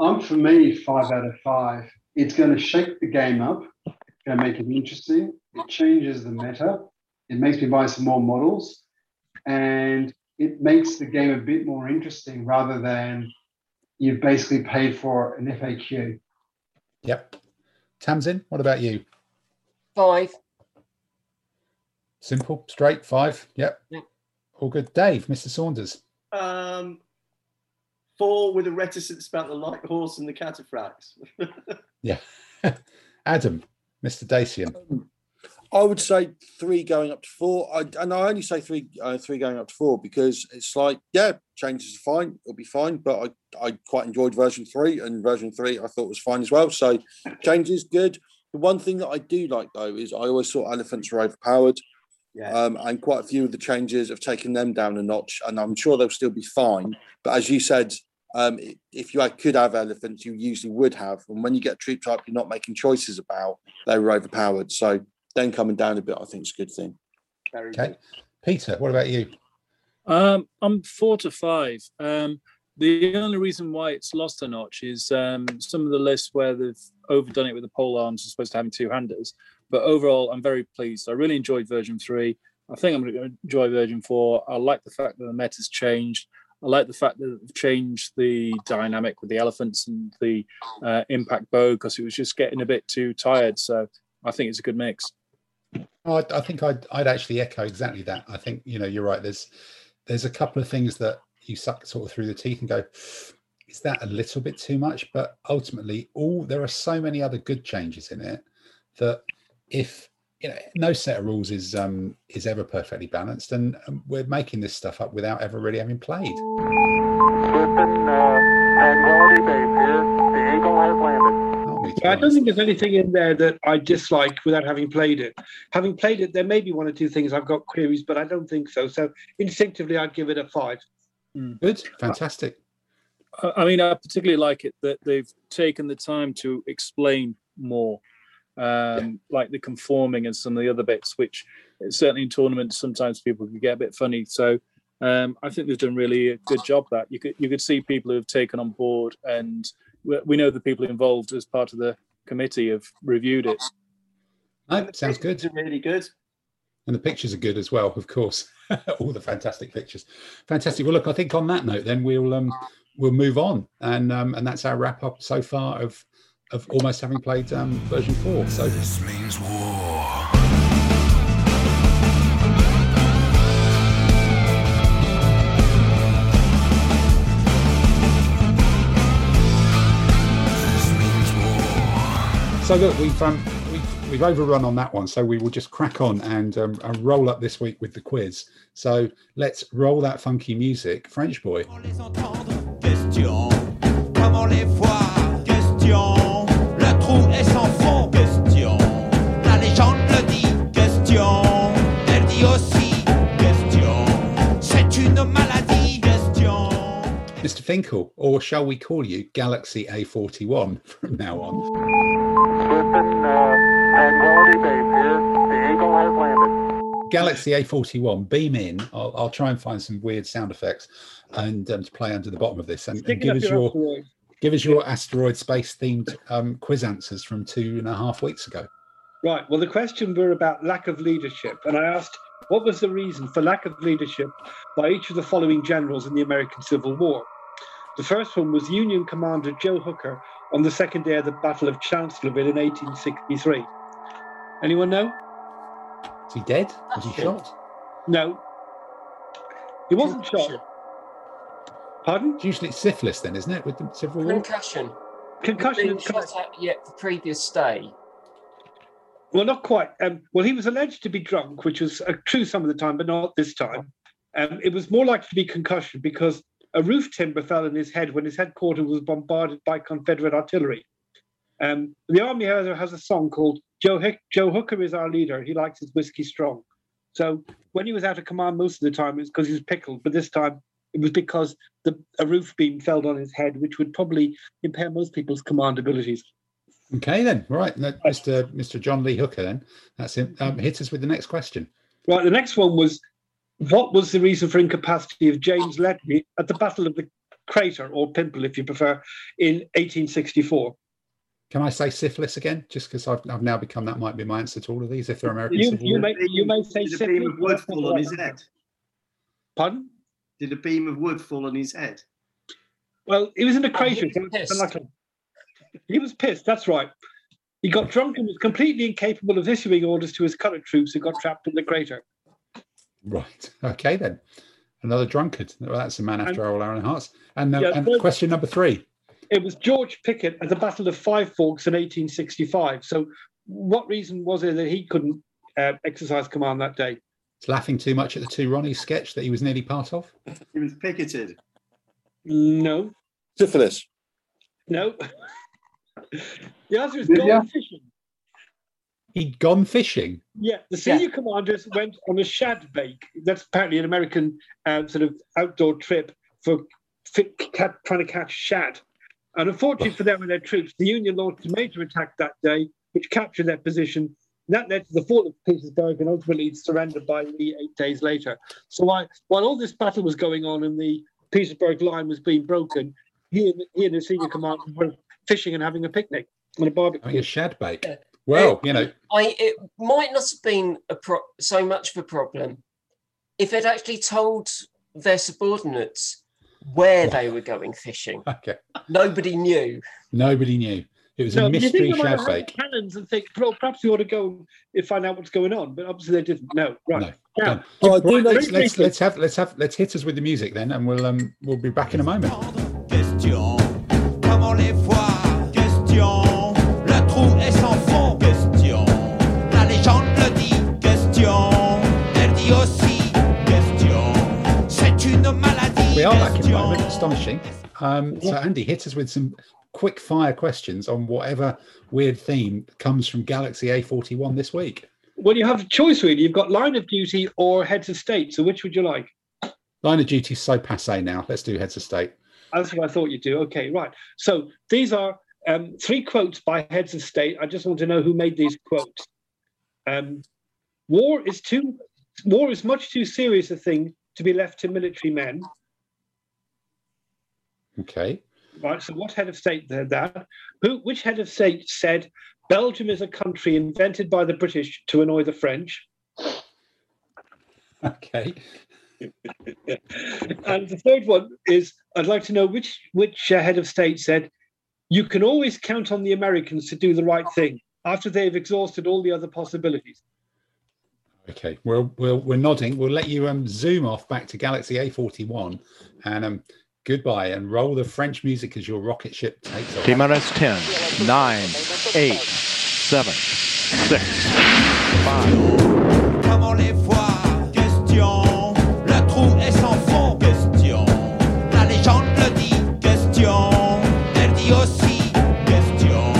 I'm for me five out of five. It's going to shake the game up. It's going to make it interesting. It changes the meta. It makes me buy some more models, and it makes the game a bit more interesting rather than you've basically paid for an FAQ. Yep. Tamsin, what about you? Five. Simple, straight, five. Yep. Yep. All good. Dave, Mr. Saunders. Um, four with a reticence about the light horse and the cataphracts. Yeah. Adam, Mr. Dacian. I would say three going up to four, I, and I only say three, uh, three going up to four because it's like, yeah, changes are fine, it'll be fine. But I, I quite enjoyed version three, and version three I thought was fine as well. So changes good. The one thing that I do like though is I always thought elephants were overpowered, yeah. um, and quite a few of the changes have taken them down a notch, and I'm sure they'll still be fine. But as you said, um, if you could have elephants, you usually would have, and when you get troop type, you're not making choices about they were overpowered. So then coming down a bit, I think is a good thing. Very Okay. good. Peter, what about you? Um, I'm four to five. Um, the only reason why it's lost a notch is um, some of the lists where they've overdone it with the pole arms as opposed to having two handers. But overall, I'm very pleased. I really enjoyed version three. I think I'm going to enjoy version four. I like the fact that the meta's changed. I like the fact that they've changed the dynamic with the elephants and the uh, impact bow because it was just getting a bit too tired. So I think it's a good mix. I, I think I'd, I'd actually echo exactly that. I think you know you're right. There's there's a couple of things that you suck sort of through the teeth and go, is that a little bit too much? But ultimately, all there are so many other good changes in it that if you know no set of rules is um is ever perfectly balanced, and we're making this stuff up without ever really having played. Uh, Base here. The Eagle has landed. Aren't to be I don't think there's anything in there that I dislike without having played it. Having played it, there may be one or two things I've got queries, but I don't think so. So instinctively, I'd give it a five. good, fantastic. I I mean, I particularly like it that they've taken the time to explain more, um, like the conforming and some of the other bits, which certainly in tournaments sometimes people can get a bit funny. So um, I think they've done really a good job. That you could you could see people who have taken on board, and we, we know the people involved as part of the committee have reviewed it. No, sounds good. These are really good. And the pictures are good as well, of course. All the fantastic pictures. Fantastic. Well, look, I think on that note, then we'll um we'll move on, and um and that's our wrap up so far of of almost having played um version four. So This means war. So look, we've um we've, we've overrun on that one, so we will just crack on and um and roll up this week with the quiz. So let's roll that funky music, French boy. Finkel, or shall we call you Galaxy A41 from now on? Griffin, uh, Tranquility Base here. The Eagle has landed. Galaxy A41, beam in. I'll, I'll try and find some weird sound effects and um, to play under the bottom of this and, and give us your your asteroid. give us your asteroid space themed um, quiz answers from two and a half weeks ago. Right. Well, the question were about lack of leadership, and I asked what was the reason for lack of leadership by each of the following generals in the American Civil War. The first one was Union Commander Joe Hooker on the second day of the Battle of Chancellorsville in 1863. Anyone know? Is he dead? Was he shot? No. He wasn't shot. Pardon? It's usually syphilis, then, isn't it? With the Civil War. Concussion. Concussion. Been and shot at yet the previous day. Well, not quite. Um, well, he was alleged to be drunk, which was uh, true some of the time, but not this time. Um, it was more likely to be concussion because a roof timber fell on his head when his headquarters was bombarded by Confederate artillery. Um, the army has, has a song called Joe, Hick- Joe Hooker is our leader. He likes his whiskey strong. So when he was out of command most of the time, it was because he was pickled. But this time, it was because the, a roof beam fell on his head, which would probably impair most people's command abilities. Okay, then. Right, no, Mr. Mr. John Lee Hooker. Then that's him. Um, hit us with the next question. Right, the next one was what was the reason for incapacity of James Ledlie at the Battle of the crater or pimple, if you prefer, in 1864. Can I say syphilis again? Just because I've, I've now become that might be my answer to all of these. If they're American You, Civil you War. may you may say Did a beam syphilis, of wood fall on his head? Pardon? Did a beam of wood fall on his head? Well, he was in a Oh, crater. he was it's pissed. He was pissed. That's right. He got drunk and was completely incapable of issuing orders to his colored troops who got trapped in the crater. Right. Okay then. Another drunkard. Well, that's a man after our own hearts. And, Yeah, and third- question number three. It was George Pickett at the Battle of Five Forks in 1865. So, what reason was it that he couldn't uh, exercise command that day? It's laughing too much at the two Ronnie sketch that he was nearly part of. He was picketed. No, Syphilis. no. the answer is Did ya? gone fishing. He'd gone fishing. Yeah, the senior commanders went on a shad bake. That's apparently an American uh, sort of outdoor trip for fi- ca- trying to catch shad. And unfortunately for them and their troops, the Union launched a major attack that day, which captured their position. That led to the fall of Petersburg and ultimately surrendered by Lee eight days later. So while, while all this battle was going on and the Petersburg line was being broken, he and, he and the senior commander were fishing and having a picnic on a barbecue. Having a shad bake. Well, you know, I it might not have been a pro- so much of a problem if they'd actually told their subordinates where they were going fishing. okay. Nobody knew. Nobody knew. It was No, a but you think mystery they might have had. Cannons and think, well, perhaps we ought to go and find out what's going on. But obviously they didn't. No, right. No. Now, Oh, Right, let's, let's let's have let's have let's hit us with the music then, and we'll um we'll be back in a moment. Maladie We are back in a Question. moment. Astonishing. Um, so Andy, hit us with some quick fire questions on whatever weird theme comes from Galaxy A41 this week. well, you have a choice really. You've got line of duty or heads of state. So which would you like? Line of duty so passe now. Let's do heads of state. That's what I thought you'd do. Okay, right. So these are um, three quotes by heads of state. I just want to know who made these quotes. Um, war is too war is much too serious a thing to be left to military men. Okay. Right. So what head of state said that? Who? Which head of state said Belgium is a country invented by the British to annoy the French? Okay. and the third one is I'd like to know which which uh, head of state said you can always count on the Americans to do the right thing after they've exhausted all the other possibilities. Okay. Well, we'll we're nodding. We'll let you um zoom off back to Galaxy A41 and um goodbye and roll the French music as your rocket ship takes off. T minus 10, 9, 8, 7, 6, 5. Comment les voir Question, le trou est sans fond Question, la légende le dit Question, elle dit aussi Question,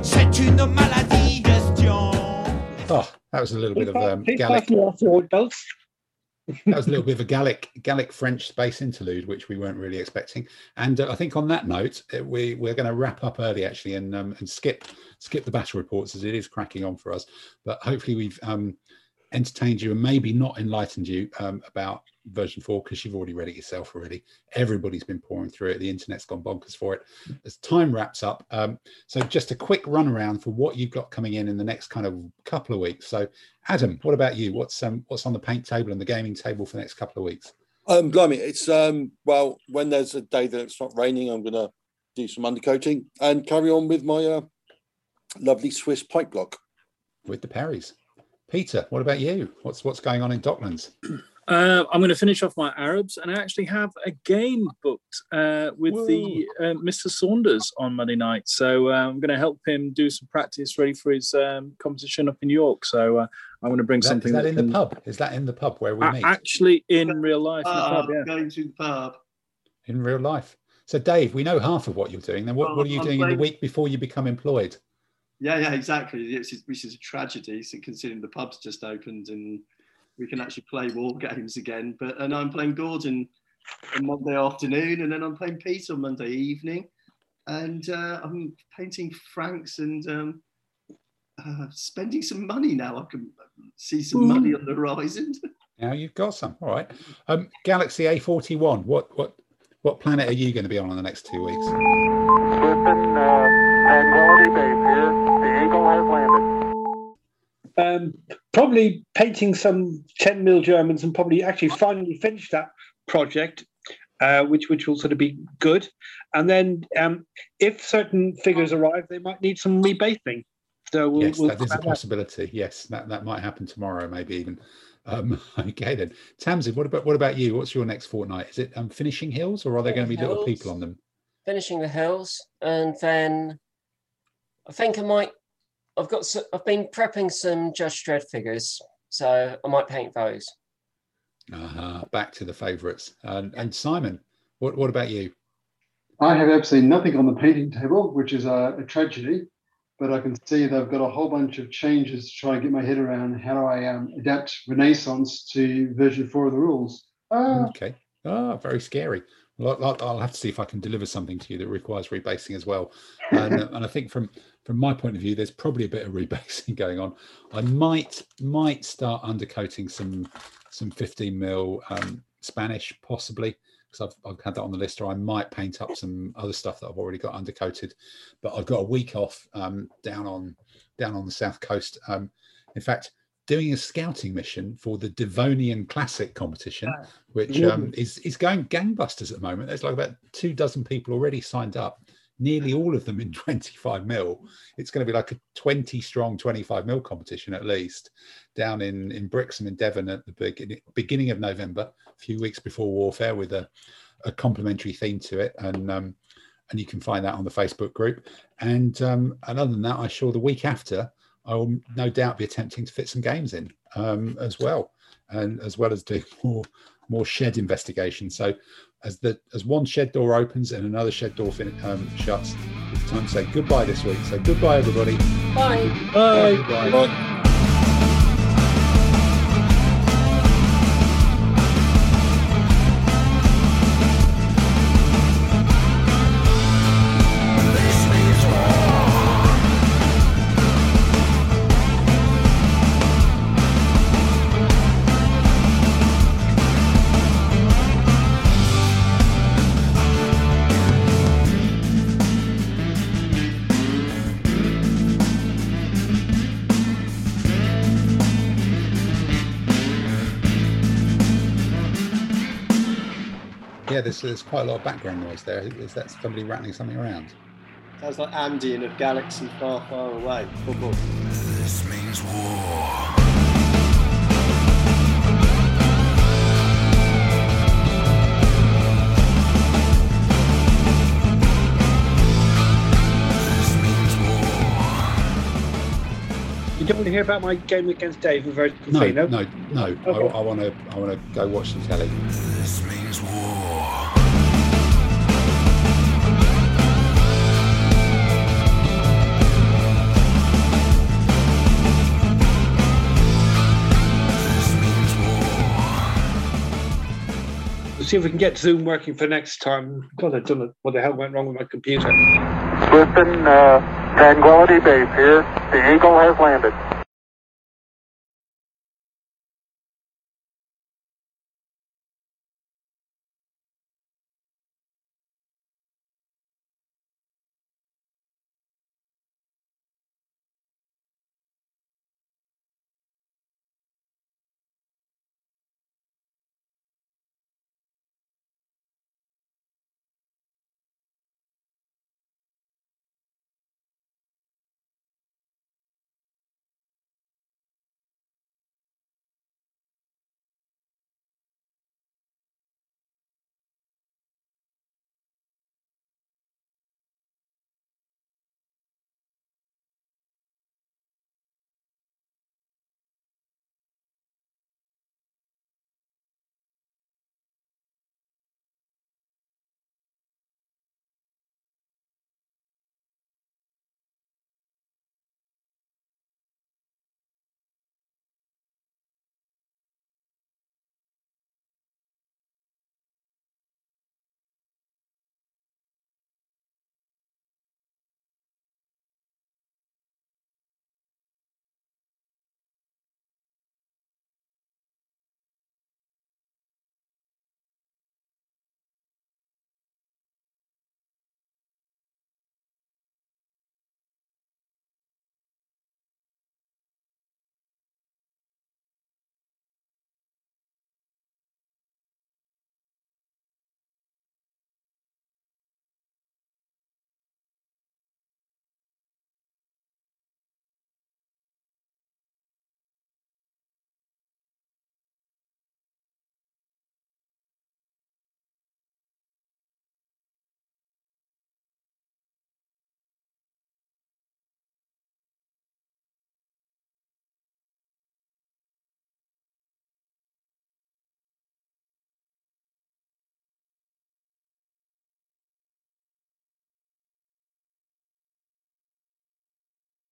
c'est une maladie Question Oh, that was a little bit of um, Please Gallic. That was a little bit of a Gallic Gallic French space interlude, which we weren't really expecting. And uh, I think on that note, uh, we we're going to wrap up early actually, and um, and skip skip the battle reports as it is cracking on for us. But hopefully we've um, entertained you and maybe not enlightened you um, about version four because you've already read it yourself already. Everybody's been pouring through it. The internet's gone bonkers for it. As time wraps up, um, so just a quick run around for what you've got coming in in the next kind of couple of weeks. So, Adam, what about you? What's um, what's on the paint table and the gaming table for the next couple of weeks? Um, blimey, it's um, well, when there's a day that it's not raining, I'm gonna do some undercoating and carry on with my uh, lovely Swiss pike block. with the Perrys. Peter, what about you? What's what's going on in Docklands? Uh, I'm going to finish off my Arabs and I actually have a game booked uh, with the uh, Mr. Saunders on Monday night. So uh, I'm going to help him do some practice ready for his um, competition up in York. So uh, I'm going to bring Is that, something is that that in can- the pub? Is that in the pub where we A- meet actually in real life. in the pub, yeah. Going to the pub. in real life? So, Dave, we know half of what you're doing. Then, what, Well, what are you I'm doing in the week before you become employed? Yeah, yeah, exactly. This is, which is a tragedy, so considering the pub's just opened and we can actually play war games again. But and I'm playing Gordon on Monday afternoon, and then I'm playing Pete on Monday evening, and uh, I'm painting Franks and um, uh, spending some money now. I can see some money on the horizon. Now you've got some. All right. Um, Galaxy A41. What what what planet are you going to be on in the next two weeks? Listen, uh, Tranquility Base here. The Eagle has landed. Um, probably painting some 10 mil Germans and probably actually finally finish that project, uh, which which will sort of be good. And then um, if certain figures arrive, they might need some rebasing. So we'll, yes, we'll that is a find out. possibility. Yes, that, that might happen tomorrow, maybe even. Um, okay then, Tamsin, what about what about you? What's your next fortnight? Is it um, finishing hills, or are there going to be little Hills. people on them? finishing the hills, and then I think I might. I've got. s- I've been prepping some Judge Dredd figures, so I might paint those. Uh-huh. Back to the favourites. And, and Simon, what what about you? I have absolutely nothing on the painting table, which is a, a tragedy. But I can see they've got a whole bunch of changes to try and get my head around how do I um, adapt Renaissance to version four of the rules. Ah, Okay. Ah, very scary. Well, I'll, I'll have to see if I can deliver something to you that requires rebasing as well. And, and I think from from my point of view, there's probably a bit of rebasing going on. I might might start undercoating some some 15 mil um, Spanish, possibly because I've, I've had that on the list. Or I might paint up some other stuff that I've already got undercoated. But I've got a week off um, down on down on the south coast. Um, in fact, doing a scouting mission for the Devonian Classic competition which um, is is going gangbusters at the moment. There's like about two dozen people already signed up, nearly all of them in 25 mil. It's going to be like a 20 strong 25 mil competition at least down in in Brixham in Devon at the beginning beginning of November, a few weeks before Warfare, with a a complimentary theme to it, and um, and you can find that on the Facebook group. And um, and other than that, I'm sure the week after I will no doubt be attempting to fit some games in um, as well, and as well as doing more more shed investigation. So as the as one shed door opens and another shed door fin- um, shuts, it's time to say goodbye this week. So goodbye, everybody. Bye. Bye. Goodbye. Yeah, there's, there's quite a lot of background noise there. Is that somebody rattling something around? Sounds like Andy in a galaxy far, far away. Boom, boom. This means war. This means war. You don't want to hear about my game against Dave and Virgin No, Casino? no, no. Okay. I want to I want to go watch the telly. We'll see if we can get Zoom working for next time. God, I don't know what the hell went wrong with my computer. Listen, uh, Tranquility Base here. The Eagle has landed.